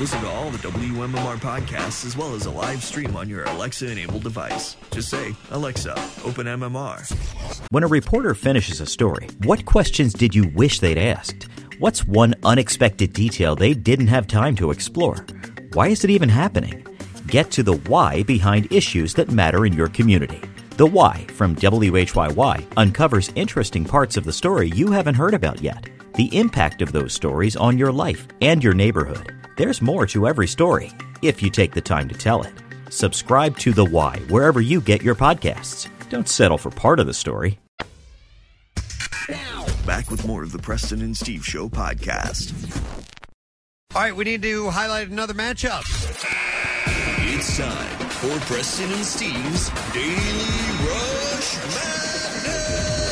Listen to all the WMMR podcasts as well as a live stream on your Alexa enabled device. Just say, Alexa, open MMR. When a reporter finishes a story, what questions did you wish they'd asked? What's one unexpected detail they didn't have time to explore? Why is it even happening? Get to the why behind issues that matter in your community. The Why from WHYY uncovers interesting parts of the story you haven't heard about yet. The impact of those stories on your life and your neighborhood. There's more to every story if you take the time to tell it. Subscribe to The Why wherever you get your podcasts. Don't settle for part of the story. Back with more of the Preston and Steve Show podcast. All right, we need to highlight another matchup. It's time for Preston and Steve's Daily Rush Madness.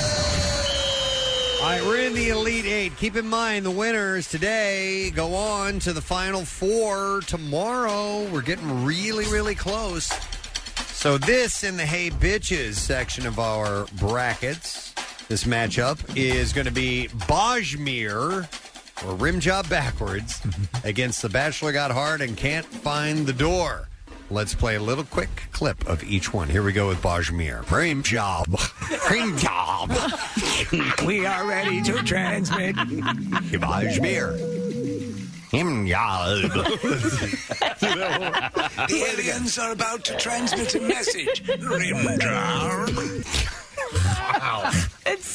All right, we're in the Elite Eight. Keep in mind the winners today go on to the Final Four tomorrow. We're getting really, really close. So, this in the Hey Bitches section of our brackets, this matchup is going to be Bajmir or Rim Job Backwards against The Bachelor Got Hard and Can't Find the Door. Let's play a little quick clip of each one. Here we go with Bajmir. Rim Job. Rim Job. we are ready to transmit. Bajmir. Him job. the aliens are about to transmit a message. Rimjar. Wow.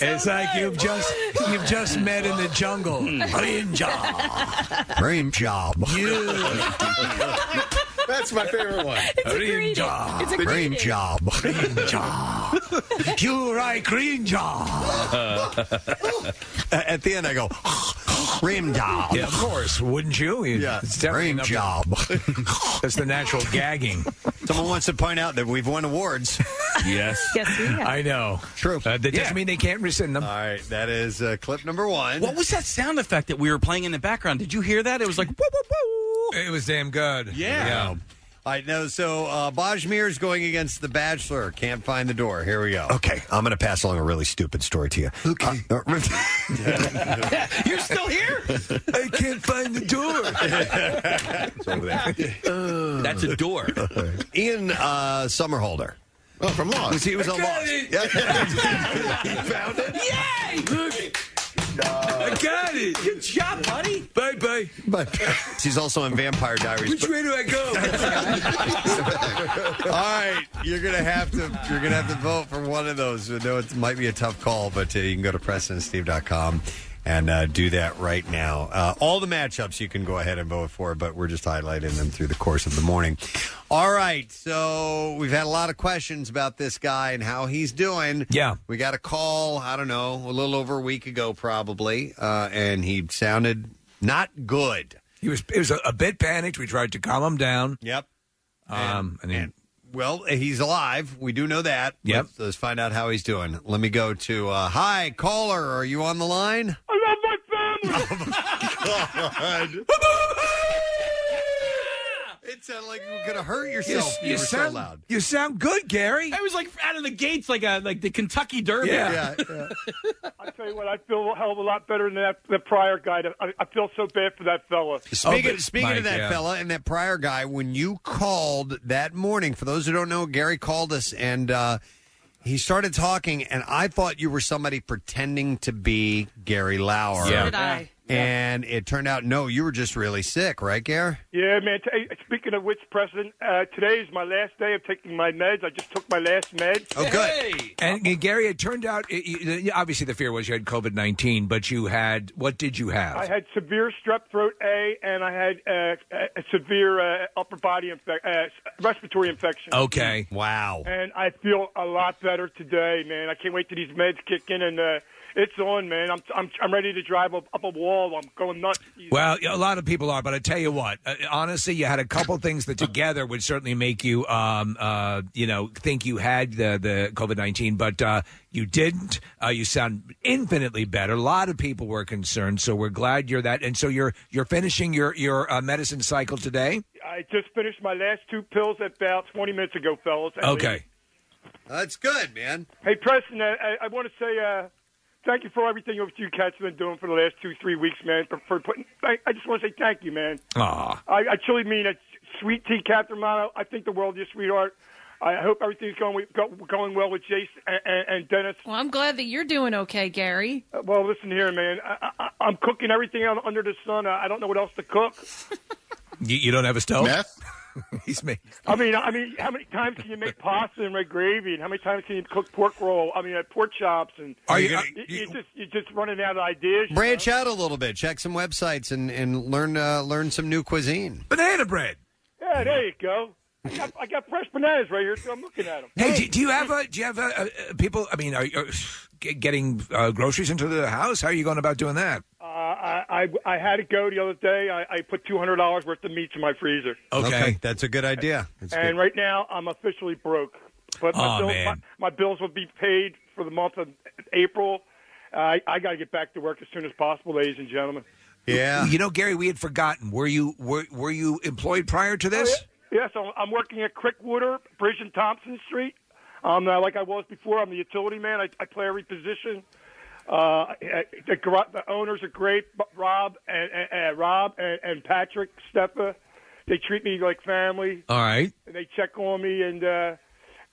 It's, like you've just you've just met in the jungle. Rimjar. Rim job. That's my favorite one. It's a greeting. It's a Rim greeting. job. You right, green job. Uh, at the end, I go, Rim job. Yeah, of course. Wouldn't you? Yeah. It's definitely Rim job. That's the natural gagging. Someone wants to point out that we've won awards. yes. Yes, we have. I know. True. Uh, that doesn't Yeah. mean they can't rescind them. All right, that is uh, clip number one. What was that sound effect that we were playing in the background? Did you hear that? It was like woo woo woo. It was damn good. Yeah. All right, no, so uh, is going against The Bachelor. Can't find the door. Here we go. Okay, I'm going to pass along a really stupid story to you. Okay. You're still here? I can't find the door. it's over there. That's a door. Ian uh, Somerhalder. Oh, from Lost. He was I on got Lost. it. Yeah. he found it. Yay! I got it. Good job, buddy. Bye bye. But she's also in Vampire Diaries. Which way do I go? All right, you're gonna have to you're gonna have to vote for one of those. I know it might be a tough call, but uh, you can go to PrestonandSteve.com and uh, do that right now. Uh, all the matchups you can go ahead and vote for, but we're just highlighting them through the course of the morning. All right, so we've had a lot of questions about this guy and how he's doing. Yeah, we got a call. I don't know, a little over a week ago, probably, uh, and he sounded not good. He was he was a, a bit panicked. We tried to calm him down. Yep. Um, and, he, Well, he's alive. We do know that. Yep. Let's, let's find out how he's doing. Let me go to uh, hi caller. Are you on the line? I love my family. God. it sounded like you were gonna hurt yourself. You, were so sound loud. You sound good, Gary. I was like out of the gates, like a like the Kentucky Derby. Yeah. I tell you what, I feel a hell of a lot better than that the prior guy. I, I feel so bad for that fella. Speaking, speaking of that fella and that prior guy, when you called that morning, for those who don't know, Gary called us and uh, he started talking, and I thought you were somebody pretending to be Gary Lauer. So did I. And it turned out, no, you were just really sick, right, Gary? Yeah, man. T- speaking of which, Preston, uh, today is my last day of taking my meds. I just took my last meds. Oh, good. And, and Gary, it turned out it, you- obviously the fear was you had COVID nineteen, but you had what did you have? I had severe strep throat A, and I had uh, a, a severe uh, upper body infec- uh, respiratory infection. Okay. Wow. And I feel a lot better today, man. I can't wait till these meds kick in, and uh, it's on, man. I'm I'm I'm ready to drive up, up a wall. I'm going nuts. Well, a lot of people are, but I tell you what, uh, honestly, you had a couple things that together would certainly make you, um, uh, you know, think you had the the COVID nineteen, but uh, you didn't. Uh, you sound infinitely better. A lot of people were concerned, so we're glad you're that. And so you're you're finishing your your uh, medicine cycle today. I just finished my last two pills about 20 minutes ago, fellas. And Okay. That's good, man. Hey, Preston, I, I, I want to say uh, thank you for everything that you cats have been doing for the last two, three weeks, man. For, for putting, I, I just want to say thank you, man. Aw. I, I truly mean it. Sweet tea, Captain Mono. I think the world is your sweetheart. I hope everything's going go, going well with Jason and, and, and Dennis. Well, I'm glad that you're doing okay, Gary. Uh, Well, listen here, man. I, I, I'm cooking everything out under the sun. I I don't know what else to cook. You, you don't have a stove? Meth? He's made. I mean, I mean, how many times can you make pasta and red gravy, and how many times can you cook pork roll? I mean, uh, pork chops, and Are you- you, you just you're just running out of ideas. you Branch know? out a little bit. Check some websites and, and learn uh, learn some new cuisine. Banana bread. Yeah, there you go. I got, I got fresh bananas right here, so I'm looking at them. Hey, do, do you have a, do you have a, uh uh people? I mean, are you are getting uh, groceries into the house? How are you going about doing that? Uh, I, I I had to go the other day. I, I put two hundred dollars worth of meats in my freezer. Okay, that's a good idea. That's and good. right now, I'm officially broke. But my, Aw, bills, man. My, my bills will be paid for the month of April. I I got to get back to work as soon as possible, ladies and gentlemen. Yeah. You know, Gary, we had forgotten. Were you were were you employed prior to this? Yes, I'm, I'm working at Crickwater, Bridge and Thompson Street. Um, uh, like I was before, I'm the utility man. I, I play every position. Uh, the, the owners are great, Rob and, and, Rob and, and Patrick Steffa. They treat me like family. All right. and they check on me. And uh,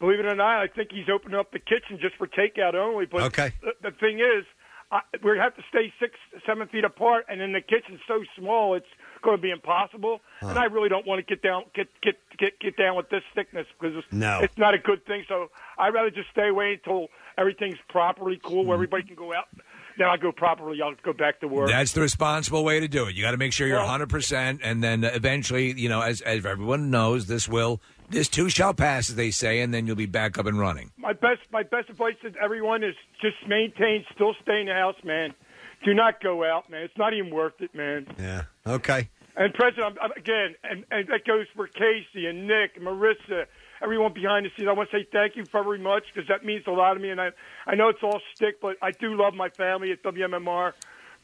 believe it or not, I think he's opening up the kitchen just for takeout only. But Okay. the, the thing is, I, we have to stay six, seven feet apart, and in the kitchen's so small, it's going to be impossible. And I really don't want to get down, get get get get down with this thickness because it's, No. it's not a good thing. So I'd rather just stay away until everything's properly cool, Mm-hmm. where everybody can go out. Then I'll go properly. I'll go back to work. That's the responsible way to do it. You got to make sure you're 100%, and then eventually, you know, as, as everyone knows, this will, this too shall pass, as they say, and then you'll be back up and running. My best, my best advice to everyone is just maintain, still stay in the house, man. Do not go out, man. It's not even worth it, man. Yeah. Okay. And Preston, I'm, I'm, again, and, and that goes for Casey and Nick and Marissa everyone behind the scenes. I want to say thank you very much because that means a lot to me. And I, I know it's all stick, but I do love my family at WMMR,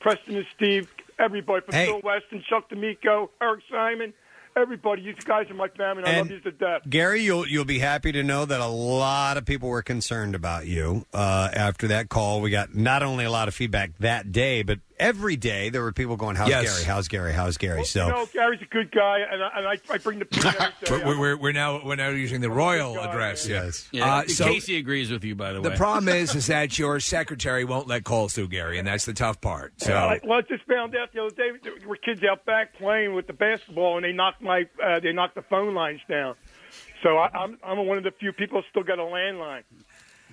Preston and Steve, everybody from Hey. Bill Weston, Chuck D'Amico, Eric Simon, everybody. You guys are my family, and I love you to death. Gary, you'll you'll be happy to know that a lot of people were concerned about you uh, after that call. We got not only a lot of feedback that day, but every day there were people going, "How's Yes. Gary? How's Gary? How's Gary?" So You know, Gary's a good guy, and I, and I, I bring the peace every day. We're, we're, we're, we're now we're now using the royal address. Yes. Yeah, Uh, so Casey agrees with you, by the way. the problem is, is that your secretary won't let calls through, Gary, and that's the tough part. So Yeah, I, well, I just found out the other day there were kids out back playing with the basketball, and they knocked my uh, they knocked the phone lines down. So I, I'm I'm one of the few people who still got a landline.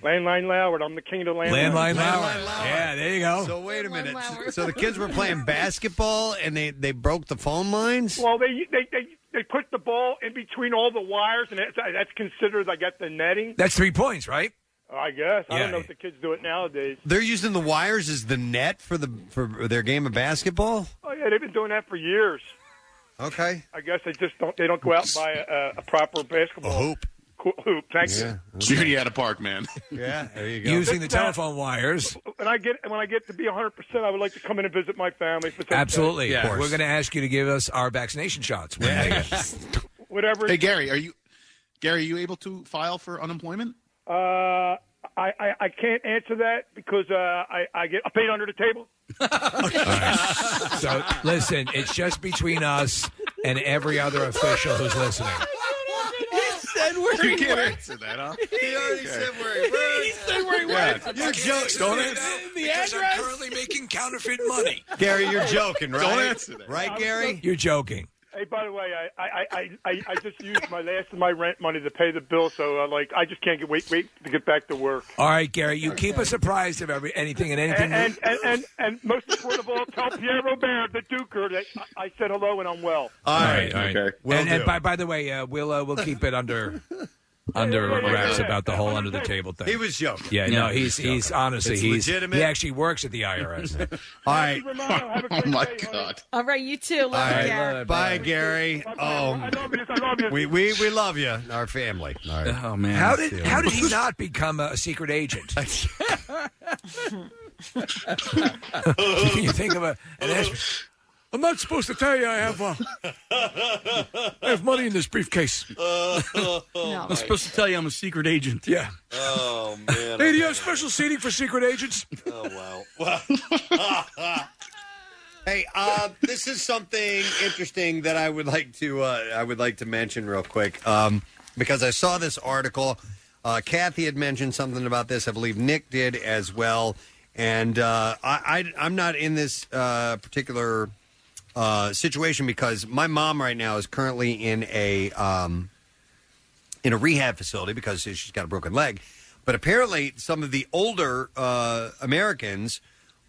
Landline Lauer. I'm the king of the landline. landline Lauer. Yeah, there you go. So wait a minute. So the kids were playing basketball and they they broke the phone lines. Well, they they they they put the ball in between all the wires, and that's, that's considered I got the netting. That's three points, right? I guess I Yeah. don't know if the kids do it nowadays. They're using the wires as the net for the for their game of basketball. Oh yeah, they've been doing that for years. Okay. I guess they just don't they don't go out and buy a, a proper basketball hoop. Cool, hoop. Thank you. Judy at a park, man. Yeah, there you go. Using the telephone wires. When I get when I get to be 100, percent I would like to come in and visit my family. If it's okay. Absolutely. We're going to ask you to give us our vaccination shots. when they get- Whatever. Hey Gary, are you Gary? Are you able to file for unemployment? Uh, I, I I can't answer that because uh, I I get I paid under the table. so listen, it's just between us and every other official who's listening. He said where You can't answer that, huh? He already said where he works. he said where he Yeah. works. You're joking. Don't Because answer. The I'm currently making counterfeit money. Gary, you're joking, right? Don't answer that. Right, Gary? You're joking. Hey, by the way, I I, I, I, I just used my last of my rent money to pay the bill, so uh, like I just can't get wait wait to get back to work. All right, Gary, you keep us apprised of every anything and anything. And and, and, and and most important of all, tell Pierre Robert, the Duker, that I, I said hello and I'm well. All right. all right. Okay. Will and, and by by the way, uh, we'll uh, we'll keep it under under Yeah, yeah, wraps about the whole under the table thing. He was joking. yeah, no, he's he's honestly It's he's legitimate. he actually works at the IRS. All right. Romano, have a Oh my day, honey. God. All right, you too. Love All you, right. Gary. Bye, Gary. I Oh, love you. I love you. we, we, we love you, our family. All right. Oh man. how did how did he not become a secret agent? Can you think of a an ass- I'm not supposed to tell you I have uh, I have money in this briefcase. No. I'm supposed to tell you I'm a secret agent. Yeah. Oh, man. Hey, do you have special seating for secret agents? Oh, wow. hey, uh, this is something interesting that I would like to uh, I would like to mention real quick um, because I saw this article. Uh, Kathy had mentioned something about this. I believe Nick did as well. And uh, I, I, I'm not in this uh, particular uh, situation because my mom right now is currently in a um, in a rehab facility because she's got a broken leg. But apparently, some of the older uh, Americans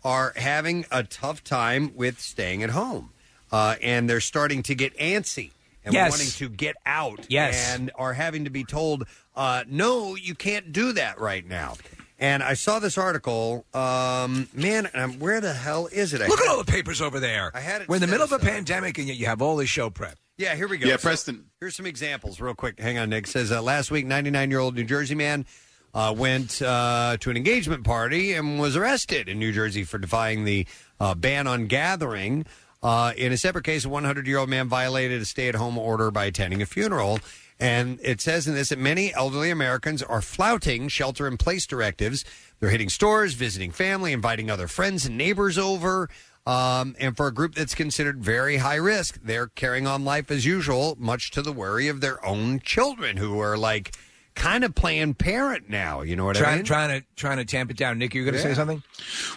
are having a tough time with staying at home, uh, and they're starting to get antsy and Yes. wanting to get out. Yes. and are having to be told, uh, "No, you can't do that right now." And I saw this article. Um, man, um, where the hell is it? I Look at all the papers over there. I had it We're in the middle of a pandemic, and yet you have all this show prep. Yeah, here we go. Yeah, So, Preston. Here's some examples, real quick. Hang on, Nick. Says uh, last week, 99 year old New Jersey man uh, went uh, to an engagement party and was arrested in New Jersey for defying the uh, ban on gathering. Uh, in a separate case, a 100 year old man violated a stay at home order by attending a funeral. And it says in this that many elderly Americans are flouting shelter in place directives. They're hitting stores, visiting family, inviting other friends and neighbors over. Um, and for a group that's considered very high risk, they're carrying on life as usual, much to the worry of their own children who are like kind of playing parent now. You know what I Trying, mean? trying to trying to tamp it down. Nick, you're going to Yeah. say something?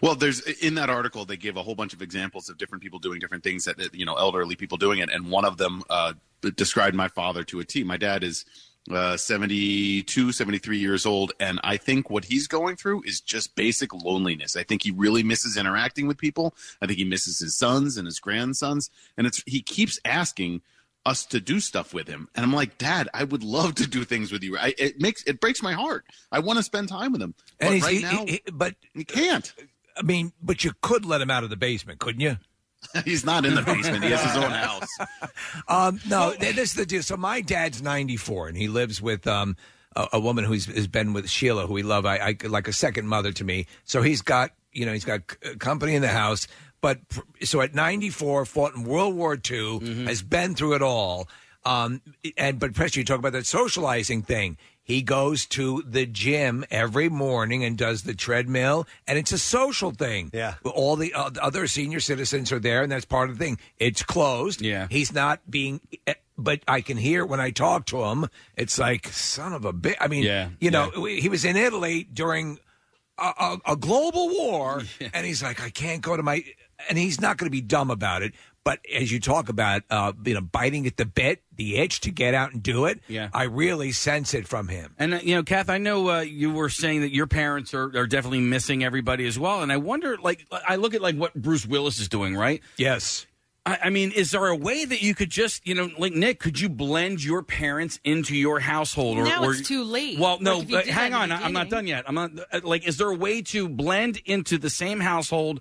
Well, there's in that article they give a whole bunch of examples of different people doing different things that that, you know elderly people doing it, and one of them uh, described my father to a T. My dad is uh, 72, 73 years old, and I think what he's going through is just basic loneliness. I think he really misses interacting with people. I think he misses his sons and his grandsons, and it's he keeps asking us to do stuff with him and i'm like dad i would love to do things with you I, it makes it breaks my heart i want to spend time with him but And right he- now he- he- but you can't I mean, but you could let him out of the basement, couldn't you? He's not in the basement. He has his own house. Um, no, this is the deal. So my dad's 94, and he lives with um, a, a woman who's has been with Sheila, who we love. I, I like a second mother to me. So he's got you know he's got company in the house. But so at 94, fought in World War II, has been through it all. Um, and but Preston, you talk about that socializing thing. He goes to the gym every morning and does the treadmill, and it's a social thing. Yeah, all the uh, other senior citizens are there, and that's part of the thing. It's closed. Yeah, he's not being. eh, But I can hear when I talk to him, it's like son of a bitch. I mean, Yeah, you know, he was in Italy during a, a, a global war, and he's like, I can't go to my, and he's not going to be dumb about it. But as you talk about, uh, you know, biting at the bit, the itch to get out and do it, Yeah. I really sense it from him. And uh, you know, Kath, I know uh, you were saying that your parents are, are definitely missing everybody as well. And I wonder, like, I look at like what Bruce Willis is doing, right? Yes. I, I mean, is there a way that you could just, you know, like Nick, could you blend your parents into your household? Or, Now or it's too late. Well, no, Like, if you did hang on, I'm not done yet. I'm not uh, like, is there a way to blend into the same household?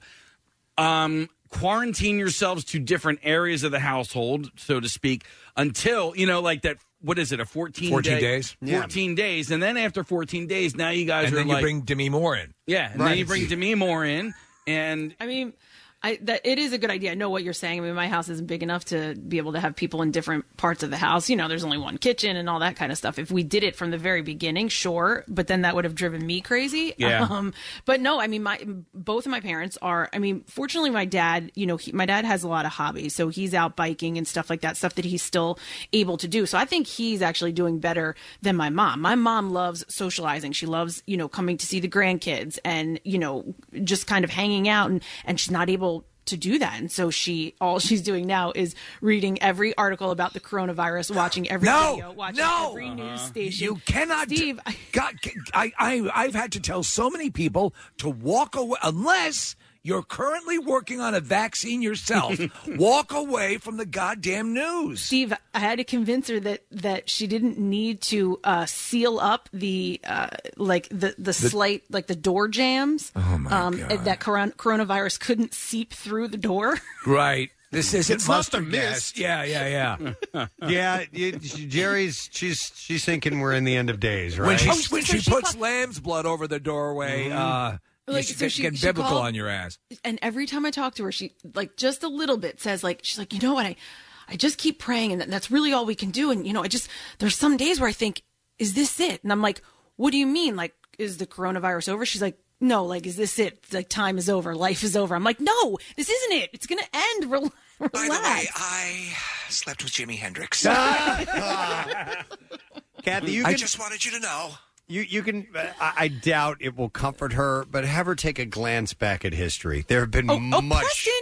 Um, quarantine yourselves to different areas of the household, so to speak, until you know, like that. What is it? A 14, 14 day- days? Yeah. 14 days, and then after 14 days, now you guys and are then like, you bring Demi Moore in. yeah, and then you bring Demi Moore in, and I mean, I that it is a good idea. I know what you're saying. I mean, my house isn't big enough to be able to have people in different parts of the house. You know, there's only one kitchen and all that kind of stuff. If we did it from the very beginning, sure, but then that would have driven me crazy. Yeah. Um, but no, I mean, my both of my parents are. I mean, fortunately, my dad. You know, he, my dad has a lot of hobbies, so he's out biking and stuff like that. Stuff that he's still able to do. So I think he's actually doing better than my mom. My mom loves socializing. She loves you know coming to see the grandkids and you know just kind of hanging out and and she's not able to do that and so she all she's doing now is reading every article about the coronavirus watching every No, video watching no. every news uh-huh. station You cannot. Steve, God, I, I, I've had to tell so many people to walk away unless you're currently working on a vaccine yourself. walk away from the goddamn news. Steve, I had to convince her that that she didn't need to uh, seal up the uh, like the the slight like the door jams. Oh my God. That coron- coronavirus couldn't seep through the door. Right. This isn't It's not mustard the gas. Yeah, yeah, yeah. yeah, you, Jerry's she's she's thinking we're in the end of days, right? When she when she puts lamb's blood over the doorway, uh, you Like, should so get, she- get she biblical called- on your ass. and every time I talk to her, she like just a little bit says like she's like, you know what, I I just keep praying, and that's really all we can do. And you know, I just there's some days where I think, is this it? And I'm like, what do you mean? Like, is the coronavirus over? She's like. No, like, is this it? Like, time is over, life is over. I'm like, no, this isn't it. It's gonna end. Rel- Relax. By the way, I slept with Jimi Hendrix. Ah. Kathy, you I just wanted you to know. You you can. Uh, I, I doubt it will comfort her, but have her take a glance back at history. There have been Oh, oh, much Preston,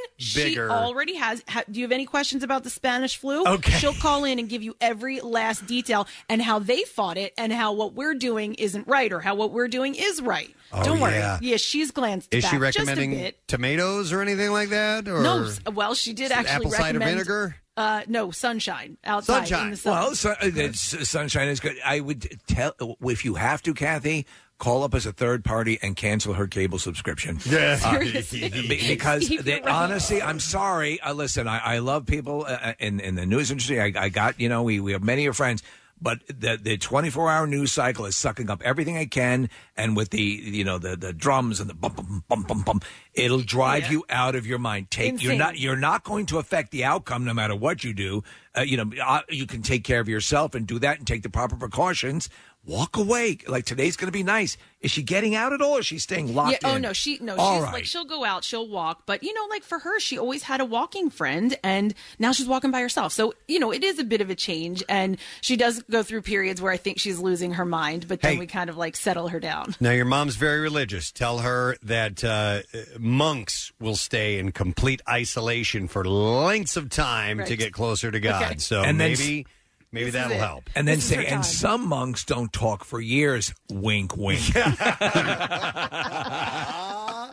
bigger. she already has. Ha, do you have any questions about the Spanish flu? Okay. She'll call in and give you every last detail and how they fought it and how what we're doing isn't right or how what we're doing is right. Oh, Don't worry. yeah. she's glanced Is back she just a recommending bit. tomatoes or anything like that? Or No, s- well, she did actually apple cider recommend vinegar. Uh, no, sunshine outside in the sun. Well, su- uh, it's- sunshine is good. I would tell if you have to, Kathy. Call up as a third party and cancel her cable subscription. Yeah. Uh, Seriously. be- because Steve, they, you're right. honestly, I'm sorry. Uh, listen, I, I love people uh, in in the news industry. I, I got you know we we have many of friends. But the the 24 hour news cycle is sucking up everything I can, and with the you know the the drums and the bum bum bum bum bum, it'll drive Yeah. you out of your mind. Take you're not you're not going to affect the outcome no matter what you do. Uh, you know uh, you can take care of yourself and do that and take the proper precautions. Walk away. Like today's going to be nice. Is she getting out at all? or is she staying locked yeah, in? Oh no, she no, All she's right. like she'll go out, she'll walk, but you know, like for her, she always had a walking friend, and now she's walking by herself. So you know, it is a bit of a change, and she does go through periods where I think she's losing her mind, but then Hey. we kind of like settle her down. Now, your mom's very religious. Tell her that uh, monks will stay in complete isolation for lengths of time to Right. get closer to God. Okay. So And then maybe maybe that'll help. And then say, and some monks don't talk for years. Wink, wink. I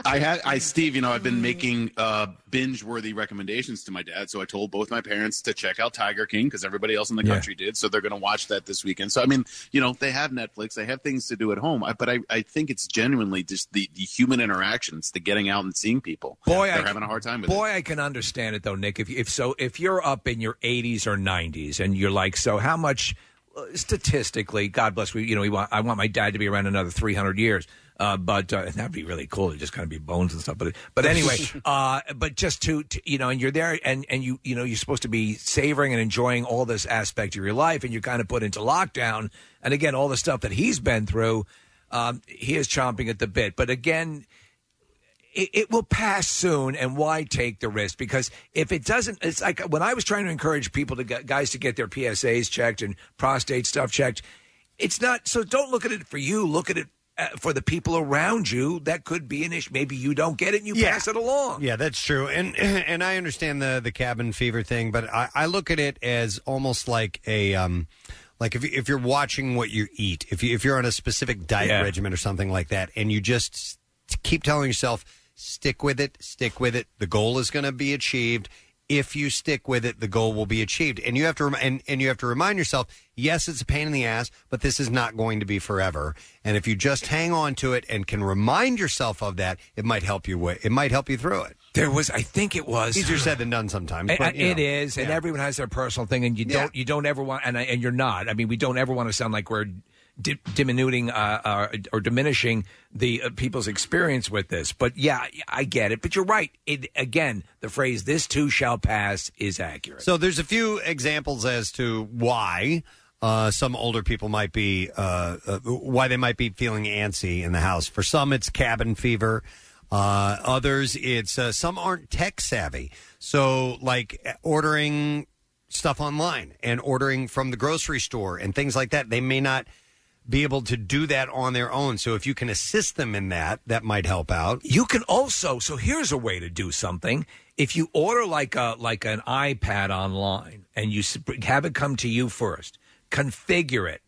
I had I Steve, you know, I've been making uh, binge-worthy recommendations to my dad. So I told both my parents to check out Tiger King because everybody else in the Yeah. country did. So they're going to watch that this weekend. So I mean, you know, they have Netflix, they have things to do at home. I, but I, I think it's genuinely just the, the human interactions, the getting out and seeing people. Boy, they're I, having a hard time with boy, it. I can understand it though, Nick. If if so, if you're up in your 80s or 90s and you're like, so how much uh, statistically? God bless we, you know, we want, I want my dad to be around another 300 years. Uh, but uh, that'd be really cool to just kind of be bones and stuff. But but anyway, uh, but just to, to you know, and you're there, and and you you know, you're supposed to be savoring and enjoying all this aspect of your life, and you're kind of put into lockdown. And again, all the stuff that he's been through, um, he is chomping at the bit. But again, it, it will pass soon and why take the risk because if it doesn't it's like when i was trying to encourage people to get guys to get their psas checked and prostate stuff checked it's not so don't look at it for you look at it uh, for the people around you that could be an issue maybe you don't get it and you Yeah. pass it along Yeah, that's true, and and I understand the the cabin fever thing, but I, I look at it as almost like a um, like if you- if you're watching what you eat, if you if you're on a specific diet Yeah. regimen or something like that, and you just keep telling yourself, stick with it, stick with it, the goal is going to be achieved. If you stick with it, the goal will be achieved, and you have to rem- and and you have to remind yourself, yes, it's a pain in the ass, but this is not going to be forever. And if you just hang on to it and can remind yourself of that, it might help you. wi- It might help you through it. there was i think it was Easier said than done sometimes. But, you it know. is, and everyone has their personal thing, and you Yeah. don't you don't ever want, and I, and you're not. I mean, we don't ever want to sound like we're di- diminuting uh, uh, or diminishing the uh, people's experience with this. But yeah, I get it. But you're right. It again, the phrase "this too shall pass" is accurate. So there's a few examples as to why uh, some older people might be uh, uh, why they might be feeling antsy in the house. For some, it's cabin fever. Uh, others, it's uh, some aren't tech savvy. So like ordering stuff online and ordering from the grocery store and things like that, they may not be able to do that on their own. So if you can assist them in that, that might help out. You can also. So here's a way to do something. If you order like a like an iPad online and you s- have it come to you first, configure it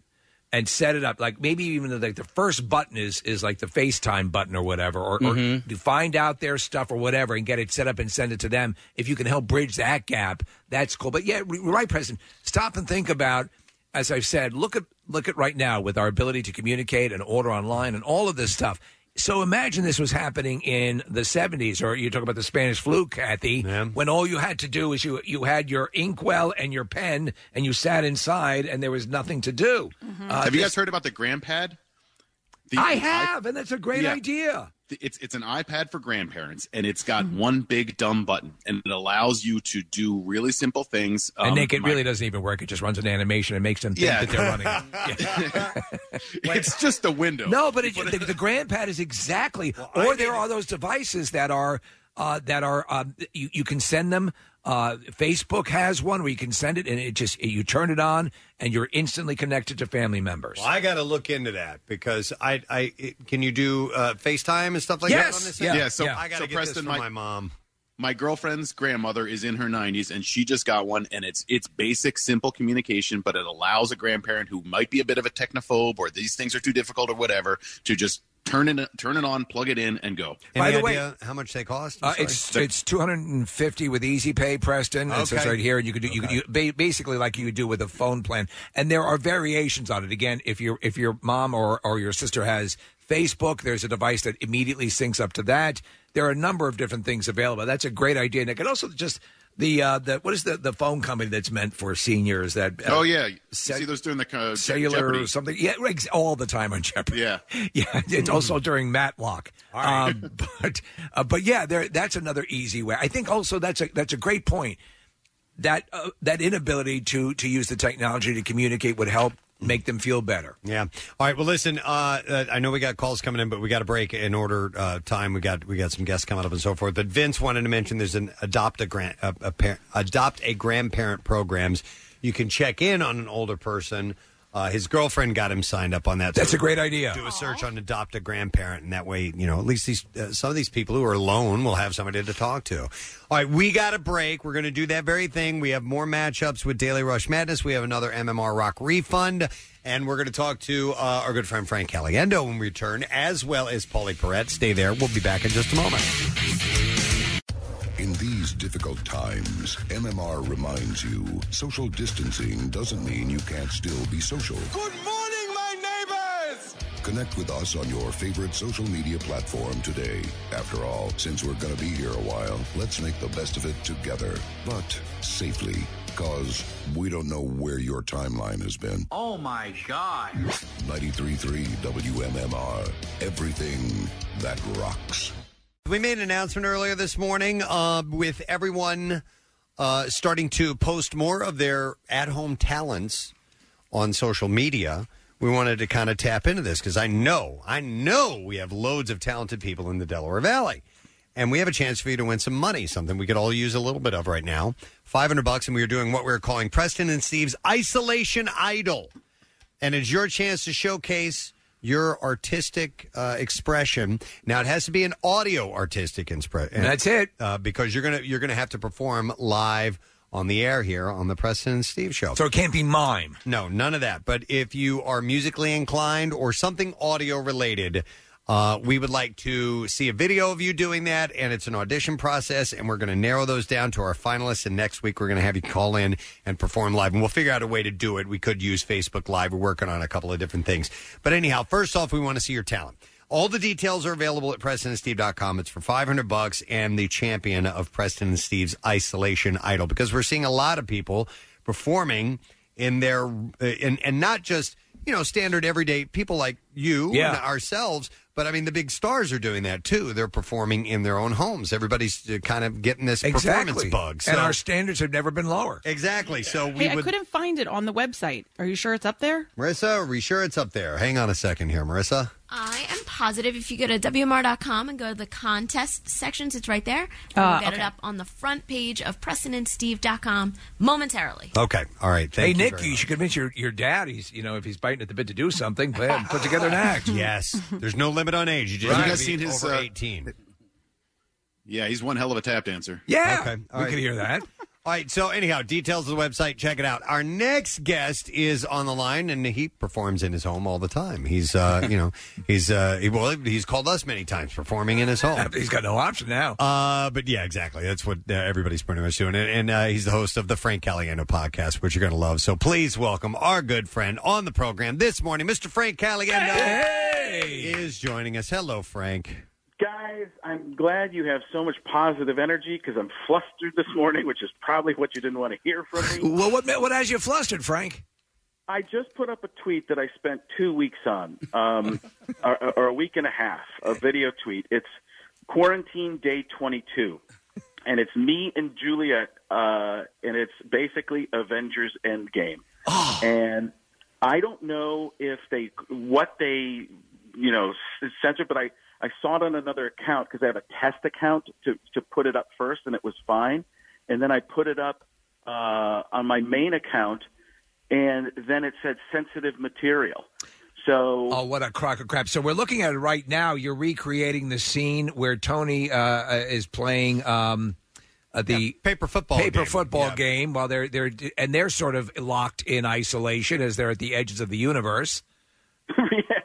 and set it up. Like maybe even like the first button is is like the FaceTime button or whatever, or, or mm-hmm. to find out their stuff or whatever and get it set up and send it to them. If you can help bridge that gap, that's cool. But yeah, right, Preston. Stop and think about. As I've said, look at look at right now with our ability to communicate and order online and all of this stuff. So imagine this was happening in the 70s, or you talk about the Spanish flu, Kathy, when all you had to do is you you had your inkwell and your pen, and you sat inside, and there was nothing to do. Uh, have you this- guys heard about the grandpad? The- I the have, and that's a great Yeah. idea. It's it's an iPad for grandparents, and it's got Mm-hmm. one big dumb button, and it allows you to do really simple things. and Um, Nick, it my- really doesn't even work. It just runs an animation and makes them think Yeah. that they're running. it. it's just a window. No, but it, the, the grandpad is exactly. or there are those devices that are uh, that are uh, you, you can send them. Uh, Facebook has one where you can send it, and it just you turn it on, and you're instantly connected to family members. Well, I got to look into that because I, I it- can you do uh, FaceTime and stuff like that on this? thing? Yeah. So, I got to so get Preston, this from my, my mom. My girlfriend's grandmother is in her 90s, and she just got one, and it's it's basic, simple communication, but it allows a grandparent who might be a bit of a technophobe or these things are too difficult or whatever to just turn it turn it on, plug it in, and go. By the way- how much they cost? I'm Uh, sorry. it's it's two hundred and fifty with Easy Pay, Preston. It says Okay. right here, and you could do you could you, ba- basically like you would do with a phone plan, and there are variations on it. Again, if your if your mom or or your sister has Facebook, there's a device that immediately syncs up to that. There are a number of different things available. That's a great idea, Nick. And also just the uh, the what is the the phone company that's meant for seniors that uh, oh yeah, you Cell- see those during the uh, Je- cellular Jeopardy. or something. Yeah, ex- all the time on Jeopardy. Yeah, yeah. It's also during Matlock. Um, but uh, but yeah, there that's another easy way. I think also that's a that's a great point. That uh, that inability to to use the technology to communicate would help make them feel better. Yeah. All right. Well, listen. Uh, uh, I know we got calls coming in, but we got a break in order uh, time. We got we got some guests coming up and so forth. But Vince wanted to mention there's an adopt a grant a, a par- adopt a grandparent programs. You can check in on an older person. Uh, his girlfriend got him signed up on that. That's a great idea. Do a search on adopt a grandparent, and that way, you know, at least these uh, some of these people who are alone will have somebody to talk to. All right, we got a break. We're going to do that very thing. We have more matchups with Daily Rush Madness. We have another MMR Rock refund, and we're going to talk to uh, our good friend Frank Caliendo when we return, as well as Pauley Perrette. Stay there. We'll be back in just a moment. In these difficult times, MMR reminds you social distancing doesn't mean you can't still be social. Good morning, my neighbors! Connect with us on your favorite social media platform today. After all, since we're going to be here a while, let's make the best of it together, but safely. Because we don't know where your timeline has been. Oh my God. 93.3 WMMR. Everything that rocks. We made an announcement earlier this morning uh, with everyone uh, starting to post more of their at home talents on social media. We wanted to kind of tap into this because I know, I know we have loads of talented people in the Delaware Valley. And we have a chance for you to win some money, something we could all use a little bit of right now. 500 bucks, and we are doing what we're calling Preston and Steve's Isolation Idol. And it's your chance to showcase your artistic uh, expression. Now it has to be an audio artistic expression. That's it. uh, because you're gonna you're gonna have to perform live on the air here on the Preston and Steve show. So it can't be mime. No, none of that. But if you are musically inclined or something audio related. Uh, we would like to see a video of you doing that, and it's an audition process, and we're going to narrow those down to our finalists. And next week, we're going to have you call in and perform live, and we'll figure out a way to do it. We could use Facebook Live. We're working on a couple of different things. But anyhow, first off, we want to see your talent. All the details are available at PrestonandSteve.com. It's for 500 bucks and the champion of Preston and Steve's Isolation Idol because we're seeing a lot of people performing in their, uh, and, and not just, you know, standard everyday people like you Yeah. and ourselves, but I mean, the big stars are doing that too. They're performing in their own homes. Everybody's uh, kind of getting this performance Exactly. bug. And our standards have never been lower. Exactly. So we Hey, I would. couldn't find it on the website. Are you sure it's up there? Marissa, are we sure it's up there? Hang on a second here, Marissa. I am positive if you go to WMR.com and go to the contest sections, it's right there. And Ah, we'll get it up on the front page of PrestonandSteve.com momentarily. Okay. All right. hey, you Nick, very you, much. should convince your, your dad. He's you know if he's biting at the bit to do something, plan, put together an act. Yes. There's no limit on age. You just Have you guys seen his over uh, 18. Yeah, he's one hell of a tap dancer. Yeah, Okay. We right. could hear that. All right. So anyhow, details of the website. Check it out. Our next guest is on the line, and he performs in his home all the time. He's, uh, you know, he's, uh, he, well, he's called us many times performing in his home. He's got no option now. Uh, but yeah, exactly. That's what uh, everybody's pretty much doing. And, and uh, he's the host of the Frank Caliendo podcast, which you're going to love. So please welcome our good friend on the program this morning, Mr. Frank Caliendo. Hey, is joining us. Hello, Frank. Guys, I'm glad you have so much positive energy because I'm flustered this morning, which is probably what you didn't want to hear from me. Well, what what has you flustered, Frank? I just put up a tweet that I spent two weeks on, um, or, or a week and a half, a video tweet. It's quarantine day 22, and it's me and Juliet, uh, and it's basically Avengers Endgame. And I don't know if they what they you know censored, but I I saw it on another account because I have a test account to to put it up first, and it was fine. And then I put it up uh, on my main account, and then it said sensitive material. So Oh, what a crock of crap! So we're looking at it right now. You're recreating the scene where Tony uh, uh, is playing um, uh, the paper football paper game. football Yeah. game while they're they're and they're sort of locked in isolation as they're at the edges of the universe. yeah,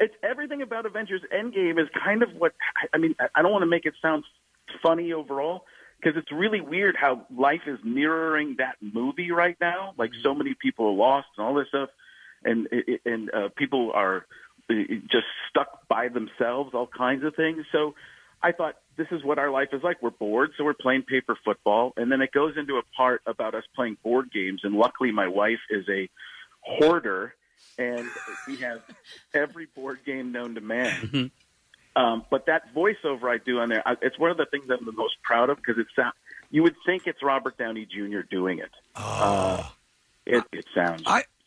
it's everything about Avengers Endgame is kind of what I- mean. I- don't want to make it sound funny overall because it's really weird how life is mirroring that movie right now. Like so many people are lost and all this stuff, and and uh, people are just stuck by themselves, all kinds of things. So I thought this is what our life is like. We're bored, so we're playing paper football, and then it goes into a part about us playing board games. And luckily, my wife is a hoarder, and we have every board game known to man. Um, but that voiceover I do on there, I, it's one of the things I'm the most proud of because it sounds. you would think it's Robert Downey Jr. doing it. Uh, it, it sounds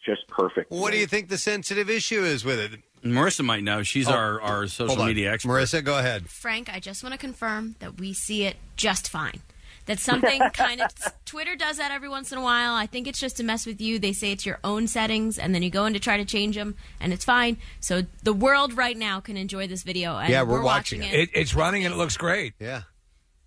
just perfect. What do you think the sensitive issue is with it? Marissa might know. She's Oh, our, our social on. media expert. Marissa, go ahead. Frank, I just want to confirm that we see it just fine. That something kind of Twitter does that every once in a while. I think it's just to mess with you. They say it's your own settings, and then you go in to try to change them, and it's fine. So the world right now can enjoy this video. And yeah, we're, watching, it. It, it's running and it looks great. Yeah.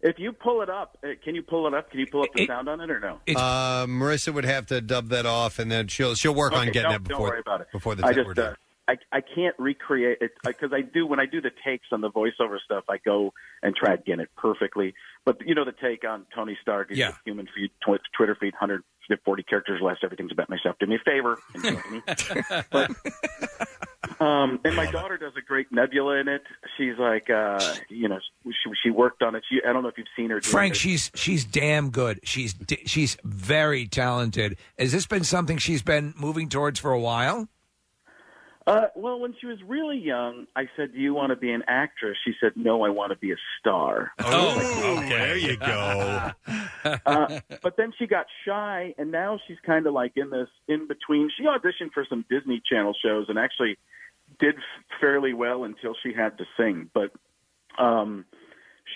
If you pull it up, uh, can you pull it up? Can you pull up the sound on it or no? Uh, Marissa would have to dub that off, and then she'll she'll work on Okay, getting don't- it before Don't worry about it. before the I t- just we're done. uh, I I can't recreate it because I do when I do the takes on the voiceover stuff. I go and try to get it perfectly. But you know the take on Tony Stark, is Yeah. human feed, tw- Twitter feed, 140 characters less. Everything's about myself. Do me a favor. and me. but um, and my daughter does a great Nebula in it. She's like, uh, you know, she she worked on it. She I don't know if you've seen her. Frank, it. she's she's damn good. She's she's very talented. Has this been something she's been moving towards for a while? Uh, well, when she was really young, I said, "Do you want to be an actress?" She said, "No, I want to be a star." Oh, okay. There you go. uh, but then she got shy, and now she's kind of like in this in between. She auditioned for some Disney Channel shows and actually did fairly well until she had to sing. But um,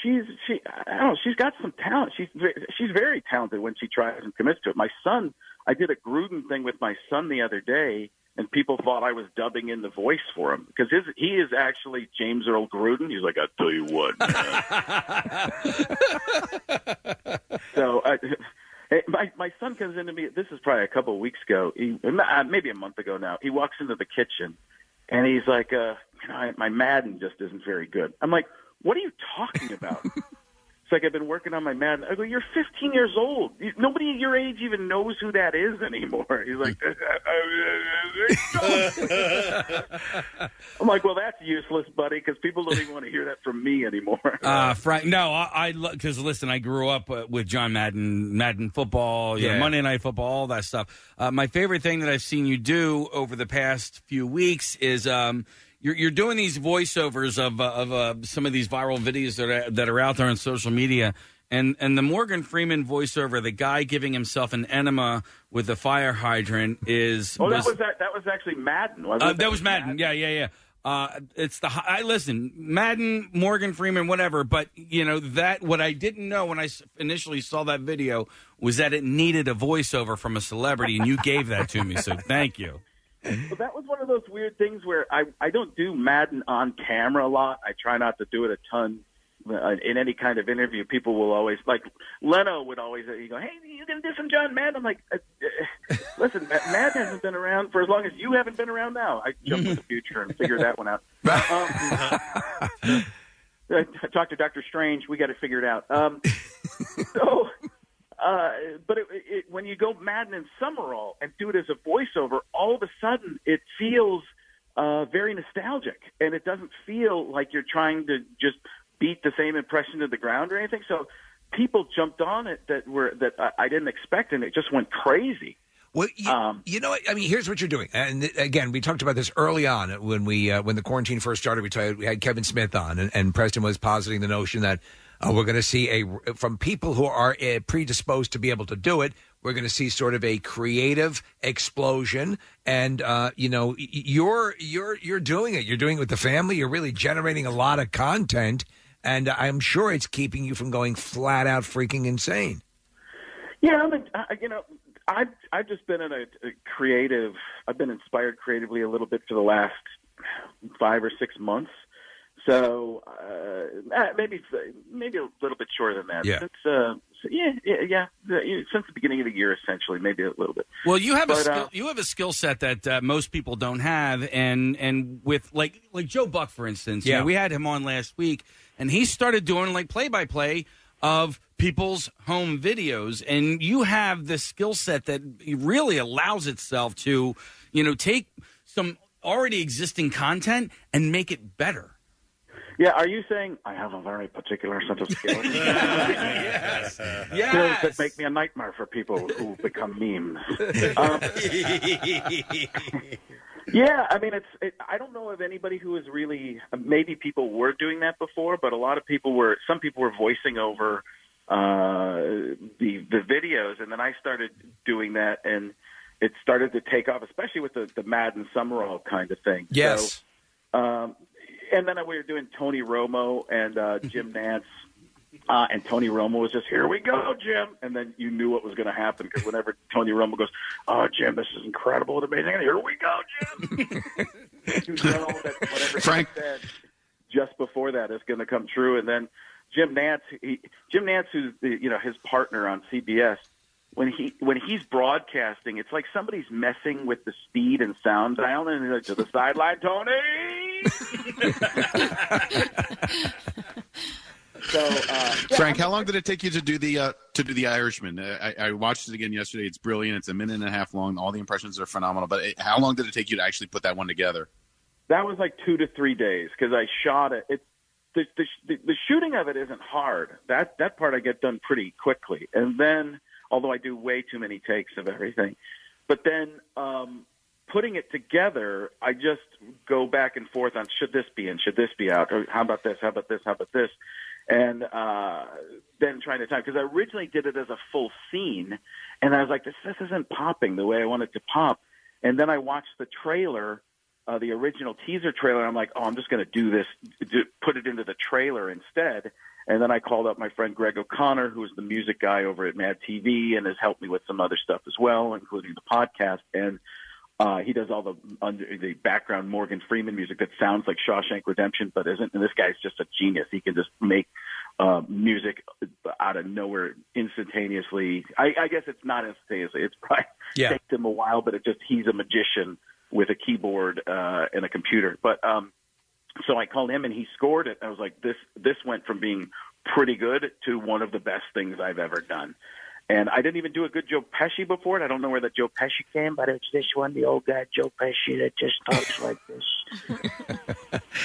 she's she I don't know. She's got some talent. She's she's very talented when she tries and commits to it. My son, I did a Gruden thing with my son the other day. And people thought I was dubbing in the voice for him because his he is actually James Earl Gruden. He's like, I tell you what, so I, my my son comes into me. This is probably a couple of weeks ago. He, uh, maybe a month ago now. He walks into the kitchen, and he's like, uh, "You know, I, my Madden just isn't very good." I'm like, "What are you talking about?" it's like I've been working on my Madden. I go, "You're 15 years old. Nobody your age even knows who that is anymore." He's like, "I'm like, well, that's useless, buddy, because people don't even want to hear that from me anymore." Uh, Frank, no, I because listen, I grew up uh, with John Madden, Madden football, you know, Yeah. Monday Night Football, all that stuff. Uh, my favorite thing that I've seen you do over the past few weeks is um, you're, you're doing these voiceovers of uh, of uh, some of these viral videos that are, that are out there on social media. And and the Morgan Freeman voiceover, the guy giving himself an enema with a fire hydrant, is Oh, that was that. That was actually Madden, wasn't uh, it? that was Madden. Yeah, yeah, yeah. Uh, it's the I listen Madden, Morgan Freeman, whatever. But you know that what I didn't know when I initially saw that video was that it needed a voiceover from a celebrity, and you gave that to me. So thank you. Well, that was one of those weird things where I I don't do Madden on camera a lot. I try not to do it a ton. Uh, in any kind of interview, people will always like Leno would always uh, you go, "Hey, you gonna do some John Madden?" I'm like, uh, uh, "Listen, Ma- Madden hasn't been around for as long as you haven't been around now." I jump to the future and figure that one out. Um, I talked to Doctor Strange. We got to figure it out. Um, so, uh, but it, it, when you go Madden and Summerall and do it as a voiceover, all of a sudden it feels uh, very nostalgic, and it doesn't feel like you're trying to just beat the same impression to the ground or anything. So people jumped on it that were that I, didn't expect, and it just went crazy. Well, you, you know. I mean, here's what you're doing. And again, we talked about this early on when we uh, when the quarantine first started. We, tried, we had Kevin Smith on, and, and Preston was positing the notion that uh, we're going to see a from people who are uh, predisposed to be able to do it. We're going to see sort of a creative explosion, and uh, you know, you're you're you're doing it. You're doing it with the family. You're really generating a lot of content, and I'm sure it's keeping you from going flat out freaking insane. Yeah, I'm a, I, you know, I've I've just been in a, a creative. I've been inspired creatively a little bit for the last five or six months. So uh, eh, maybe maybe a little bit shorter than that. Yeah. Since, uh, so yeah, yeah, yeah, Since the beginning of the year, essentially, maybe a little bit. Well, you have a skill, uh, you have a skill set that uh, most people don't have, and and with like like Joe Buck, for instance. you Yeah. know, we had him on last week, and he started doing like play by play of people's home videos, and you have this skill set that really allows itself to, you know, take some already existing content and make it better. Yeah, are you saying I have a very particular set of skills? yes. Skills that make me a nightmare for people who become memes. Um, yeah, I mean, it's. It, I don't know of anybody who is really. Maybe people were doing that before, but a lot of people were. Some people were voicing over uh, the the videos, and then I started doing that, and it started to take off, especially with the the Madden Summerall kind of thing. Yes. So, um, and then we were doing Tony Romo and uh, Jim Nantz Uh, and Tony Romo was just, here we go, Jim. And then you knew what was going to happen because whenever Tony Romo goes, oh, Jim, this is incredible and amazing. And here we go, Jim. you know that whatever Frank- he said just before that is going to come true. And then Jim Nantz, he, Jim Nantz, who's the, you know his partner on CBS, when he when he's broadcasting, it's like somebody's messing with the speed and sound dial, and like, to the sideline, Tony. so, uh, Frank, how long did it take you to do the uh, to do the Irishman? Uh, I, I watched it again yesterday. It's brilliant. It's a minute and a half long. All the impressions are phenomenal. But it, how long did it take you to actually put that one together? that was like two to three days because I shot it. It's the, the the shooting of it isn't hard. That that part I get done pretty quickly, and then although I do way too many takes of everything, but then um, putting it together, I just go back and forth on should this be in, should this be out, or how about this, how about this, how about this, and uh, then trying to time because I originally did it as a full scene, and I was like, this this isn't popping the way I want it to pop, and then I watched the trailer uh, the original teaser trailer. I'm like, oh, I'm just going to do this, do, put it into the trailer instead. And then I called up my friend Greg O'Connor, who's the music guy over at Mad TV, and has helped me with some other stuff as well, including the podcast. And uh, he does all the under, the background Morgan Freeman music that sounds like Shawshank Redemption, but isn't. And this guy's just a genius. He can just make uh, music out of nowhere instantaneously. I, I guess it's not instantaneously. It's probably Yeah. takes him a while, but it just he's a magician with a keyboard uh, and a computer. But um, so I called him and he scored it. I was like, this this went from being pretty good to one of the best things I've ever done. And I didn't even do a good Joe Pesci before it. I don't know where the Joe Pesci came, but it's this one, the old guy Joe Pesci that just talks like this.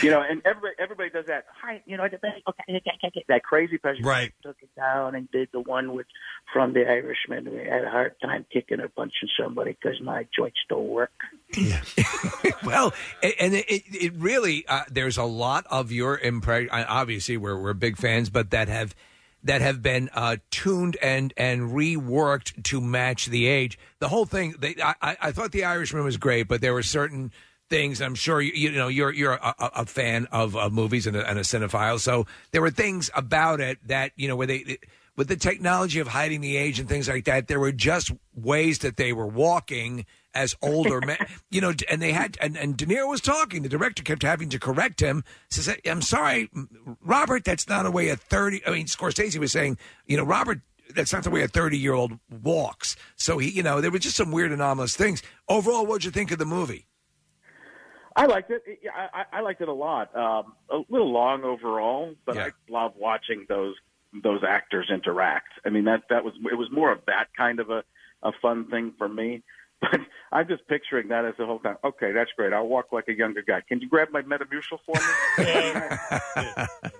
you know, and everybody everybody does that. Hi, you know, okay, okay, okay, okay, that crazy Pesci Right. took it down and did the one with from the Irishman. We had a hard time kicking or punching somebody because my joints don't work. Yeah. well, a- and it, it, it really uh, there's a lot of your impression. Obviously, we're we're big fans, but that have that have been uh, tuned and and reworked to match the age. The whole thing. They, I, I thought the Irishman was great, but there were certain things. I'm sure you, you know you're you're a, a- a fan of, of movies and a, and a cinephile, so there were things about it that you know where they. With the technology of hiding the age and things like that, there were just ways that they were walking as older men, you know, and they had, and, and De Niro was talking. The director kept having to correct him. Says, "I'm sorry, Robert, that's not a way a 30." I mean, Scorsese was saying, you know, Robert, that's not the way a 30 year old walks. So he, you know, there were just some weird anomalous things. Overall, what'd you think of the movie? I liked it. Yeah, I, I I liked it a lot. Um, a little long overall, but I love watching those those actors interact. I mean that that was it was more of that kind of a a fun thing for me. But I'm just picturing that as the whole time. Okay, that's great. I'll walk like a younger guy. Can you grab my Metamucil for me?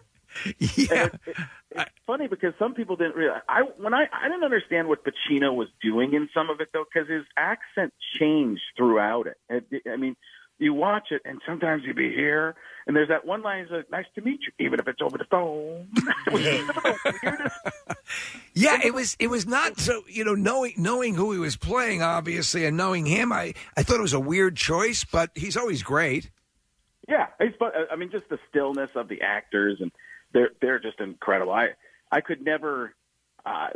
yeah. It, it, it's funny because some people didn't realize. I when I I didn't understand what Pacino was doing in some of it though, because his accent changed throughout it. it. I mean, you watch it and sometimes you'd be here, and there's that one line like, "Nice to meet you," even if it's over the phone. Yeah, it was it was not so you know knowing knowing who he was playing obviously and knowing him I I thought it was a weird choice but he's always great. Yeah, it's fun. I mean, just the stillness of the actors, and they're they're just incredible. I I could never, uh,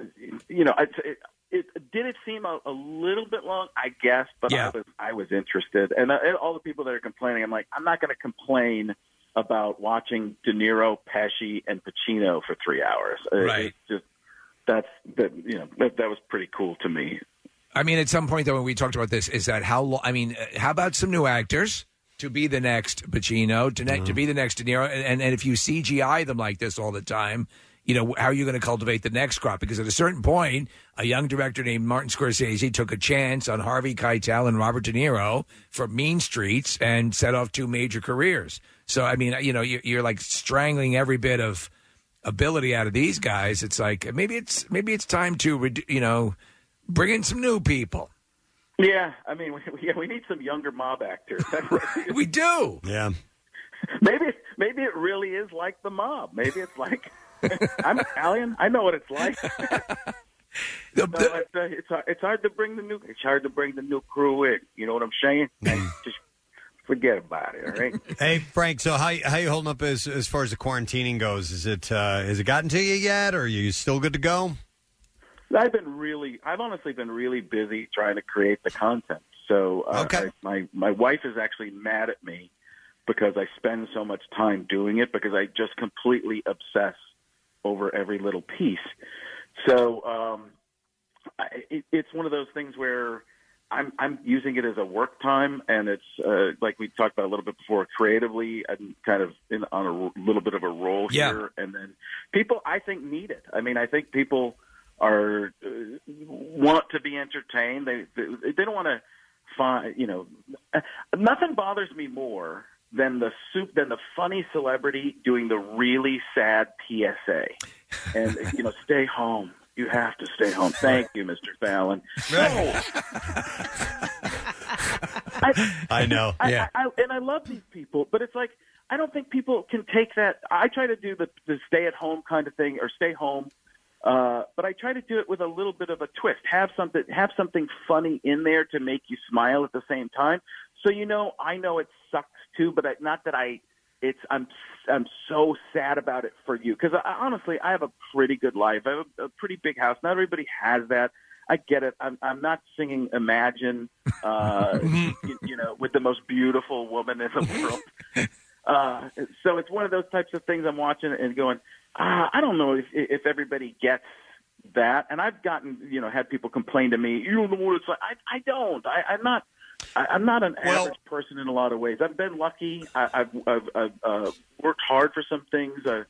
you know, it, it, it did it seem a, a little bit long, I guess, but I was I was interested, and, uh, and all the people that are complaining, I'm like, I'm not going to complain about watching De Niro, Pesci, and Pacino for three hours. Uh, Right. It's just that's that you know that that was pretty cool to me. I mean at some point though when we talked about this is that how long I mean uh, how about some new actors to be the next Pacino to ne- to be the next De Niro and, and and if you CGI them like this all the time you know how are you going to cultivate the next crop because at a certain point a young director named Martin Scorsese took a chance on Harvey Keitel and Robert De Niro for Mean Streets and set off two major careers so I mean you know you're, you're like strangling every bit of ability out of these guys it's like maybe it's maybe it's time to redu- you know bring in some new people Yeah, I mean, we, we, we need some younger mob actors. we do. Yeah. Maybe maybe it really is like the mob. Maybe it's like I'm Italian. I know what it's like. So it's, uh, it's hard- it's hard to bring the new it's hard to bring the new crew in. You know what I'm saying? And just forget about it. All right. Hey Frank, so how how you holding up as as far as the quarantining goes? Is it uh, has it gotten to you yet, or are you still good to go? I've been really, I've honestly been really busy trying to create the content. So uh, I, my my wife is actually mad at me because I spend so much time doing it because I just completely obsess over every little piece. So um, I, it, it's one of those things where I'm I'm using it as a work time, and it's uh, like we talked about a little bit before. Creatively, I'm kind of in on a r- little bit of a roll Yeah. here, and then people I think need it. I mean, I think people are uh, want to be entertained. They they, they don't want to find you know uh, nothing bothers me more than the soup than the funny celebrity doing the really sad PSA, and you know, stay home. You have to stay home. Thank you, Mr. Fallon. No. I, I know. I, yeah. I, I, and I love these people, but it's like I don't think people can take that. I try to do the, the stay at home kind of thing or stay home, uh, but I try to do it with a little bit of a twist. Have something, have something funny in there to make you smile at the same time. So you know, I know it sucks too, but I, not that I. It's I'm I'm so sad about it for you because I, honestly I have a pretty good life. I have a, a pretty big house. Not everybody has that. I get it. I'm I'm not singing Imagine, uh, you, you know, with the most beautiful woman in the world. Uh, so it's one of those types of things I'm watching and going, ah, I don't know if if everybody gets that. And I've gotten, you know, had people complain to me, you don't know what it's like. I I don't. I, I'm not. I, I'm not an average person in a lot of ways. I've been lucky. I, I've I've, I've uh, worked hard for some things. Uh,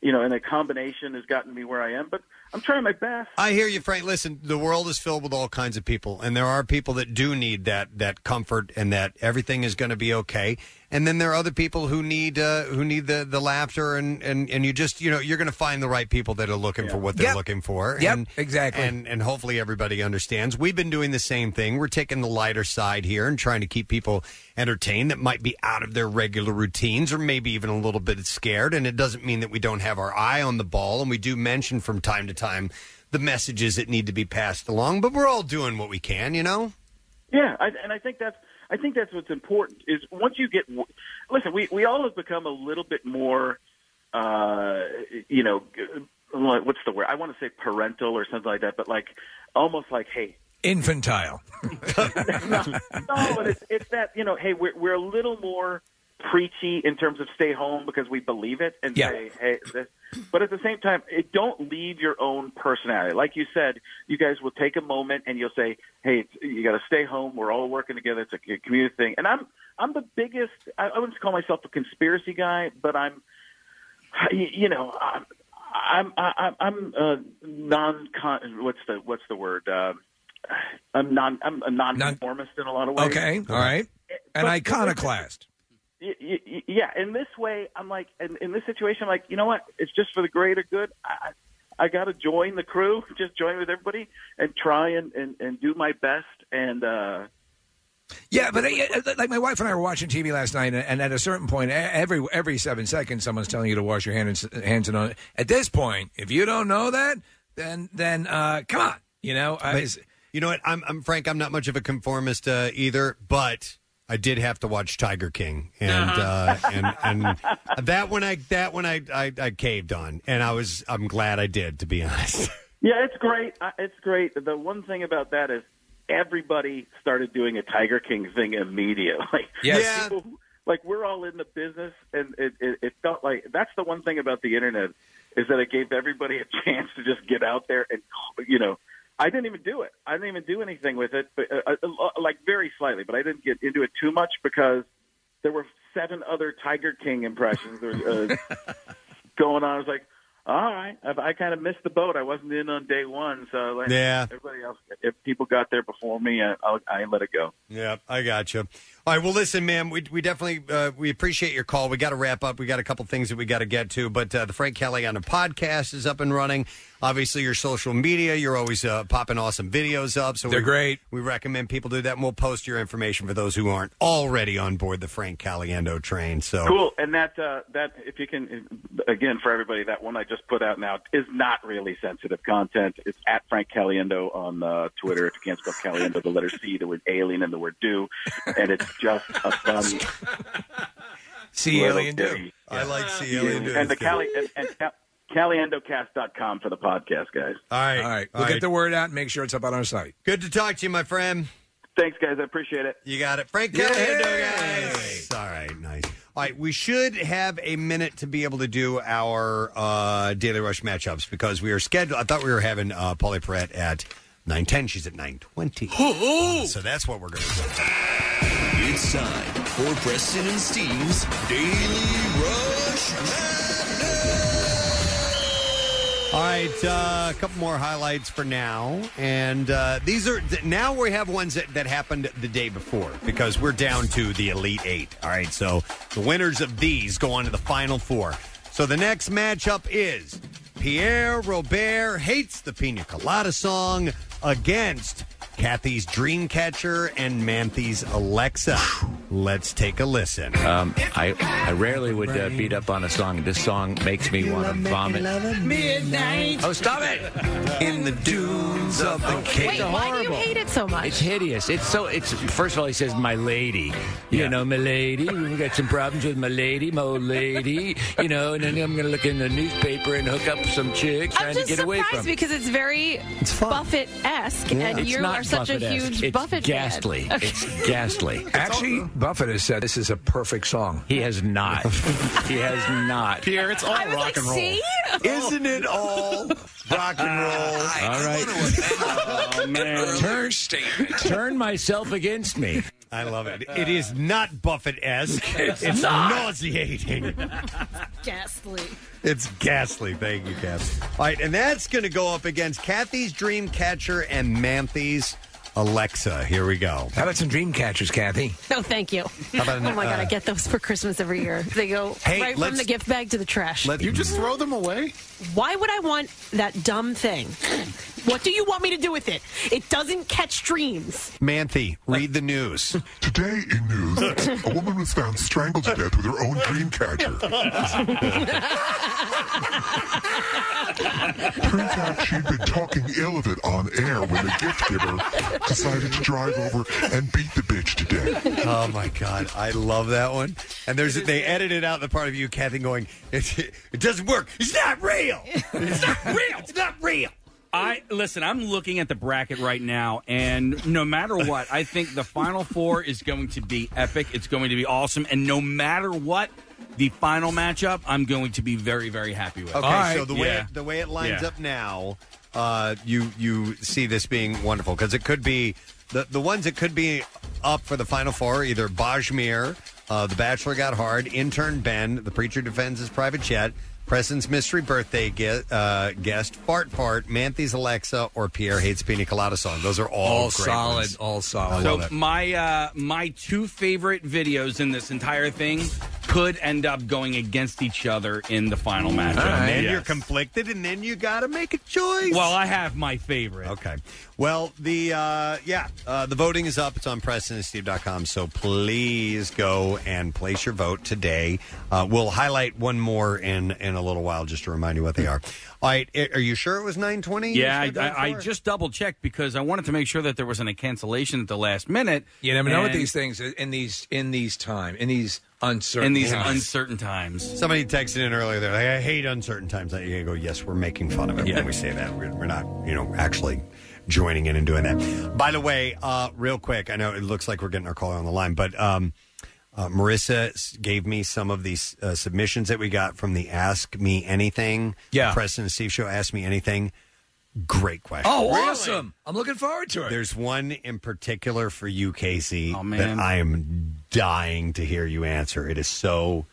you know, and a combination has gotten me where I am. But I'm trying my best. I hear you, Frank. Listen, the world is filled with all kinds of people, and there are people that do need that that comfort and that everything is going to be okay. And then there are other people who need uh, who need the, the laughter, and, and, and you just you know you're going to find the right people that are looking for what they're Yep. looking for. Yep, and, exactly. And and hopefully everybody understands. We've been doing the same thing. We're taking the lighter side here and trying to keep people entertained that might be out of their regular routines or maybe even a little bit scared. And it doesn't mean that we don't have our eye on the ball, and we do mention from time to time the messages that need to be passed along. But we're all doing what we can, you know. Yeah, I, and I think that's I think that's what's important is once you get listen, we we all have become a little bit more, uh, you know, what's the word? I want to say parental or something like that, but like almost like, hey, Infantile. no, but it's it's that you know, hey, we're we're a little more preachy in terms of stay home because we believe it and Yeah. say, hey, this, but at the same time, it don't leave your own personality. Like you said, you guys will take a moment and you'll say, hey, it's, you got to stay home. We're all working together. It's a community thing. And I'm I'm the biggest. I, I wouldn't call myself a conspiracy guy, but I'm, you know, I'm I'm I'm, I'm uh, non. What's the what's the word? Uh, I'm non. I'm a non-conformist in a lot of ways. Okay, all right. An But- iconoclast. Y- y- y- yeah, in this way, I'm like, in, in this situation, I'm like, you know what? It's just for the greater good. I, I got to join the crew, just join with everybody, and try and, and, and do my best. And uh, Yeah, but uh, like my wife and I were watching TV last night, and- and at a certain point, e- every every seven seconds, someone's telling you to wash your hands hands and on at this point, if you don't know that, then then uh, come on, you know. But you know what? I'm, I'm Frank. I'm not much of a conformist uh, either, but I did have to watch Tiger King, and uh, and and that one I that one I, I I caved on, and I was I'm glad I did, to be honest. yeah, it's great. Uh, It's great. The one thing about that is everybody started doing a Tiger King thing immediately. Yes. Like, people who- like we're all in the business, and it, it, it felt like that's the one thing about the internet is that it gave everybody a chance to just get out there and you know. I didn't even do it. I didn't even do anything with it, but uh, uh, like very slightly. But I didn't get into it too much because there were seven other Tiger King impressions there was, uh, going on. I was like, all right, I, I kind of missed the boat. I wasn't in on day one, so like Yeah. everybody else, if people got there before me, I, I'll, I let it go. Yeah, I got you. All right, well, listen, man, we we definitely uh, we appreciate your call. We got to wrap up. We got a couple things that we got to get to, but uh, the Frank Caliendo podcast is up and running. Obviously, your social media, you're always uh, popping awesome videos up. So They're we, great. We recommend people do that, and we'll post your information for those who aren't already on board the Frank Caliendo train. So Cool, and that uh, that if you can again for everybody, that one I just put out now is not really sensitive content. It's at Frank Caliendo on uh, Twitter. If you can't spell Caliendo, the letter C, the word alien, and the word do, and it's just a fun. See little Alien do. ditty. I like see And, and the Cali and, and Cal- CaliEndocast.com for the podcast, guys. All right. All right. We'll get the word out and make sure it's up on our site. Good to talk to you, my friend. Thanks, guys. I appreciate it. You got it. Frank Caliendo, guys. All right, nice. All right, we should have a minute to be able to do our uh, Daily Rush matchups because we are scheduled. I thought we were having uh, Pauley Perrette at 9.10. She's at 9.20. so that's what we're going to do. It's time for Preston and Steve's Daily Rush All right, uh, a couple more highlights for now, and uh, these are th- now we have ones that, that happened the day before because we're down to the elite eight. All right, so the winners of these go on to the final four. So the next matchup is Pierre Robert hates the Pina Colada song against Kathy's Dreamcatcher and Manthy's Alexa. Let's take a listen. Um, I I rarely would uh, beat up on a song. This song makes me want to vomit. Midnight. Oh, stop it! In the dunes of the Cape. Wait, why do you hate it so much? It's hideous. It's so. It's first of all, he says, "My lady," you know, "My lady." We got some problems with my lady, my old lady, you know. And then I'm going to look in the newspaper and hook up some chick trying I'm to just get away surprised from. because it's very Buffett-esque, and it's you not are such Buffett-esque. a huge it's Buffett ghastly. fan. It's ghastly. Actually, Buffett has said this is a perfect song. He has not. he has not. Pierre, it's all I was rock like, and roll. see? Isn't it all rock and roll? Ah, all right. Oh, man. Turn. Turn myself against me. I love it. It is not Buffett esque. It's, not. nauseating. Ghastly. It's ghastly. Thank you, Kathy. All right, and that's going to go up against Kathy's Dreamcatcher and Manthy's Alexa. Here we go. How about some dream catchers, Kathy? No, thank you. How about an, oh my god, uh, I get those for Christmas every year. They go Hey, right from let's- the gift bag to the trash. Let- You just throw them away? Why would I want that dumb thing? What do you want me to do with it? It doesn't catch dreams. Manthy, read the news. Today in news, a woman was found strangled to death with her own dream catcher. Turns out she'd been talking ill of it on air when the gift giver decided to drive over and beat the bitch to death. Oh my God, I love that one. And there's they edited out the part of you, Kathy, going, "It, it doesn't work. It's not real. It's not real. It's not real." I listen. I'm looking at the bracket right now, and no matter what, I think the final four is going to be epic. It's going to be awesome, and no matter what, the final matchup, I'm going to be very, very happy with. Okay, so the way Yeah. it, the way it lines Yeah. up now, uh, you you see this being wonderful because it could be the the ones that could be up for the final four are either Bajmir, uh, the Bachelor got hard, intern Ben, the preacher defends his private jet. Preston's mystery birthday ge- uh, guest, Fart Fart, Manthy's Alexa, or Pierre hates Pina Colada song. Those are all, All great solid, ones. all solid. So my uh, my two favorite videos in this entire thing could end up going against each other in the final matchup. And then Yes. you're conflicted, and then you got to make a choice. Well, I have my favorite. Okay. Well, the uh, yeah, uh, the voting is up. It's on PrestonandSteve.com. So please go and place your vote today. Uh, we'll highlight one more in in a little while just to remind you what they are. All right. i- Are you sure it was nine twenty? Yeah, I, I, I just double checked because I wanted to make sure that there wasn't a cancellation at the last minute. You never know with And these things in these in these time in these uncertain in these times. uncertain times. Somebody texted in earlier. They're like, I hate uncertain times. You gotta go. Yes, we're making fun of it when we say that. We're, we're not, you know, actually joining in and doing that. By the way, uh, real quick, I know it looks like we're getting our caller on the line, but um, uh, Marissa s- gave me some of these uh, submissions that we got from the Ask Me Anything. Yeah. Preston and Steve show. Ask Me Anything. Great question. Oh, awesome! I'm looking forward to it. There's one in particular for you, Casey, Oh, that man. I am dying to hear you answer. It is so,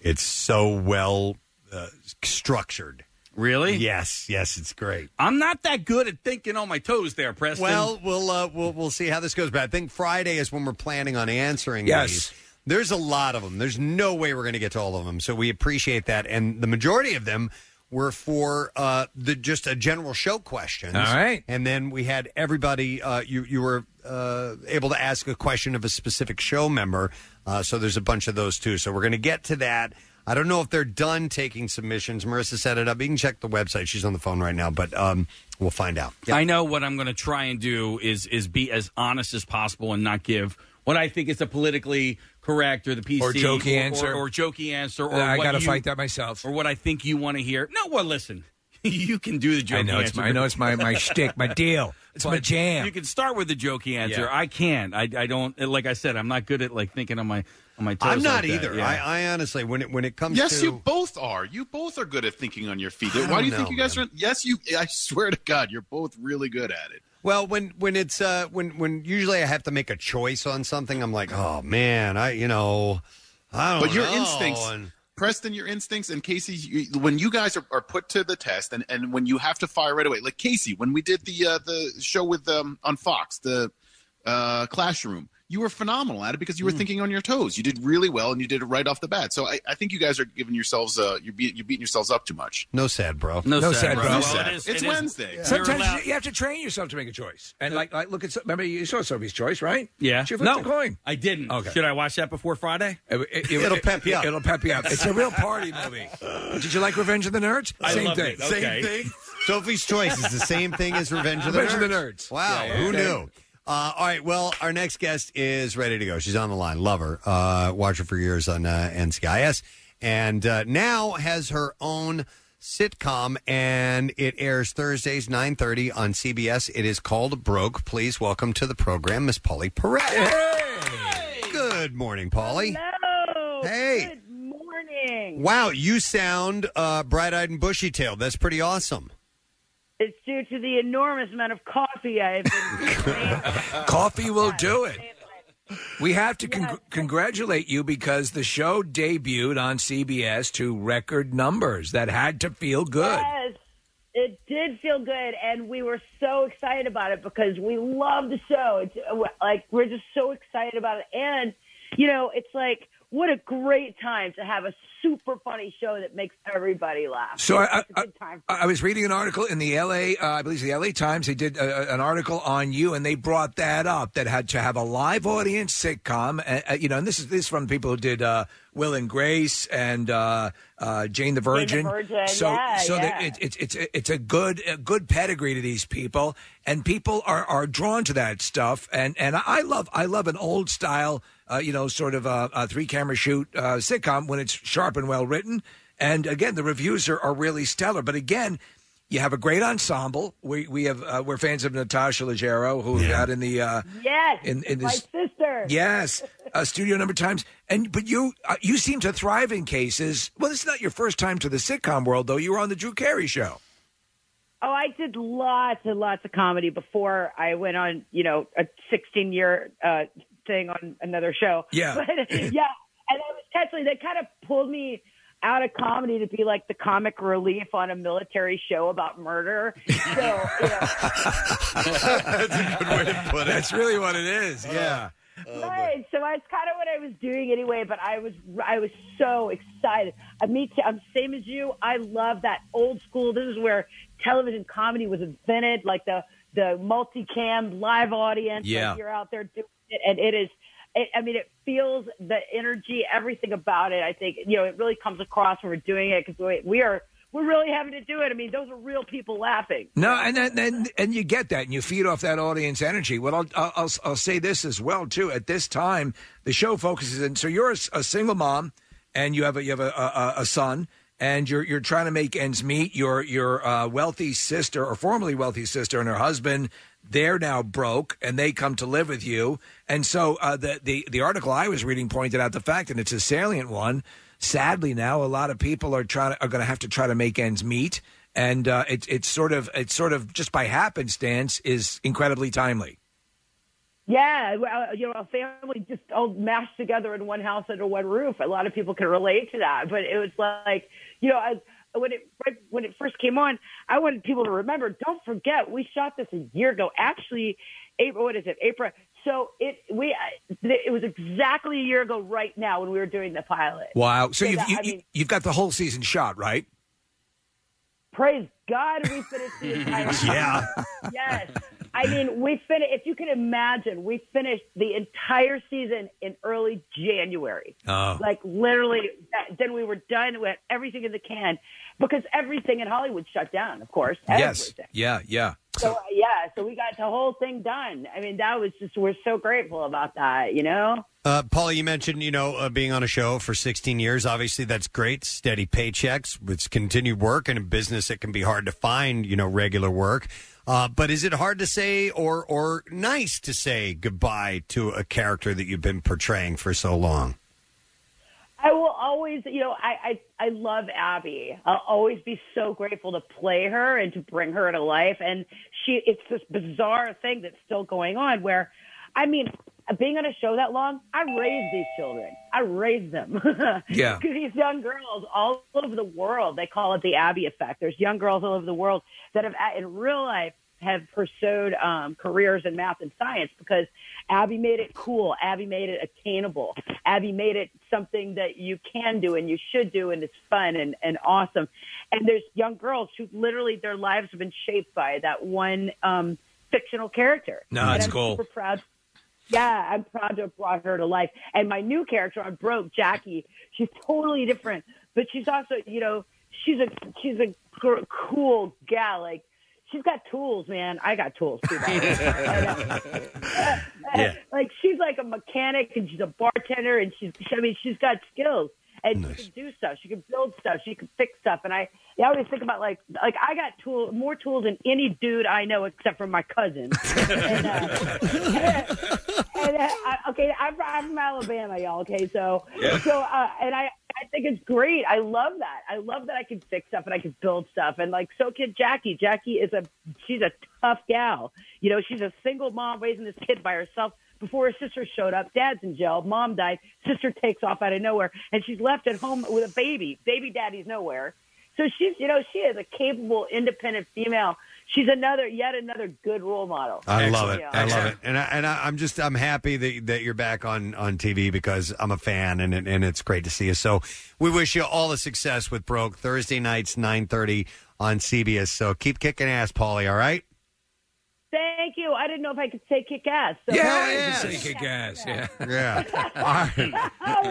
it's so well uh, structured. Really? Yes, yes, it's great. I'm not that good at thinking on my toes there, Preston. Well, we'll uh, we'll we'll see how this goes. But I think Friday is when we're planning on answering Yes. these. There's a lot of them. There's no way we're going to get to all of them. So we appreciate that, and the majority of them were for uh, the just a general show questions. All right. and then we had everybody. Uh, you you were uh, able to ask a question of a specific show member. Uh, so there's a bunch of those too. So we're going to get to that. I don't know if they're done taking submissions. Marissa set it up. You can check the website. She's on the phone right now, but um, we'll find out. I know what I'm going to try and do is is be as honest as possible and not give what I think is a politically correct or the PC Or jokey or, answer. or, or jokey answer or I what gotta you- fight that myself. or what I think you want to hear. No, well, listen, you can do the jokey I know it's answer. my, I know it's my my shtick, my deal. It's my jam. You can start with the jokey answer. Yeah. I can't. I, I don't. Like I said, I'm not good at like thinking on my on my toes. I'm not like that. either. Yeah. I, I honestly, when it when it comes Yes, to you both are. You both are good at thinking on your feet. I Why don't do you think you guys are? Yes, you. I swear to God, you're both really good at it. Well, when when it's uh when when usually I have to make a choice on something, I'm like, oh man, I you know, I don't But your know. instincts, And- Preston, your instincts, and Casey, you, when you guys are, are put to the test, and, and when you have to fire right away, like Casey, when we did the uh, the show with um, on Fox, the uh, Classroom, you were phenomenal at it because you were Hmm. thinking on your toes. You did really well, and you did it right off the bat. So I, I think you guys are giving yourselves uh, you're, be, you're beating yourselves up too much. No sad, bro. No, No sad, sad, bro. bro. Well, sad. it is- It's it is- Wednesday. You're Sometimes allowed- you have to train yourself to make a choice. And like, like look at some- remember you saw Sophie's choice, right? Yeah. She flipped no, the coin. I didn't. Okay. Should I watch that before Friday? It, it, it, It'll pep you up. It'll pep you up. It's a real party movie. Did you like Revenge of the Nerds? I Same loved thing. it. Okay. Same thing. Sophie's Choice is the same thing as Revenge of the Revenge Nerds. of the Nerds. Wow, Yeah, yeah, who knew? Uh, all right, well, our next guest is ready to go. She's on the line. Love her. Uh, watch her for years on uh, NCIS, and uh, now has her own sitcom, and it airs Thursdays nine thirty on CBS. It is called Broke. Please welcome to the program, Miss Pauley Perrette. Good morning, Pauley. Hello. Hey. Good morning. Wow, you sound uh, bright-eyed and bushy-tailed. That's pretty awesome. It's due to the enormous amount of coffee I've been. Coffee will do it. We have to con- congratulate you because the show debuted on CBS to record numbers. That had to feel good. Yes, it did feel good, and we were so excited about it because we love the show. It's uh, like we're just so excited about it, and you know, it's like what a great time to have a super funny show that makes everybody laugh. So I, It's good time. I, I was reading an article in the LA, uh, I believe it's the LA Times. They did uh, an article on you, and they brought that up that had to have a live audience sitcom. Uh, uh, you know, and this is this is from people who did uh, Will and Grace and uh, uh, Jane the Virgin. Virgin, So, yeah, so yeah. that it, it's it's it's a good a good pedigree to these people, and people are, are drawn to that stuff. And and I love I love an old style, uh, you know, sort of a, a three camera shoot uh, sitcom when it's sharp and well written. And again, the reviews are, are really stellar. But again, you have a great ensemble. We we have uh, we're fans of Natasha Leggero, who got in the uh, Yes, in, in my sister. Yes, uh, studio number times, and but you uh, you seem to thrive in cases. Well, this is not your first time to the sitcom world, though. You were on the Drew Carey show. Oh, I did lots and lots of comedy before I went on, you know, a 16 year uh, thing on another show. Yeah. But, yeah. And I was actually, they kind of pulled me out of comedy to be like the comic relief on a military show about murder. So, you know, That's a good way to put it. That's really what it is. Yeah. Uh, uh, right. So that's kind of what I was doing anyway. But I was I was so excited. I me too. I'm same as you. I love that old school. This is where television comedy was invented, like the the multicam live audience. Yeah. like you're out there doing it, and it is. It, I mean, it feels the energy, everything about it. I think you know it really comes across when we're doing it because we, we are we're really having to do it. I mean, those are real people laughing. No, and then, and, and you get that, and you feed off that audience energy. Well, I'll, I'll I'll say this as well too. At this time, the show focuses, and so you're a single mom, and you have a you have a, a, a son, and you're you're trying to make ends meet. Your your uh, wealthy sister, or formerly wealthy sister, and her husband. They're now broke, and they come to live with you. And so, uh, the, the the article I was reading pointed out the fact, and it's a salient one. Sadly, now a lot of people are trying to, are going to have to try to make ends meet, and uh, it's it's sort of it's sort of just by happenstance is incredibly timely. Yeah, well, you know, a family just all mashed together in one house under one roof. A lot of people can relate to that, but it was like, you know, when it right, when it first came on, I wanted people to remember. Don't forget, we shot this a year ago. Actually, April. What is it? April. So it we it was exactly a year ago right now when we were doing the pilot. Wow! So you've that- you, I mean, you've got the whole season shot, right? praise God, we finished the entire. Yeah. Yes. I mean, we finished. If you can imagine, we finished the entire season in early January. Oh. Like literally, that, then we were done. We had everything in the can because everything in Hollywood shut down. Of course. Yes. Yeah. Yeah. So yeah, so we got the whole thing done. I mean, that was just we're so grateful about that. You know. Uh, Paula, you mentioned you know uh, being on a show for 16 years. Obviously, that's great, steady paychecks. It's continued work in a business. that can be hard to find you know regular work. Uh, but is it hard to say or or nice to say goodbye to a character that you've been portraying for so long? I will always, you know, I, I I love Abby. I'll always be so grateful to play her and to bring her to life. And she, it's this bizarre thing that's still going on. Where, I mean, being on a show that long, I raised these children. I raised them. Yeah. Because these young girls all over the world, they call it the Abby effect. There's young girls all over the world that have, in real life, have pursued um, careers in math and science because Abby made it cool. Abby made it attainable. Abby made it something that you can do and you should do and it's fun and, and awesome. And there's young girls who literally their lives have been shaped by that one um, fictional character. No, it's cool. Super proud. Yeah, I'm proud to have brought her to life. And my new character on Broke, Jackie, she's totally different, but she's also, you know, she's a she's a gr- cool gal. Like she's got tools, man. I got tools too. by the way. Yeah. like she's like a mechanic and she's a bartender and she's I mean she's got skills and she can do stuff. She can build stuff. She can fix stuff. And I, I always think about like like I got tool more tools than any dude I know except for my cousin. and, uh, and, uh, I, okay, I'm, I'm from Alabama, y'all. Okay, so Yeah. so uh, and I I think it's great. I love that. I love that I can fix stuff and I can build stuff. And like so can Jackie. Jackie is a she's a tough gal. You know, she's a single mom raising this kid by herself. Before her sister showed up, dad's in jail, mom died, sister takes off out of nowhere, and she's left at home with a baby. Baby daddy's nowhere. So she's, you know, she is a capable, independent female. She's another, yet another good role model. I love it. You know? I love it. And I, and I, I'm just I'm happy that that you're back on on TV because I'm a fan and it- and it's great to see you. So we wish you all the success with Broke Thursday nights 9:30 on CBS. So keep kicking ass, Pauley. All right. Thank you. I didn't know if I could say kick ass. So Yeah, you can say kick ass. Yeah. Yeah. All right. Have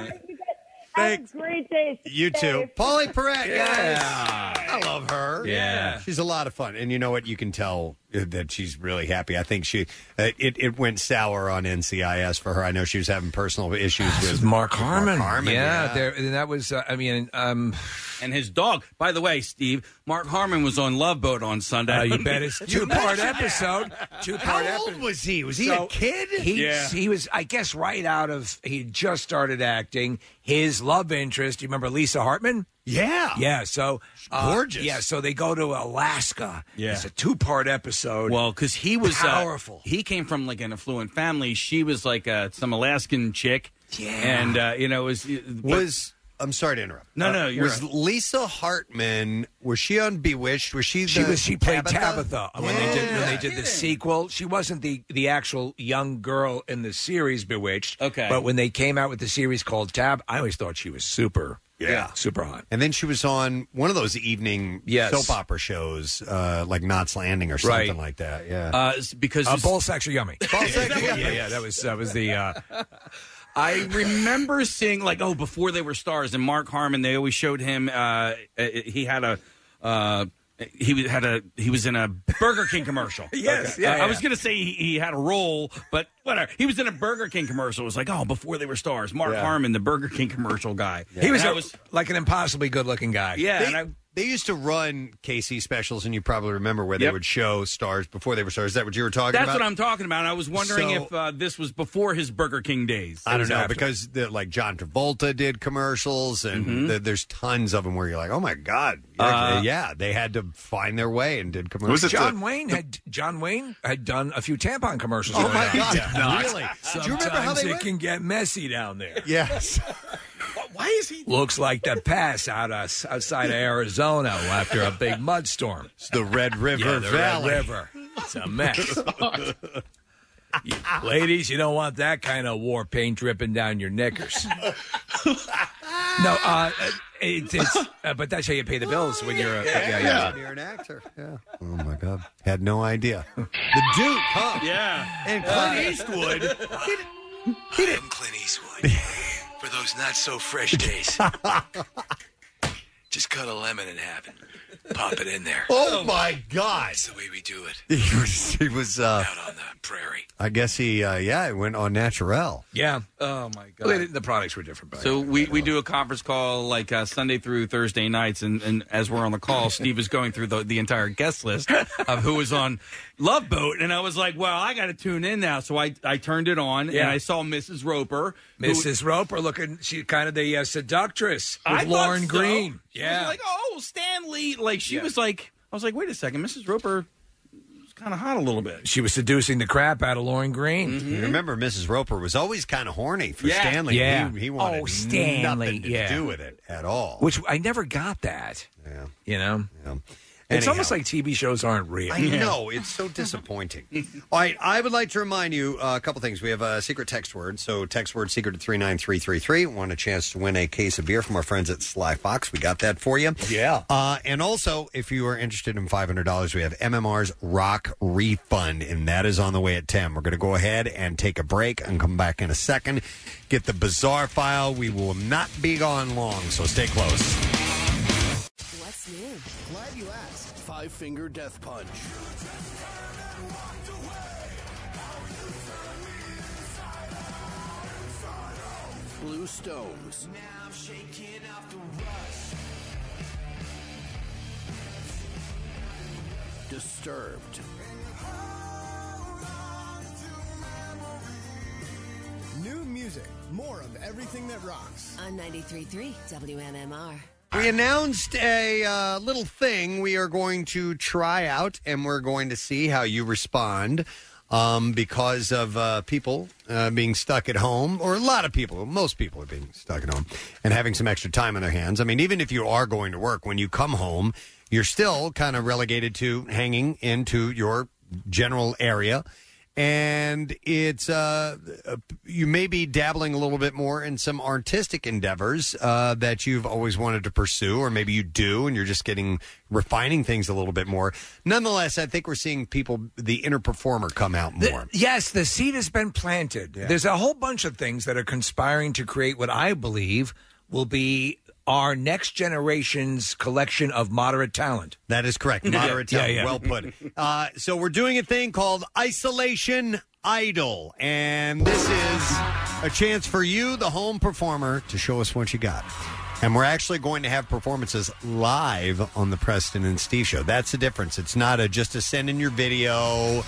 a great day. You too. Safe. Pauley Perrette. Yeah. I love her. Yeah. She's a lot of fun. And you know what? You can tell that she's really happy. I think she uh, it, it went sour on NCIS for her. I know she was having personal issues with Mark Harmon. Harmon, yeah, yeah. There, and that was. Uh, I mean, um, and his dog. By the way, Steve, Mark Harmon was on Love Boat on Sunday. Uh, you bet it's two part episode. Two part How old episode. was he? Was he a kid? He, Yeah. he was, I guess, right out of. He just started acting. His love interest. You remember Lisa Hartman? Yeah. Yeah. So uh, gorgeous. Yeah. So they go to Alaska. Yeah. It's a two part episode. Well, because he was uh, Powerful. he came from like an affluent family. She was like uh, some Alaskan chick. Yeah. And uh, you know, it was Was I'm sorry to interrupt. No, no, Uh, you're was right. Lisa Hartman? Was she on Bewitched? Was she? She the was. She played Tabitha? Tabitha, when they did when they did the sequel. She wasn't the the actual young girl in the series Bewitched. Okay. but when they came out with the series called Tab, I always thought she was super. Yeah. super hot. And then she was on one of those evening Yes. soap opera shows, uh, like Knots Landing or something Right. like that. Yeah. uh, s- because Uh, this- ball sacks are yummy. Ball sacks are yeah, yummy. yeah, that was that was the. Uh, I remember seeing like oh before they were stars and Mark Harmon they always showed him uh, uh, he had a uh, he was- had a he was in a Burger King commercial. Yes, Okay. yeah, Uh, yeah. I was gonna say he, he had a role, but whatever. He was in a Burger King commercial. It was like oh before they were stars. Mark Yeah. Harmon, the Burger King commercial guy. he was, That a- like an impossibly good looking guy. yeah. They, and I, they used to run KC specials, and you probably remember where they Yep. would show stars before they were stars. Is that what you were talking about? that's about? what I'm talking about. I was wondering So- if uh, this was before his Burger King days. I don't was know after. because the, like John Travolta did commercials, and the, there's tons of them where you're like, oh my god, You're Uh, yeah, they had to find their way and did commercials. John Wayne had John Wayne had done a few tampon commercials. Oh, my. God, Did not. really? Do you remember how Sometimes they it went? can get messy down there. Yes. Why is he? Looks like the pass out us outside of Arizona after a big mudstorm. It's the Red River yeah, the Valley. Red River. It's a mess. You- ladies, you don't want that kind of war paint dripping down your knickers. no, uh, it, it's uh, but that's how you pay the bills when you're a yeah, yeah. You're an actor. Yeah. Oh my god, had no idea. The Duke, huh? Yeah. And Clint Eastwood. I'm Clint Eastwood. For those not so fresh days, just cut a lemon in half and Pop it in there. Oh, my God! That's the way we do it. He was, he was uh, out on the prairie. I guess he, uh, yeah, he went on natural. Yeah. Oh my god. Well, they- the products were different. But So we, we do a conference call like uh, Sunday through Thursday nights, and, and as we're on the call, Steve is going through the, the entire guest list of who was on Love Boat, and I was like, well, I got to tune in now. So I, I turned it on, and I saw Mrs. Roper. who- Mrs. Roper looking, she kind of the uh, seductress with I thought Lauren so. Green. She was Yeah. like, oh, Stanley. Like, she Yeah. was like, I was like, wait a second, Mrs. Roper was kind of hot a little bit. She was seducing the crap out of Lorne Greene. You remember Mrs. Roper was always kind of horny for Yeah. Stanley. Yeah. He, he wanted Oh, Stanley, nothing to yeah. do with it at all. Which I never got that. Yeah. You know? It's Anyhow. almost like TV shows aren't real. I know it's so disappointing. All right, I would like to remind you uh, a couple things. We have a secret text word, so text word secret to three nine three three three. Want a chance to win a case of beer from our friends at Sly Fox? We got that for you. Yeah. Uh, and also, if you are interested in five hundred dollars, we have MMR's Rock Refund, and that is on the way at ten. We're going to go ahead and take a break and come back in a second. Get the bizarre file. We will not be gone long, so stay close. What's new? Glad you asked. Five Finger Death Punch. Blue Stones. Disturbed. New music. More of everything that rocks. On 93.3 WMMR. We announced a uh, little thing we are going to try out, and we're going to see how you respond um, because of uh, people uh, being stuck at home, or a lot of people, most people are being stuck at home and having some extra time on their hands. I mean, even if you are going to work, when you come home, you're still kind of relegated to hanging into your general area and it's uh, you may be dabbling a little bit more in some artistic endeavors uh, that you've always wanted to pursue, or maybe you do, and you're just getting refining things a little bit more. Nonetheless, I think we're seeing people, the inner performer, come out more. Yes, the seed has been planted. There's a whole bunch of things that are conspiring to create what I believe will be our next generation's collection of moderate talent. That is correct. Moderate Yeah, talent. yeah. Well put. Uh, so we're doing a thing called Isolation Idol. And this is a chance for you, the home performer, to show us what you got. And we're actually going to have performances live on the Preston and Steve show. That's the difference. It's not a just to send in your video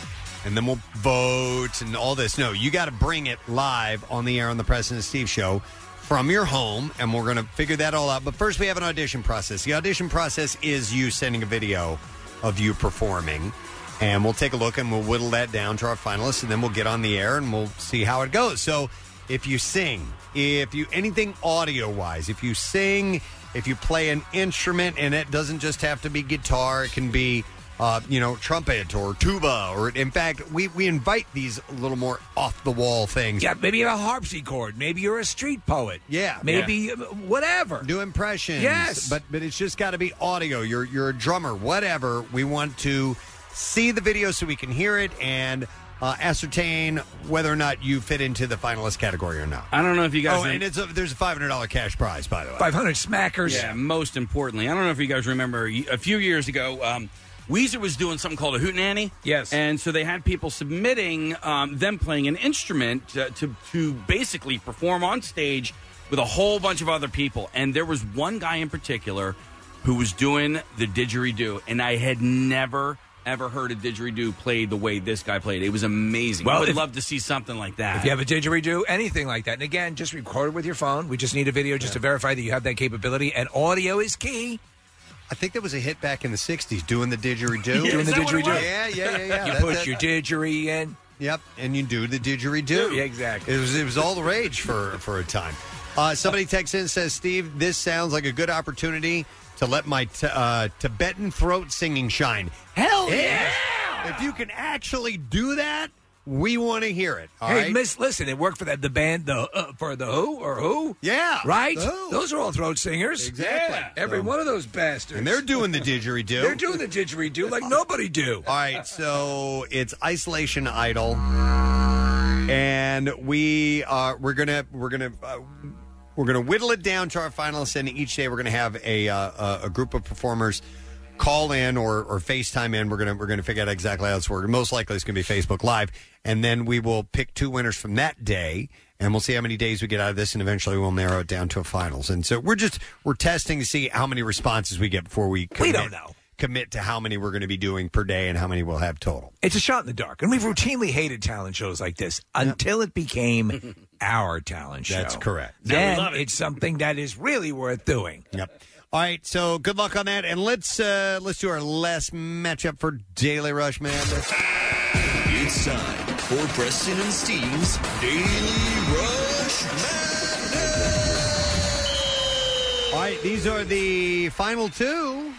and then we'll vote and all this. No, you got to bring it live on the air on the Preston and Steve show from your home, and we're going to figure that all out. But first, we have an audition process. The audition process is you sending a video of you performing, and we'll take a look and we'll whittle that down to our finalists, and then we'll get on the air and we'll see how it goes. So, if you sing, if you anything audio wise, if you sing, if you play an instrument, and it doesn't just have to be guitar, it can be uh, you know, trumpet or tuba, or in fact, we, we invite these little more off the wall things. Yeah, maybe you're a harpsichord. Maybe you're a street poet. Yeah, Maybe uh, whatever. Do impressions. Yes. but but it's just got to be audio. You're you're a drummer, whatever. We want to see the video so we can hear it and uh, ascertain whether or not you fit into the finalist category or not. I don't know if you guys. Oh, and it's a, there's a five hundred dollar cash prize, by the way. 500 smackers. Yeah, most importantly, I don't know if you guys remember a few years ago. Um, Weezer was doing something called a hootenanny. Yes, and so they had people submitting um, them playing an instrument uh, to to basically perform on stage with a whole bunch of other people. And there was one guy in particular who was doing the didgeridoo, and I had never ever heard a didgeridoo played the way this guy played. It was amazing. Well, I would if- love to see something like that. If you have a didgeridoo, anything like that. And again, just record it with your phone. We just need a video just to verify that you have that capability. And audio is key. I think there was a hit back in the '60s doing the didgeridoo. Doing the didgeridoo. Yeah, yeah, yeah, yeah. You That- put that- your didgeridoo in. Yep, and you do the didgeridoo. Yeah, exactly. It was it was all the rage for for a time. Uh, somebody texts in and says, "Steve, this sounds like a good opportunity to let my t- uh, Tibetan throat singing shine." Hell yeah! If you can actually do that, we want to hear it. All hey, right? Miss, listen, it worked for that the band the uh, for the Who or Who? Yeah, right. The Who. Those are all throat singers. Exactly. Yeah, every So- one of those bastards. and they're doing the didgeridoo. They're doing the didgeridoo like nobody do. All right, so it's Isolation Idol, and we are we're gonna we're gonna uh, we're gonna whittle it down to our finalists, and each day we're gonna have a uh, a, a group of performers call in or, or FaceTime in. We're gonna we're gonna figure out exactly how it's working. Most likely it's gonna be Facebook Live, and then we will pick two winners from that day, and we'll see how many days we get out of this, and eventually we'll narrow it down to a finals. And so we're just we're testing to see how many responses we get before we commit, don't know. commit to how many we're going to be doing per day and how many we'll have total. It's a shot in the dark, and we've routinely hated talent shows like this until it became our talent show. That's correct. Now we Then love it. it's something that is really worth doing. Yep. All right, so good luck on that, and let's uh, let's do our last matchup for Daily Rush Madness. It's time for Preston and Steve's Daily Rush Madness. All right, these are the final two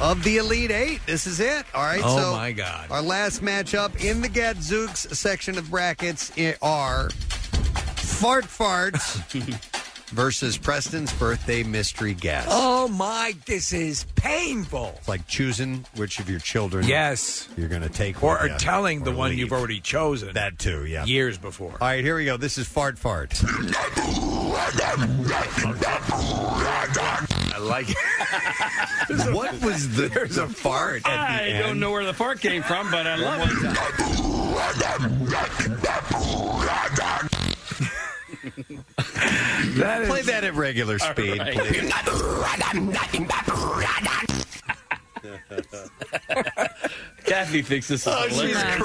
of the Elite Eight. This is it. All right. Oh, so my God. Our last matchup in the Gadzooks section of brackets i- are Fart Farts versus Preston's birthday mystery guest. Oh my, this is painful. It's like choosing which of your children Yes. you're going to take Or, with or ya telling the or one leave. you've already chosen. That too, yeah. Years before. All right, here we go. This is Fart Fart. I like it. what was the, There's a fart at the I end? don't know where the fart came from, but I love That Play is- that at regular speed, right. please. Kathy thinks this is Oh, she's hilarious.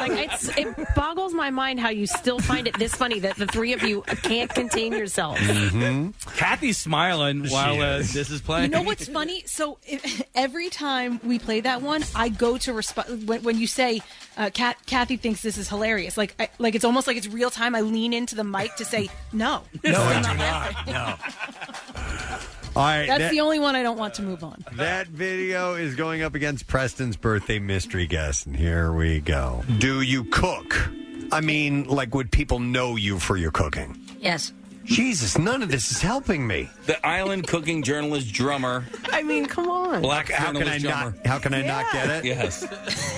like it's, it boggles my mind how you still find it this funny that the three of you can't contain yourselves. Mm-hmm. Kathy's smiling while uh, this is playing. You know what's funny? So if, every time we play that one, I go to respond when, when you say, uh, Kat, "Kathy thinks this is hilarious." Like, I, like it's almost like it's real time. I lean into the mic to say, "No, No, I do not not. No. All right. That's that- the only one I don't want to move on. That video is going up against Preston's birthday mystery guest, and here we go. Do you cook? I mean, like, would people know you for your cooking? Yes. Jesus, none of this is helping me. The island cooking journalist drummer, I mean, come on. black How can I drummer. not? How can I not get it? Yes.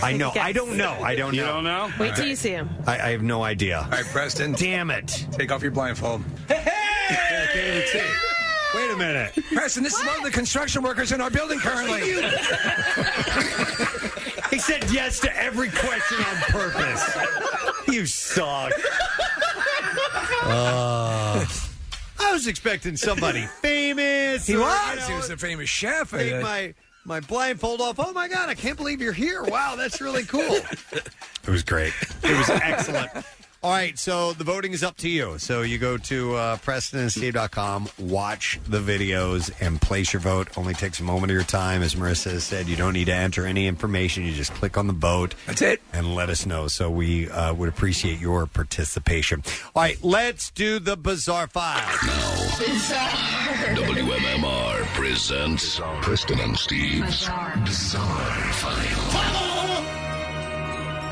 I know. I don't know. I don't You know. don't know? Wait till you see him. I, I have no idea. All right, Preston. Damn it! Take off your blindfold. I can't even see. Wait a minute. Preston, this is one of the construction workers in our building currently. He said yes to every question on purpose. You suck. Uh, I was expecting somebody famous. He or, you was. know, He was a famous chef. Take Uh, my my blindfold off. Oh my god! I can't believe you're here. Wow, that's really cool. it was great. It was excellent. All right, so the voting is up to you. So you go to uh, PrestonandSteve.com, watch the videos, and place your vote. Only takes a moment of your time. As Marissa has said, you don't need to enter any information. You just click on the vote. That's it. And let us know. So we uh, would appreciate your participation. All right, let's do the Bizarre File. WMMR presents Preston and Steve's Bizarre, File.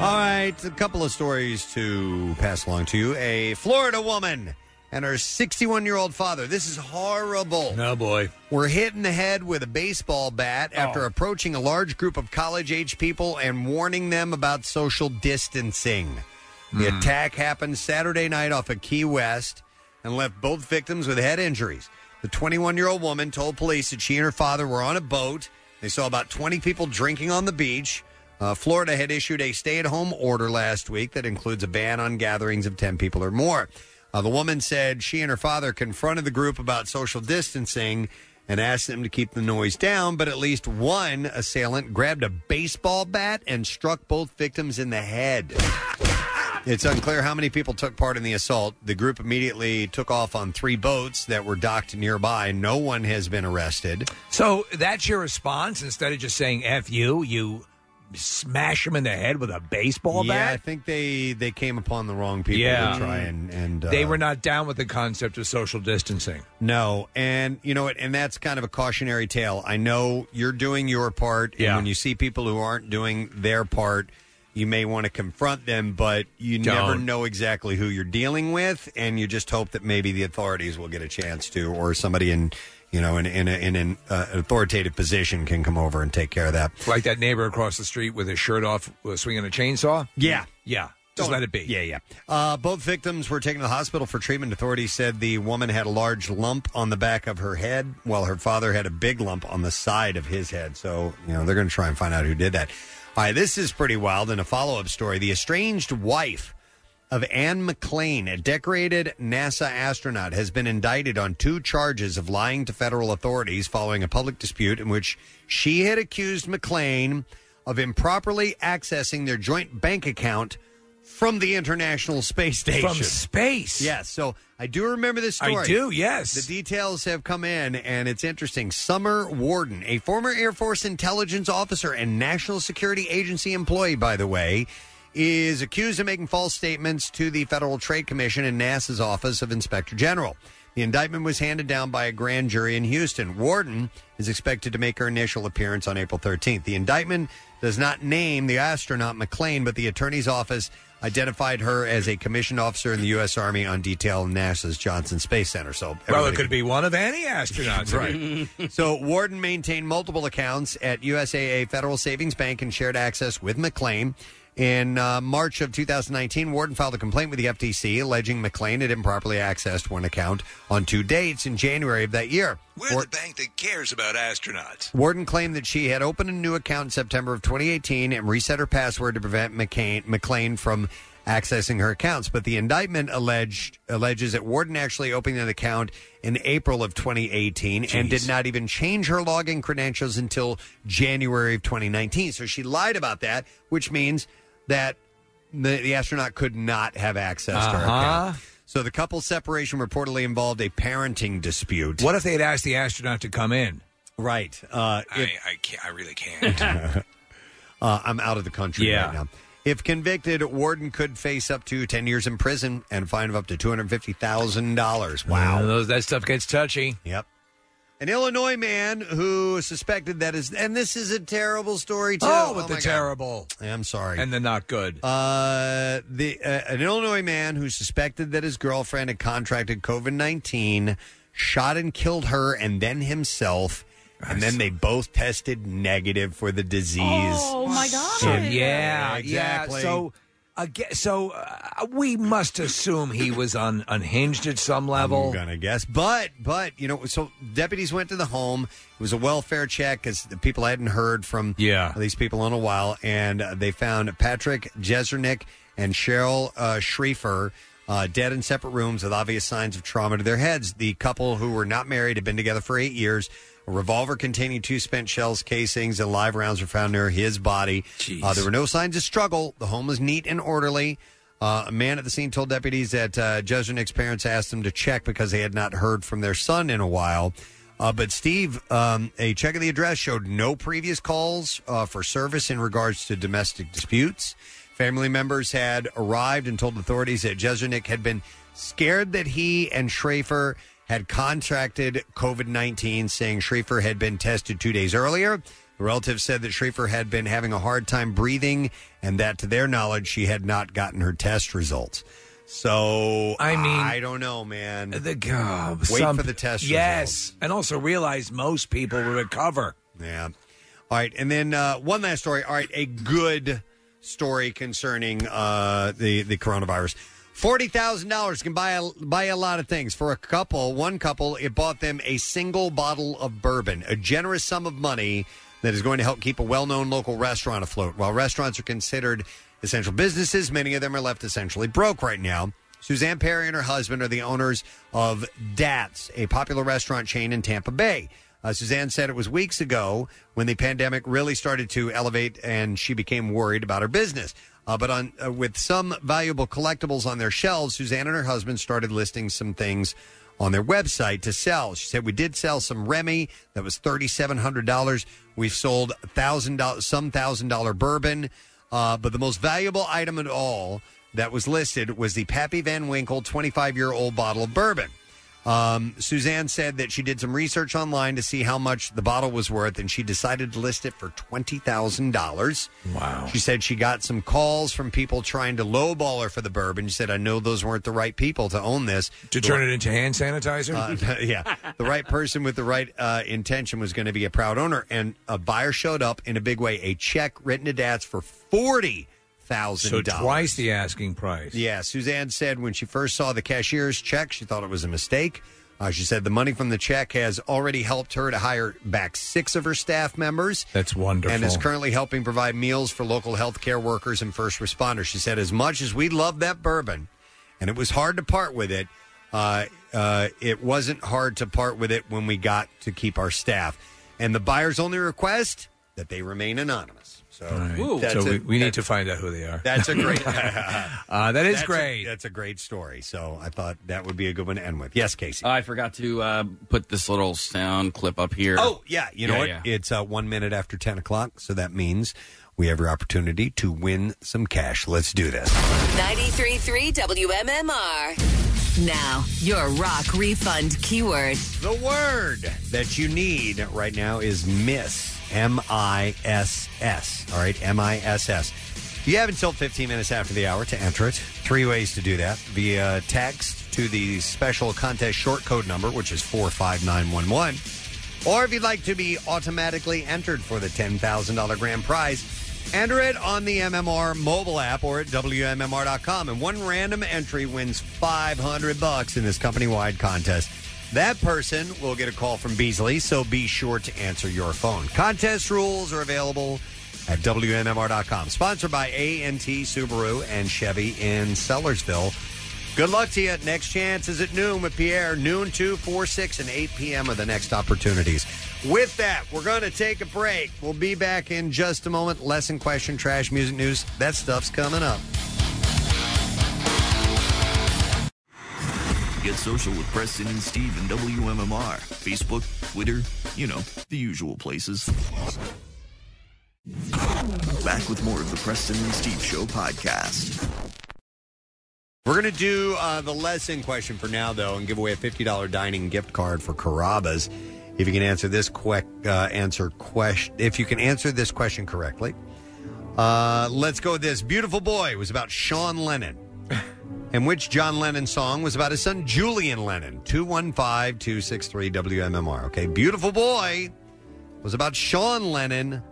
All right, a couple of stories to pass along to you. A Florida woman and her 61 year old father. This is horrible. No, boy. Were hit in the head with a baseball bat after Oh. approaching a large group of college age people and warning them about social distancing. The Hmm. attack happened Saturday night off of Key West and left both victims with head injuries. The 21 year old woman told police that she and her father were on a boat. They saw about 20 people drinking on the beach. Uh, Florida had issued a stay at home order last week that includes a ban on gatherings of 10 people or more. Uh, the woman said she and her father confronted the group about social distancing and asked them to keep the noise down, but at least one assailant grabbed a baseball bat and struck both victims in the head. It's unclear how many people took part in the assault. The group immediately took off on three boats that were docked nearby. No one has been arrested. So that's your response instead of just saying "f you." You smash him in the head with a baseball bat? yeah, I bat. think they they came upon the wrong people Yeah. to try and and uh, they were not down with the concept of social distancing. No, and you know what? And that's kind of a cautionary tale. I know you're doing your part, and Yeah. when you see people who aren't doing their part, you may want to confront them, but you never Don't. know exactly who you're dealing with, and you just hope that maybe the authorities will get a chance to, or somebody in you know in in, a, in an uh, authoritative position can come over and take care of that. Like that neighbor across the street with his shirt off, uh, swinging a chainsaw. Yeah. Yeah. Just let it be. Yeah, yeah. Uh, both victims were taken to the hospital for treatment. Authorities said the woman had a large lump on the back of her head, while her father had a big lump on the side of his head. So, you know, they're going to try and find out who did that. All right, this is pretty wild. In a follow up story, the estranged wife of Anne McClain, a decorated NASA astronaut, has been indicted on two charges of lying to federal authorities following a public dispute in which she had accused McClain of improperly accessing their joint bank account from the International Space Station. From space? Yes. So I do remember this story. I story. do, yes. The details have come in, and it's interesting. Summer Worden, a former Air Force intelligence officer and National Security Agency employee, by the way, is accused of making false statements to the Federal Trade Commission and NASA's Office of Inspector General. The indictment was handed down by a grand jury in Houston. Worden is expected to make her initial appearance on April 13th. The indictment does not name the astronaut McClain, but the attorney's office identified her as a commissioned officer in the U.S. Army on detail in NASA's Johnson Space Center. So, Well, everybody it could be one of any astronauts. Right. so Worden maintained multiple accounts at USAA Federal Savings Bank and shared access with McClain. In uh, March of 2019, Worden filed a complaint with the FTC alleging McClain had improperly accessed one account on two dates in January of that year. We're the bank that cares about astronauts. Worden claimed that she had opened a new account in September of 2018 and reset her password to prevent McCain, McClain from accessing her accounts. But the indictment alleged alleges that Worden actually opened an account in April of 2018 and did not even change her login credentials until January of 2019. So she lied about that, which means that the, the astronaut could not have access to her Uh-huh. account. So the couple's separation reportedly involved a parenting dispute. What if they had asked the astronaut to come in? Right. Uh, I, I can't. I really can't. uh, I'm out of the country Yeah. right now. If convicted, Worden could face up to 10 years in prison and a fine of up to $250,000. Wow. Uh, those, that stuff gets touchy. Yep. An Illinois man who suspected that is, and this is a terrible story too. Oh, with my the God. terrible. I'm sorry. And the not good. Uh, the uh, an Illinois man who suspected that his girlfriend had contracted COVID nineteen shot and killed her and then himself, and then they both tested negative for the disease. Oh my god! So, yeah, exactly. yeah. So, again, so uh, we must assume he was un, unhinged at some level. I'm gonna guess, but but you know, so deputies went to the home. It was a welfare check because the people hadn't heard from Yeah. these people in a while, and uh, they found Patrick Jesernik and Cheryl uh, Schriefer. Uh, dead in separate rooms with obvious signs of trauma to their heads. The couple who were not married had been together for eight years. A revolver containing two spent shells, casings, and live rounds were found near his body. Uh, there were no signs of struggle. The home was neat and orderly. Uh, a man at the scene told deputies that uh, Jesernik's parents asked them to check because they had not heard from their son in a while. Uh, but Steve, um, a check of the address showed no previous calls uh, for service in regards to domestic disputes. Family members had arrived and told authorities that Jesernick had been scared that he and Schrafer had contracted COVID 19, saying Schrafer had been tested two days earlier. The relatives said that Schrafer had been having a hard time breathing and that, to their knowledge, she had not gotten her test results. So, I mean, I don't know, man. The uh, Wait some- for the test Yes, and also realize most people will recover. Yeah. All right, and then uh, one last story. All right, a good story concerning uh, the the coronavirus. Forty thousand dollars can buy a, buy a lot of things for a couple. One couple, it bought them a single bottle of bourbon, a generous sum of money that is going to help keep a well known local restaurant afloat. While restaurants are considered essential businesses, many of them are left essentially broke right now. Suzanne Perry and her husband are the owners of Datz, a popular restaurant chain in Tampa Bay. Uh, Suzanne said it was weeks ago when the pandemic really started to elevate, and she became worried about her business. Uh, but on uh, with some valuable collectibles on their shelves, Suzanne and her husband started listing some things on their website to sell. She said we did sell some Remy that was thirty seven hundred dollars. We've sold thousand dollars, some thousand dollar bourbon, uh, but the most valuable item at all that was listed was the Pappy Van Winkle twenty five year old bottle of bourbon. Um, Suzanne said that she did some research online to see how much the bottle was worth, and she decided to list it for twenty thousand dollars. Wow! She said she got some calls from people trying to lowball her for the bourbon. She said, "I know those weren't the right people to own this." To turn it into hand sanitizer? Uh, yeah, the right person with the right uh, intention was going to be a proud owner, and a buyer showed up in a big way. A check written to Datz for forty thousand So twice the asking price. Yeah, Suzanne said when she first saw the cashier's check, she thought it was a mistake. Uh, she said the money from the check has already helped her to hire back six of her staff members. That's wonderful. And is currently helping provide meals for local healthcare workers and first responders. She said, as much as we love that bourbon, and it was hard to part with it, uh, uh, it wasn't hard to part with it when we got to keep our staff. And the buyer's only request that they remain anonymous. So, Right. that's so we, we need to find out who they are. That's a great. uh, that is That's a- great. that's a great story. So I thought that would be a good one to end with. Yes, Casey. I forgot to uh, put this little sound clip up here. Oh yeah, you know Yeah, what? yeah. It's uh, one minute after ten o'clock, so that means we have your opportunity to win some cash. Let's do this. 93.3 WMMR. Now, your rock refund keyword. The word that you need right now is miss. M I S S. All right, M I S S. You have until 15 minutes after the hour to enter it. Three ways to do that via text to the special contest short code number, which is 45911. Or if you'd like to be automatically entered for the $10,000 grand prize, enter it on the MMR mobile app or at WMMR.com. And one random entry wins 500 bucks in this company wide contest. That person will get a call from Beasley, so be sure to answer your phone. Contest rules are available at WMMR.com. Sponsored by A&T Subaru and Chevy in Sellersville. Good luck to you. Next chance is at noon with Pierre. Noon, 2, 4, 6, and 8 p.m. are the next opportunities. With that, we're going to take a break. We'll be back in just a moment. Lesson, question, trash, music news. That stuff's coming up. Get social with Preston and Steve and WMMR. Facebook, Twitter, you know, the usual places. Back with more of the Preston and Steve Show podcast. We're going to do uh, the lesson question for now, though, and give away a $50 dining gift card for Carrabba's. If you can answer this quick, uh, answer question, if you can answer this question correctly, uh, let's go with this. Beautiful Boy was about Sean Lennon. And which John Lennon song was about his son Julian Lennon? 215 263 WMMR. Okay, Beautiful Boy was about Sean Lennon,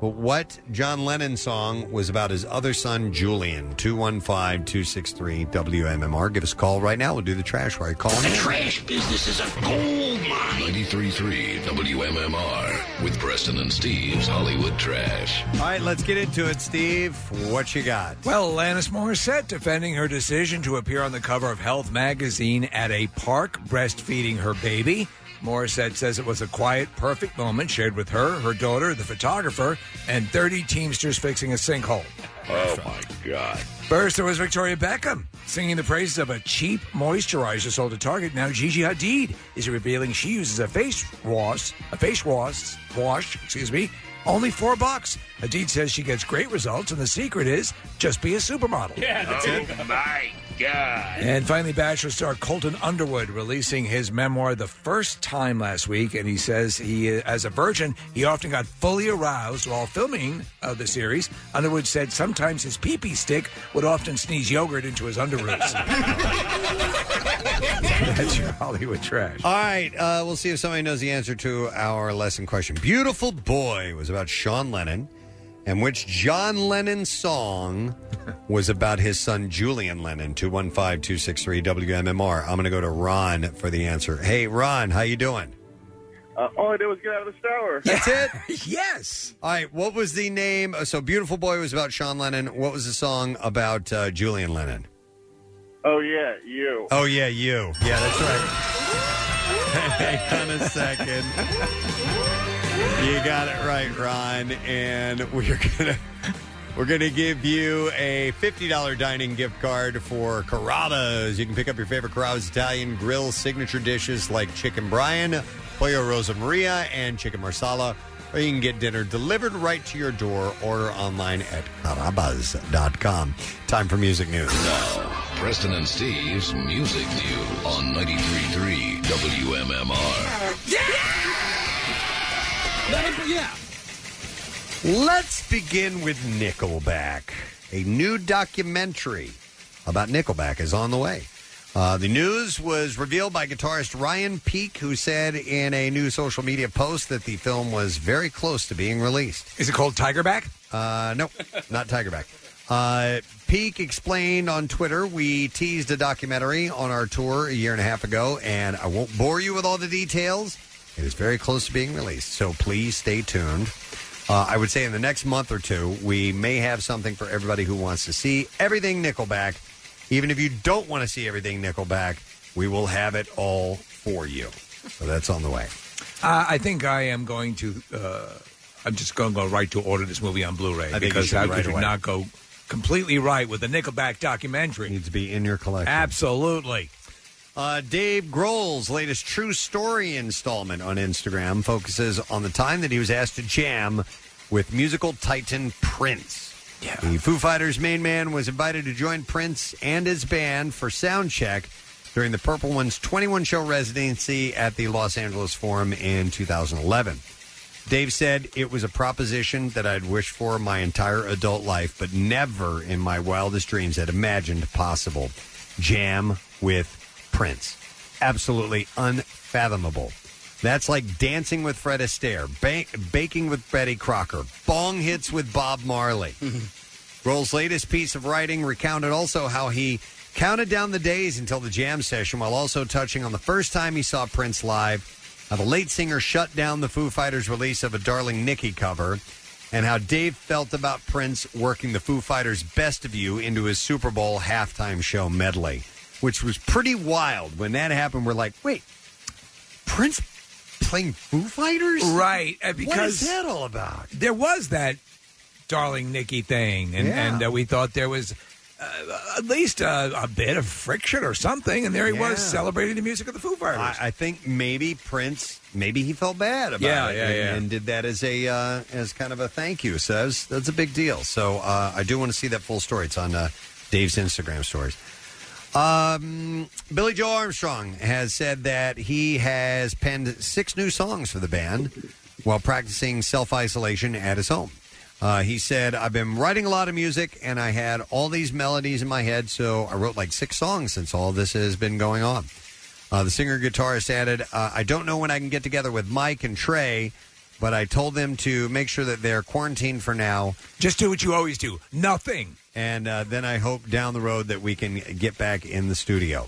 but what John Lennon song was about his other son Julian? 215 263 WMMR. Give us a call right now. We'll do the trash wire. Call The in. trash business is a gold mine. 93.3 WMMR with Preston and Steve's Hollywood Trash. All right, let's get into it, Steve. What you got? Well, Alanis Morissette defending her decision to appear on the cover of Health magazine at a park breastfeeding her baby. Morissette says it was a quiet, perfect moment shared with her, her daughter, the photographer, and 30 Teamsters fixing a sinkhole. Oh my God. First, there was Victoria Beckham singing the praises of a cheap moisturizer sold at Target. Now, Gigi Hadid is revealing she uses a face wash, a face wash, wash, excuse me, only four bucks. Hadid says she gets great results, and the secret is just be a supermodel. Yeah, that's oh it. my God. And finally, Bachelor star Colton Underwood releasing his memoir the first time last week, and he says he, as a virgin, he often got fully aroused while filming uh, the series. Underwood said sometimes his pee-pee stick would often sneeze yogurt into his underoos. That's your Hollywood trash. All right, uh, we'll see if somebody knows the answer to our lesson question. Beautiful Boy was about Sean Lennon, and which John Lennon song was about his son Julian Lennon? 215 263 WMMR. I'm going to go to Ron for the answer. Hey, Ron, how you doing? Uh, all I did was get out of the shower. That's it? yes. All right, what was the name? uh, So, Beautiful Boy was about Sean Lennon. What was the song about uh, Julian Lennon? Oh yeah, you. Oh, yeah, you. Yeah, that's right. Hang on a second. You got it right, Ron. And we're gonna we're gonna give you a fifty dollar dining gift card for Carrabba's. You can pick up your favorite Carrabba's Italian grill signature dishes like chicken Bryan, pollo rosa Maria, and chicken marsala. Or you can get dinner delivered right to your door. Order online at carrabbas.com. Time for music news. Now, Preston and Steve's Music News on 93.3 WMMR. yeah. Let's begin with Nickelback. A new documentary about Nickelback is on the way. Uh, the news was revealed by guitarist Ryan Peake, who said in a new social media post that the film was very close to being released. Is it called Tigerback? Uh, no, not Tigerback. Uh, Peake explained on Twitter we teased a documentary on our tour a year and a half ago, and I won't bore you with all the details. It is very close to being released, so please stay tuned. Uh, I would say in the next month or two, we may have something for everybody who wants to see everything Nickelback. Even if you don't want to see everything Nickelback, we will have it all for you. So that's on the way. Uh, I think I am going to. Uh, I'm just going to go right to order this movie on Blu-ray think you because should how right could you away. not go completely right with the Nickelback documentary? Needs to be in your collection. Absolutely. Uh, Dave Grohl's latest true story installment on Instagram focuses on the time that he was asked to jam with musical titan Prince. The Foo Fighters main man was invited to join Prince and his band for sound check during the Purple One's 21 show residency at the Los Angeles Forum in 2011. Dave said it was a proposition that I'd wished for my entire adult life, but never in my wildest dreams had imagined possible. Jam with Prince. Absolutely unfathomable. That's like dancing with Fred Astaire, ba- baking with Betty Crocker, bong hits with Bob Marley. Grohl's latest piece of writing recounted also how he counted down the days until the jam session while also touching on the first time he saw Prince live, how the late singer shut down the Foo Fighters release of a Darling Nikki cover, and how Dave felt about Prince working the Foo Fighters' Best of You into his Super Bowl halftime show medley, which was pretty wild. When that happened, we're like, wait, Prince playing Foo Fighters? Right. uh, What Because is that all about? There was that Darling Nikki thing, and, Yeah. and uh, we thought there was uh, at least uh, a bit of friction or something, and there he Yeah. was celebrating the music of the Foo Fighters. I, I think maybe Prince, maybe he felt bad about Yeah, it, yeah, and, yeah. and did that as a uh, as kind of a thank you. So that's, that's a big deal. So uh, I do want to see that full story. It's on uh, Dave's Instagram stories. Um, Billie Joe Armstrong has said that he has penned six new songs for the band while practicing self isolation at his home. Uh, he said, I've been writing a lot of music and I had all these melodies in my head, so I wrote like six songs since all this has been going on. Uh, the singer guitarist added, uh, I don't know when I can get together with Mike and Tré, but I told them to make sure that they're quarantined for now. Just do what you always do nothing. And uh, then I hope down the road that we can get back in the studio.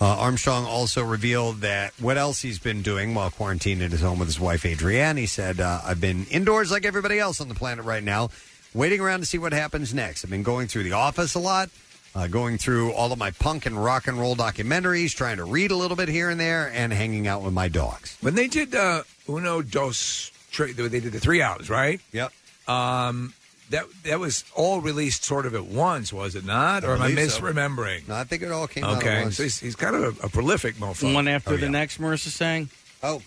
Uh, Armstrong also revealed that what else he's been doing while quarantined at his home with his wife Adrienne. He said, uh, "I've been indoors like everybody else on the planet right now, waiting around to see what happens next. I've been going through The Office a lot, uh, going through all of my punk and rock and roll documentaries, trying to read a little bit here and there, and hanging out with my dogs." When they did uh, Uno Dos, Tre- they did the three hours, right? Yep. Um, that that was all released sort of at once, was it not? Or am I believe so. misremembering? No, I think it all came out okay. once. So he's, he's kind of a, a prolific mofo. One after Oh, the yeah. next, Marissa sang? Oh.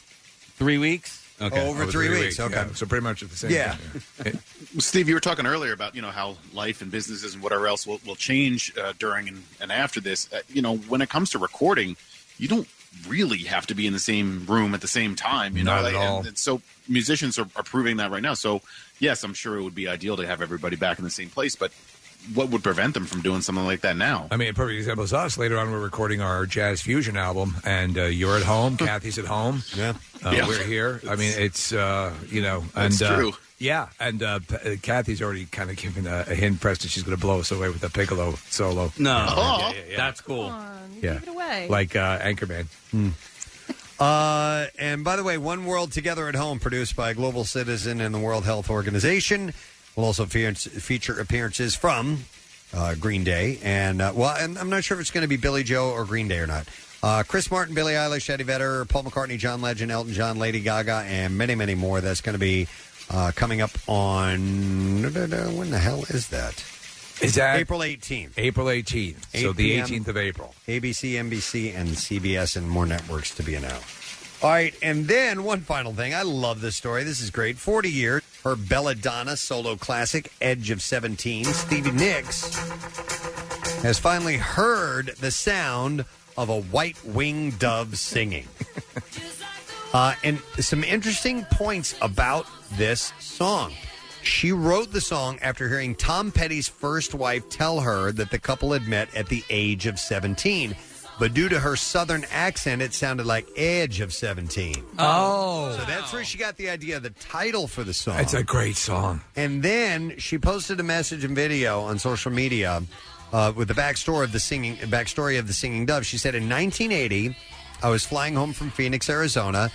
Three weeks? Okay. over three weeks, okay. yeah. So pretty much at the same Yeah. time. Steve, you were talking earlier about you know how life and businesses and whatever else will, will change uh, during and, and after this. Uh, you know, when it comes to recording, you don't really have to be in the same room at the same time. You know, Not at and- all. and so musicians are, are proving that right now. So yes, I'm sure it would be ideal to have everybody back in the same place, but what would prevent them from doing something like that now? I mean, a perfect example is us. Later on, we're recording our jazz fusion album, and uh, you're at home. Kathy's at home. Yeah, uh, Yeah. we're here. I mean, it's uh, you know, and That's uh, true. yeah, and uh, P- uh, Kathy's already kind of given a, a hint. Preston, she's going to blow us away with a piccolo solo. No. Yeah, yeah, yeah. That's cool. yeah. Give it away. like uh, Anchorman. Uh, and by the way, One World Together at Home, produced by Global Citizen and the World Health Organization, will also fe- feature appearances from uh, Green Day. And, uh, well, and I'm not sure if it's going to be Billie Joe or Green Day or not. Uh, Chris Martin, Billie Eilish, Eddie Vedder, Paul McCartney, John Legend, Elton John, Lady Gaga, and many, many more. That's going to be uh, coming up on. When the hell is that? Is that April 18th? April 18th. So 8 the p.m. 18th of April. ABC, NBC, and CBS, and more networks to be announced. All right, and then one final thing. I love this story. This is great. 40 years, her Bella Donna solo classic, Edge of 17, Stevie Nicks, has finally heard the sound of a white winged dove singing. Uh, and some interesting points about this song. She wrote the song after hearing Tom Petty's first wife tell her that the couple had met at the age of 17. but due to her southern accent, it sounded like Edge of 17. Oh. So that's where she got the idea of the title for the song. It's a great song. And then she posted a message and video on social media uh, with the backstory of the singing backstory of the singing dove. She said in 1980, I was flying home from Phoenix, Arizona,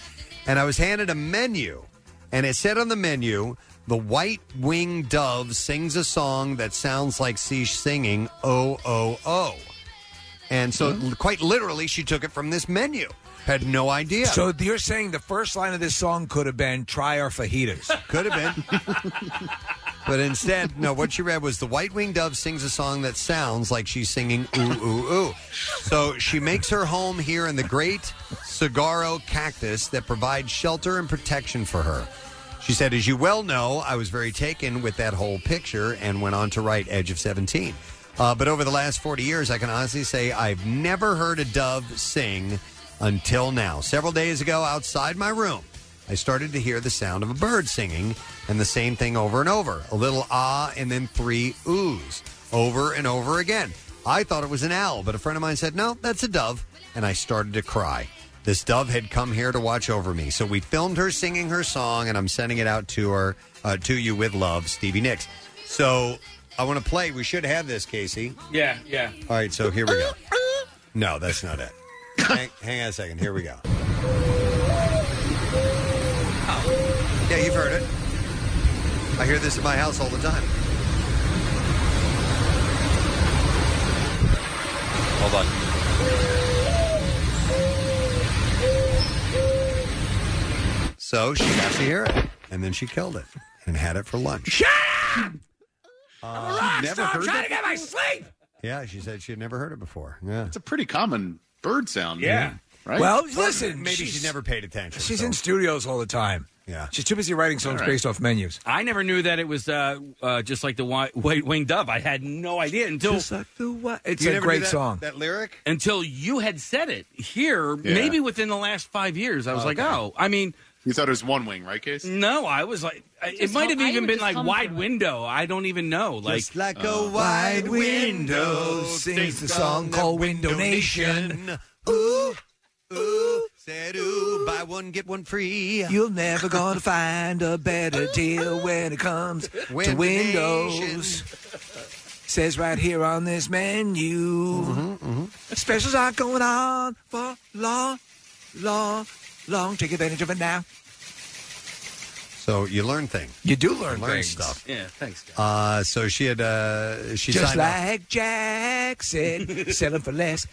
and I was handed a menu, and it said on the menu, "The white winged dove sings a song that sounds like she's singing oh oh oh," and so hmm? quite literally, she took it from this menu. Had no idea. So you're saying the first line of this song could have been "Try our fajitas." Could have been. But instead, no, what she read was the white winged dove sings a song that sounds like she's singing ooh, ooh, ooh. So she makes her home here in the great saguaro cactus that provides shelter and protection for her. She said, As you well know, I was very taken with that whole picture and went on to write Edge of 17. Uh, but over the last 40 years, I can honestly say I've never heard a dove sing until now. Several days ago, outside my room, I started to hear the sound of a bird singing, and the same thing over and over. A little ah, and then three oohs, over and over again. I thought it was an owl, but a friend of mine said, no, that's a dove, and I started to cry. This dove had come here to watch over me, so we filmed her singing her song, and I'm sending it out to her, uh, to you with love, Stevie Nicks. So I want to play. We should have this, Casey. Yeah, yeah. All right, so here we go. No, that's not it. hang, hang on a second. Here we go. Yeah, you've heard it. I hear this in my house all the time. Hold on. So she got to hear it, and then she killed it and had it for lunch. Shut up! Uh, never heard trying that? to get my sleep. Yeah, she said she had never heard it before. Yeah, It's a pretty common bird sound. Yeah. Right? Well, listen, maybe she's- she never paid attention. She's so- in studios all the time. Yeah. She's too busy writing songs All right. based off menus. I never knew that it was uh, uh, just like the white, white winged dove. I had no idea until Just like the what? It's You a never great that- song. That lyric? until you had said it here. Yeah. Maybe within the last five years, I was like, Okay. oh, I mean, You thought it was one wing, right, Case? no, I was like, it Just might have hum- I even would been just like hum wide through it. window. I don't even know. Like, Just like uh, a wide window sings the song called Window Nation. Ooh, ooh, said ooh, buy one get one free. You're never gonna find a better deal when it comes to Window windows. Says right here on this menu. Mm-hmm, Specials are going on for long, long, long. Take advantage of it now. So you learn things. You do learn, learn things. stuff. yeah, thanks. Guys. Uh, so she had uh, she Just signed off- like Jack said, selling for less.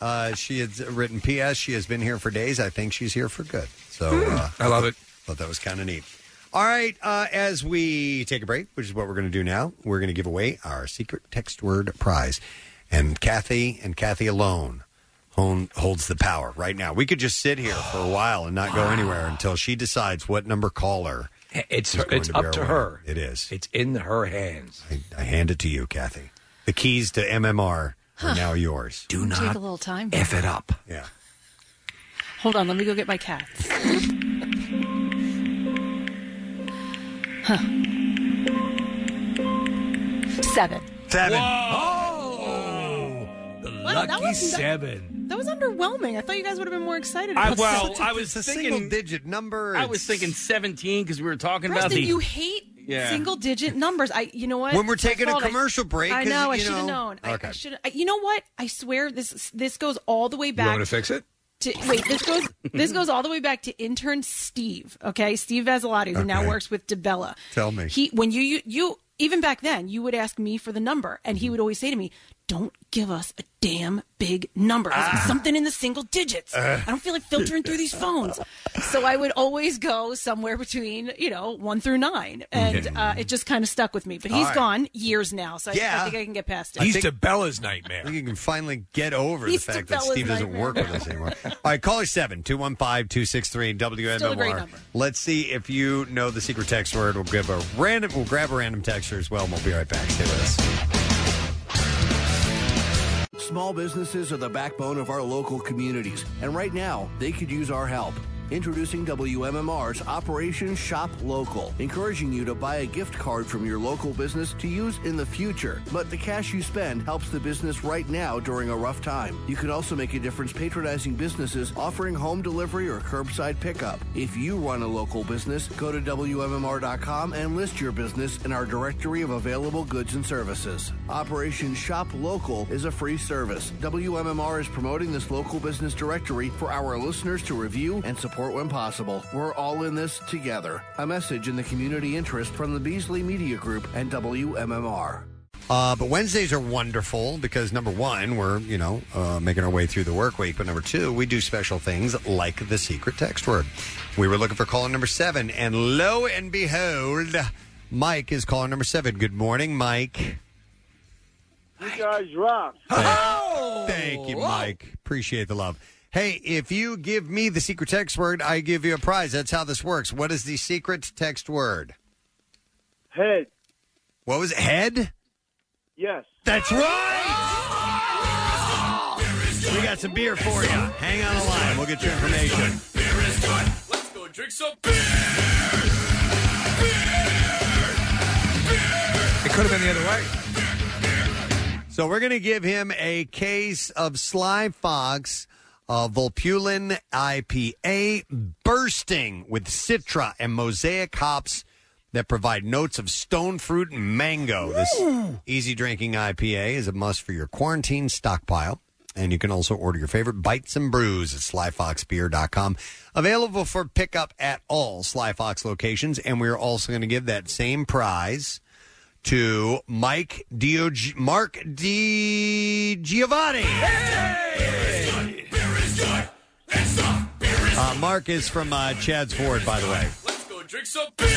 Uh, she had written P.S. She has been here for days. I think she's here for good. So uh, I love it. Thought that was kind of neat. All right, uh, as we take a break, which is what we're going to do now, we're going to give away our secret text word prize, and Kathy and Kathy alone hon- holds the power right now. We could just sit here for a while and not go anywhere until she decides what number caller. It's is her, going it's to be up our to winner. her. It is. It's in her hands. I, I hand it to you, Kathy. The keys to MMR are now yours. Do Take not a little time. f it up. Yeah. Hold on, let me go get my cats. Huh. Seven. Seven. Oh, the Well, that lucky wasn't that- seven. That was underwhelming. I thought you guys would have been more excited. I, about well, seven. I was It's a thinking single digit number. I was It's- thinking 17 because we were talking about Preston, the. you hate Yeah. single digit numbers. I, you know what? When we're It's my taking a fault. I- commercial break, I 'cause, know. I you should have know- known. I, Okay. I should. You know what? I swear this this goes all the way back. You back. want to fix it? to wait this goes this goes all the way back to intern steve okay steve Vasilati, who now Okay. works with debella Tell me. he when you, you you even back then you would ask me for the number and Mm-hmm. he would always say to me don't give us a damn big number Ah. something in the single digits i don't feel like filtering through these phones so i would always go somewhere between you know one through nine and uh, it just kind of stuck with me but he's All right. gone years now so I, Yeah. I think i can get past it He's to Bella's nightmare. I think you can finally get over He's the fact that Bella's Steve doesn't work with us anymore. All right, caller 7 215 263 Still a great WMMR. Let's see if you know the secret text word. We'll give a random we'll grab a random texter as well and we'll be right back. Stay with us. Small businesses are the backbone of our local communities, and right now, they could use our help. Introducing WMMR's Operation Shop Local, encouraging you to buy a gift card from your local business to use in the future. But the cash you spend helps the business right now during a rough time. You can also make a difference patronizing businesses offering home delivery or curbside pickup. If you run a local business, go to WMMR.com and list your business in our directory of available goods and services. Operation Shop Local is a free service. WMMR is promoting this local business directory for our listeners to review and support when possible. We're all in this together. A message in the community interest from the Beasley Media Group and WMMR. Uh, but Wednesdays are wonderful because number one, we're you know uh, making our way through the work week, but number two, we do special things like the secret text word. We were looking for caller number seven, and lo and behold, Mike is caller number seven. Good morning, Mike. You guys rock. Thank you, Mike. Appreciate the love. Hey, if you give me the secret text word, I give you a prize. That's how this works. What is the secret text word? Head. What was it? Head? Yes. That's right. We got some beer for you. Hang on the line. We'll get your information. Beer is good. Let's go drink some beer. It could have been the other way. So we're going to give him a case of Sly Fox uh, Volpulin IPA bursting with Citra and Mosaic hops that provide notes of stone fruit and mango. This easy drinking IPA is a must for your quarantine stockpile. And you can also order your favorite bites and brews at slyfoxbeer.com. Available for pickup at all Sly Fox locations. And we're also going to give that same prize to Mike Dio Mark Di Giovanni. Uh, Mark is from uh, Chadds Ford, by the way. Let's go drink some beer.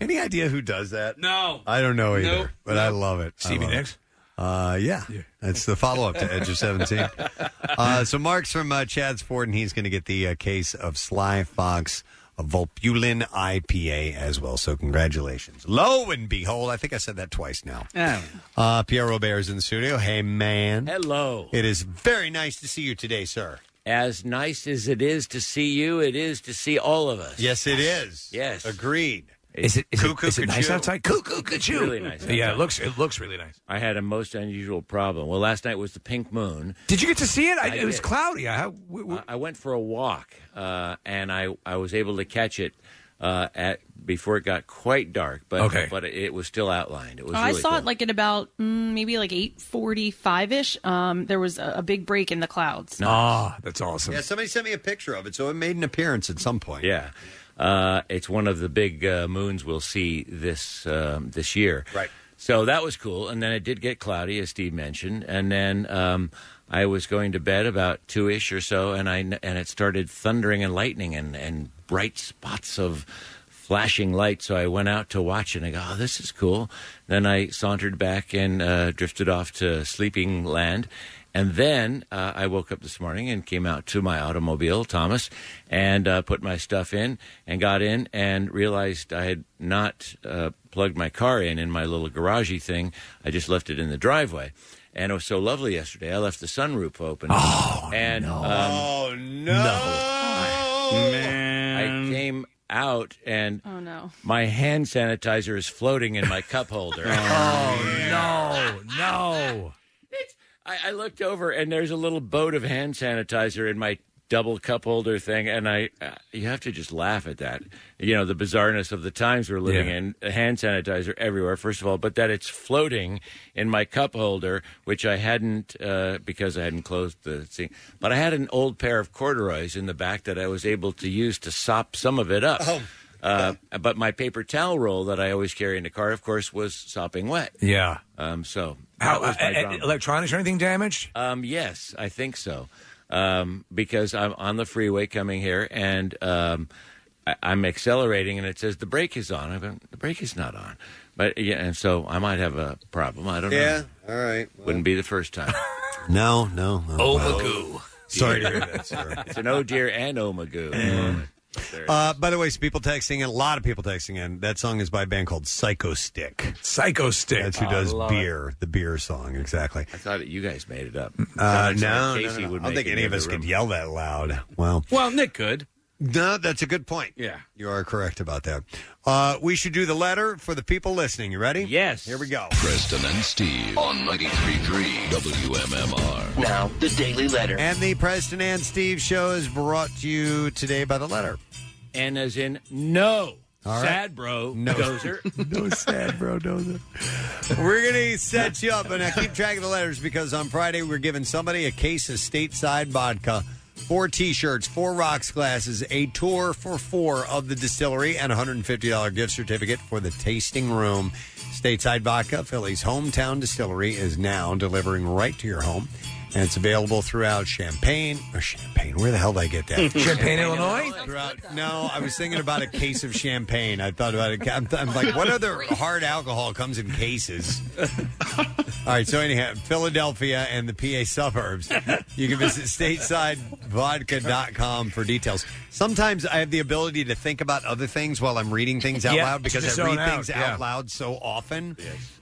Any idea who does that? No. I don't know either, Nope. but I love it. I Stevie love it. Nicks? Uh, yeah, it's the follow up to Edge of Seventeen. Uh, so Mark's from uh, Chadds Ford, and he's going to get the uh, case of Sly Fox a Volpulin IPA as well. So congratulations. Lo and behold, I think I said that twice now. Uh, Pierre Robert is in the studio. Hey, man. Hello. It is very nice to see you today, sir. As nice as it is to see you, it is to see all of us. Yes, it is. Yes. Agreed. Is it, is Cuckoo it, is it nice cuckoo. outside? Cuckoo, cuckoo. Really nice. Yeah, it outside. looks it looks really nice. I had a most unusual problem. Well, last night was the pink moon. Did you get to see it? I, I it was did. cloudy. I, how, w- w- I went for a walk, uh, and I, I was able to catch it uh, at before it got quite dark. But Okay. but it was still outlined. It was. Oh, I really saw cool. it like at about mm, maybe like eight forty-five ish. Um, there was a, a big break in the clouds. Ah, that's awesome. Yeah, somebody sent me a picture of it, so it made an appearance at some point. Yeah. Uh, it's one of the big uh, moons we'll see this um, this year. Right. So that was cool, and then it did get cloudy, as Steve mentioned, and then um, I was going to bed about two ish or so, and I and it started thundering and lightning and and bright spots of flashing light. So I went out to watch, and I go, "Oh, this is cool." Then I sauntered back and uh, drifted off to sleeping land. And then uh, I woke up this morning and came out to my automobile, Thomas, and uh, put my stuff in and got in and realized I had not uh, plugged my car in in my little garagey thing. I just left it in the driveway. And it was so lovely yesterday. I left the sunroof open. Oh, and, no. oh, no. Man I came out and Oh no. my hand sanitizer is floating in my cup holder. oh no, no. I, I looked over and there's a little boat of hand sanitizer in my double cup holder thing, and I uh, you have to just laugh at that. You know the bizarreness of the times we're living Yeah. in. Hand sanitizer everywhere, first of all, but that it's floating in my cup holder, which I hadn't uh, because I hadn't closed the thing. But I had an old pair of corduroys in the back that I was able to use to sop some of it up. Oh. Uh, but my paper towel roll that I always carry in the car, of course, was sopping wet. Yeah. Um, so that How was my uh, uh, drama. electronics or anything damaged? Um, yes, I think so. Um, because I'm on the freeway coming here and um, I, I'm accelerating and it says the brake is on. I go, the brake is not on. But yeah, and so I might have a problem. I don't know. Yeah, know. all right. Wouldn't be the first time. No, no. no. Oh, Well, Magoo. Sorry to hear that, sir. It's an oh dear and oh magoo. Uh, by the way, some people texting in, a lot of people texting in. That song is by a band called Psychostick. Psycho Stick. That's who Oh, does I love it. beer, the beer song, exactly. I thought you guys made it up. Uh, Sounded like no, something no, Casey no, no. would I don't make think in any of the us other could room. yell that loud. Well, Well, Nick could. No, that's a good point. Yeah. You are correct about that. Uh, we should do the letter for the people listening. You ready? Yes. Here we go. Preston and Steve on 93.3 WMMR. Now, the Daily Letter. And the Preston and Steve show is brought to you today by the letter. And as in, no. All right. Sad bro. No. Dozer. no sad, bro. Dozer. We're going to set you up, and now keep track of the letters because on Friday we're giving somebody a case of stateside vodka, four T-shirts, four rocks glasses, a tour for four of the distillery, and a $150 gift certificate for the tasting room. Stateside Vodka, Philly's hometown distillery, is now delivering right to your home. And it's available throughout Champagne Or Champagne. where the hell did I get that? Champagne, Illinois? Throughout, no, I was thinking about a case of champagne. I thought about it. I'm, I'm like, what other hard alcohol comes in cases? All right, so anyhow, Philadelphia and the PA suburbs. You can visit statesidevodka.com for details. Sometimes I have the ability to think about other things while I'm reading things out Yeah, loud because just I read zone out, things yeah. out loud so often.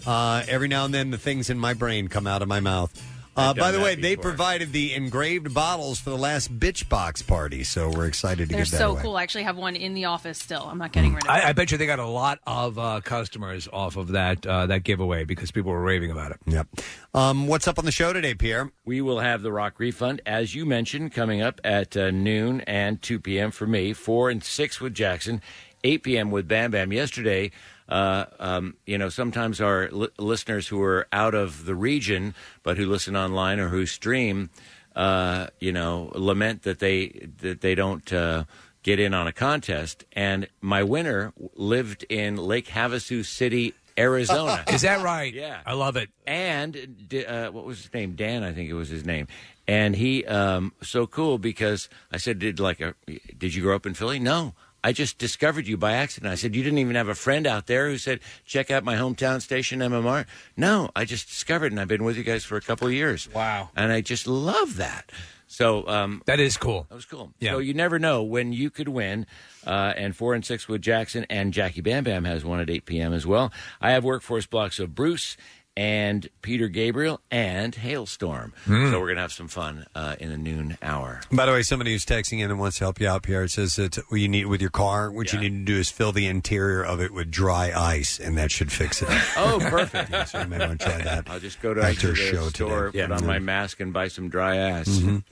Uh, every now and then, the things in my brain come out of my mouth. Uh, by the that way, they provided the engraved bottles for the last Bitch Box party, so we're excited to They're get that so away. cool. I actually have one in the office still. I'm not getting rid of it. I, I bet you they got a lot of uh, customers off of that uh, that giveaway because people were raving about it. Yep. Um, what's up on the show today, Pierre? We will have the rock refund, as you mentioned, coming up at uh, noon and 2 p.m. for me, 4 and 6 with Jackson, 8 p.m. with Bam Bam. Yesterday, uh, um, you know, sometimes our li- listeners who are out of the region but who listen online or who stream, uh, you know, lament that they that they don't uh, get in on a contest. And my winner lived in Lake Havasu City, Arizona. Is that right? Yeah. I love it. And uh, what was his name? Dan, I think it was his name. And he um, so cool because I said, "Did like a? Did you grow up in Philly?" No. I just discovered you by accident. I said, You didn't even have a friend out there who said, Check out my hometown station, MMR. No, I just discovered, and I've been with you guys for a couple of years. Wow. And I just love that. So um, That is cool. that was cool. Yeah. So you never know when you could win. Uh, and four and six with Jackson and Jacky Bam Bam has one at 8 p.m. as well. I have workforce blocks of Bruce and Peter Gabriel and Hailstorm. Hmm. So we're going to have some fun uh, in the noon hour. By the way, somebody who's texting in and wants to help you out, Pierre, it says that what you need with your car, what you need to do is fill the interior of it with dry ice, and that should fix it. Oh, perfect. Yeah, so you may want to try that. I'll just go to after the a show store, today. put on my mask, and buy some dry ass. Mhm.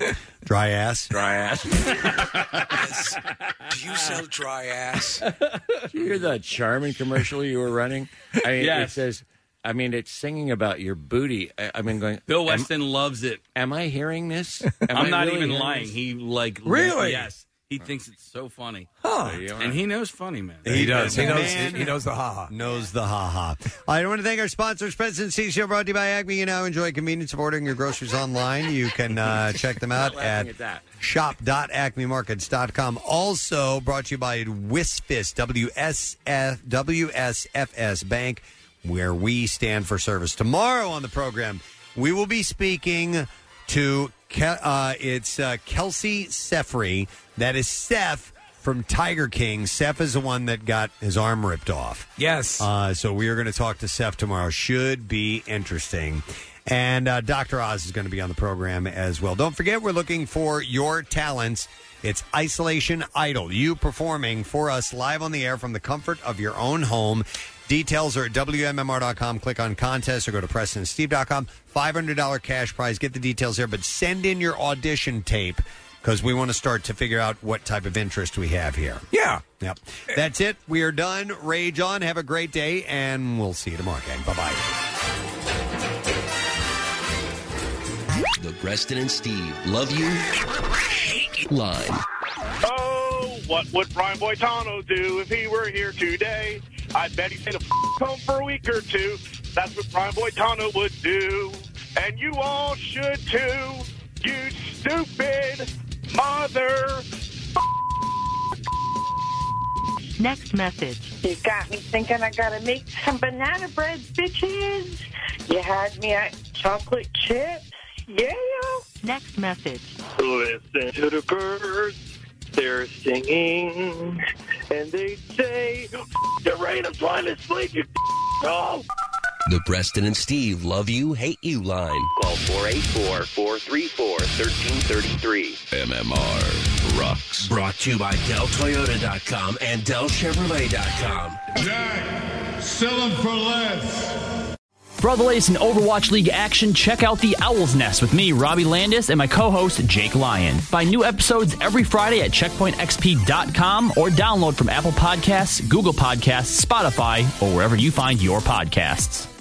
Dry ass. Dry ass. Do you sell dry ass? Did you hear the Charmin commercial you were running? I mean, it Yes. says, I mean, it's singing about your booty. I, I mean, going. Bill am- Weston loves it. Am I hearing this? Am I'm I not really even hearing lying. this? He like Really? Yes, he thinks it's so funny. Huh. There. And he knows funny, man. He does. He knows. Man He knows the ha ha. knows the ha ha. I want to thank our sponsors, President C Show, brought to you by Acme. You now enjoy convenience of ordering your groceries online. You can uh, check them out at, at shop.acmemarkets.com. Also brought to you by WSFS, W-S-F, WSFS Bank, where we stand for service. Tomorrow on the program, we will be speaking to Ke- uh, it's uh, Kelci Saffery. That is Saff from Tiger King. Saff is the one that got his arm ripped off. Yes. Uh, so we are going to talk to Saff tomorrow. Should be interesting. And uh, Dr. Oz is going to be on the program as well. Don't forget, we're looking for your talents. It's Isolation Idol. You performing for us live on the air from the comfort of your own home. Details are at WMMR.com. Click on contest or go to PrestonandSteve.com. $500 cash prize. Get the details there, but send in your audition tape because we want to start to figure out what type of interest we have here. Yeah. Yep. That's it. We are done. Rage on. Have a great day, and we'll see you tomorrow, gang. Bye bye. The Preston and Steve Love You line. Oh, what would Brian Boitano do if he were here today? I bet he'd stay the f- home for a week or two. That's what Brian Boitano would do. And you all should too, you stupid mother. Next message. You got me thinking I gotta make some banana bread, bitches. You had me at chocolate chips. Yeah. Next message. Listen to the birds they're singing, and they say, the rain is trying to sleep, you no. Oh. The Preston and Steve Love You, Hate You line. Call 484 434 1333. MMR rocks. Brought to you by DellToyota.com and DellChevrolet.com. Jack, sell them for less. For all the latest in Overwatch League action, check out The Owl's Nest with me, Robbie Landis, and my co host, Jake Lyon. Find new episodes every Friday at checkpointxp.com or download from Apple Podcasts, Google Podcasts, Spotify, or wherever you find your podcasts.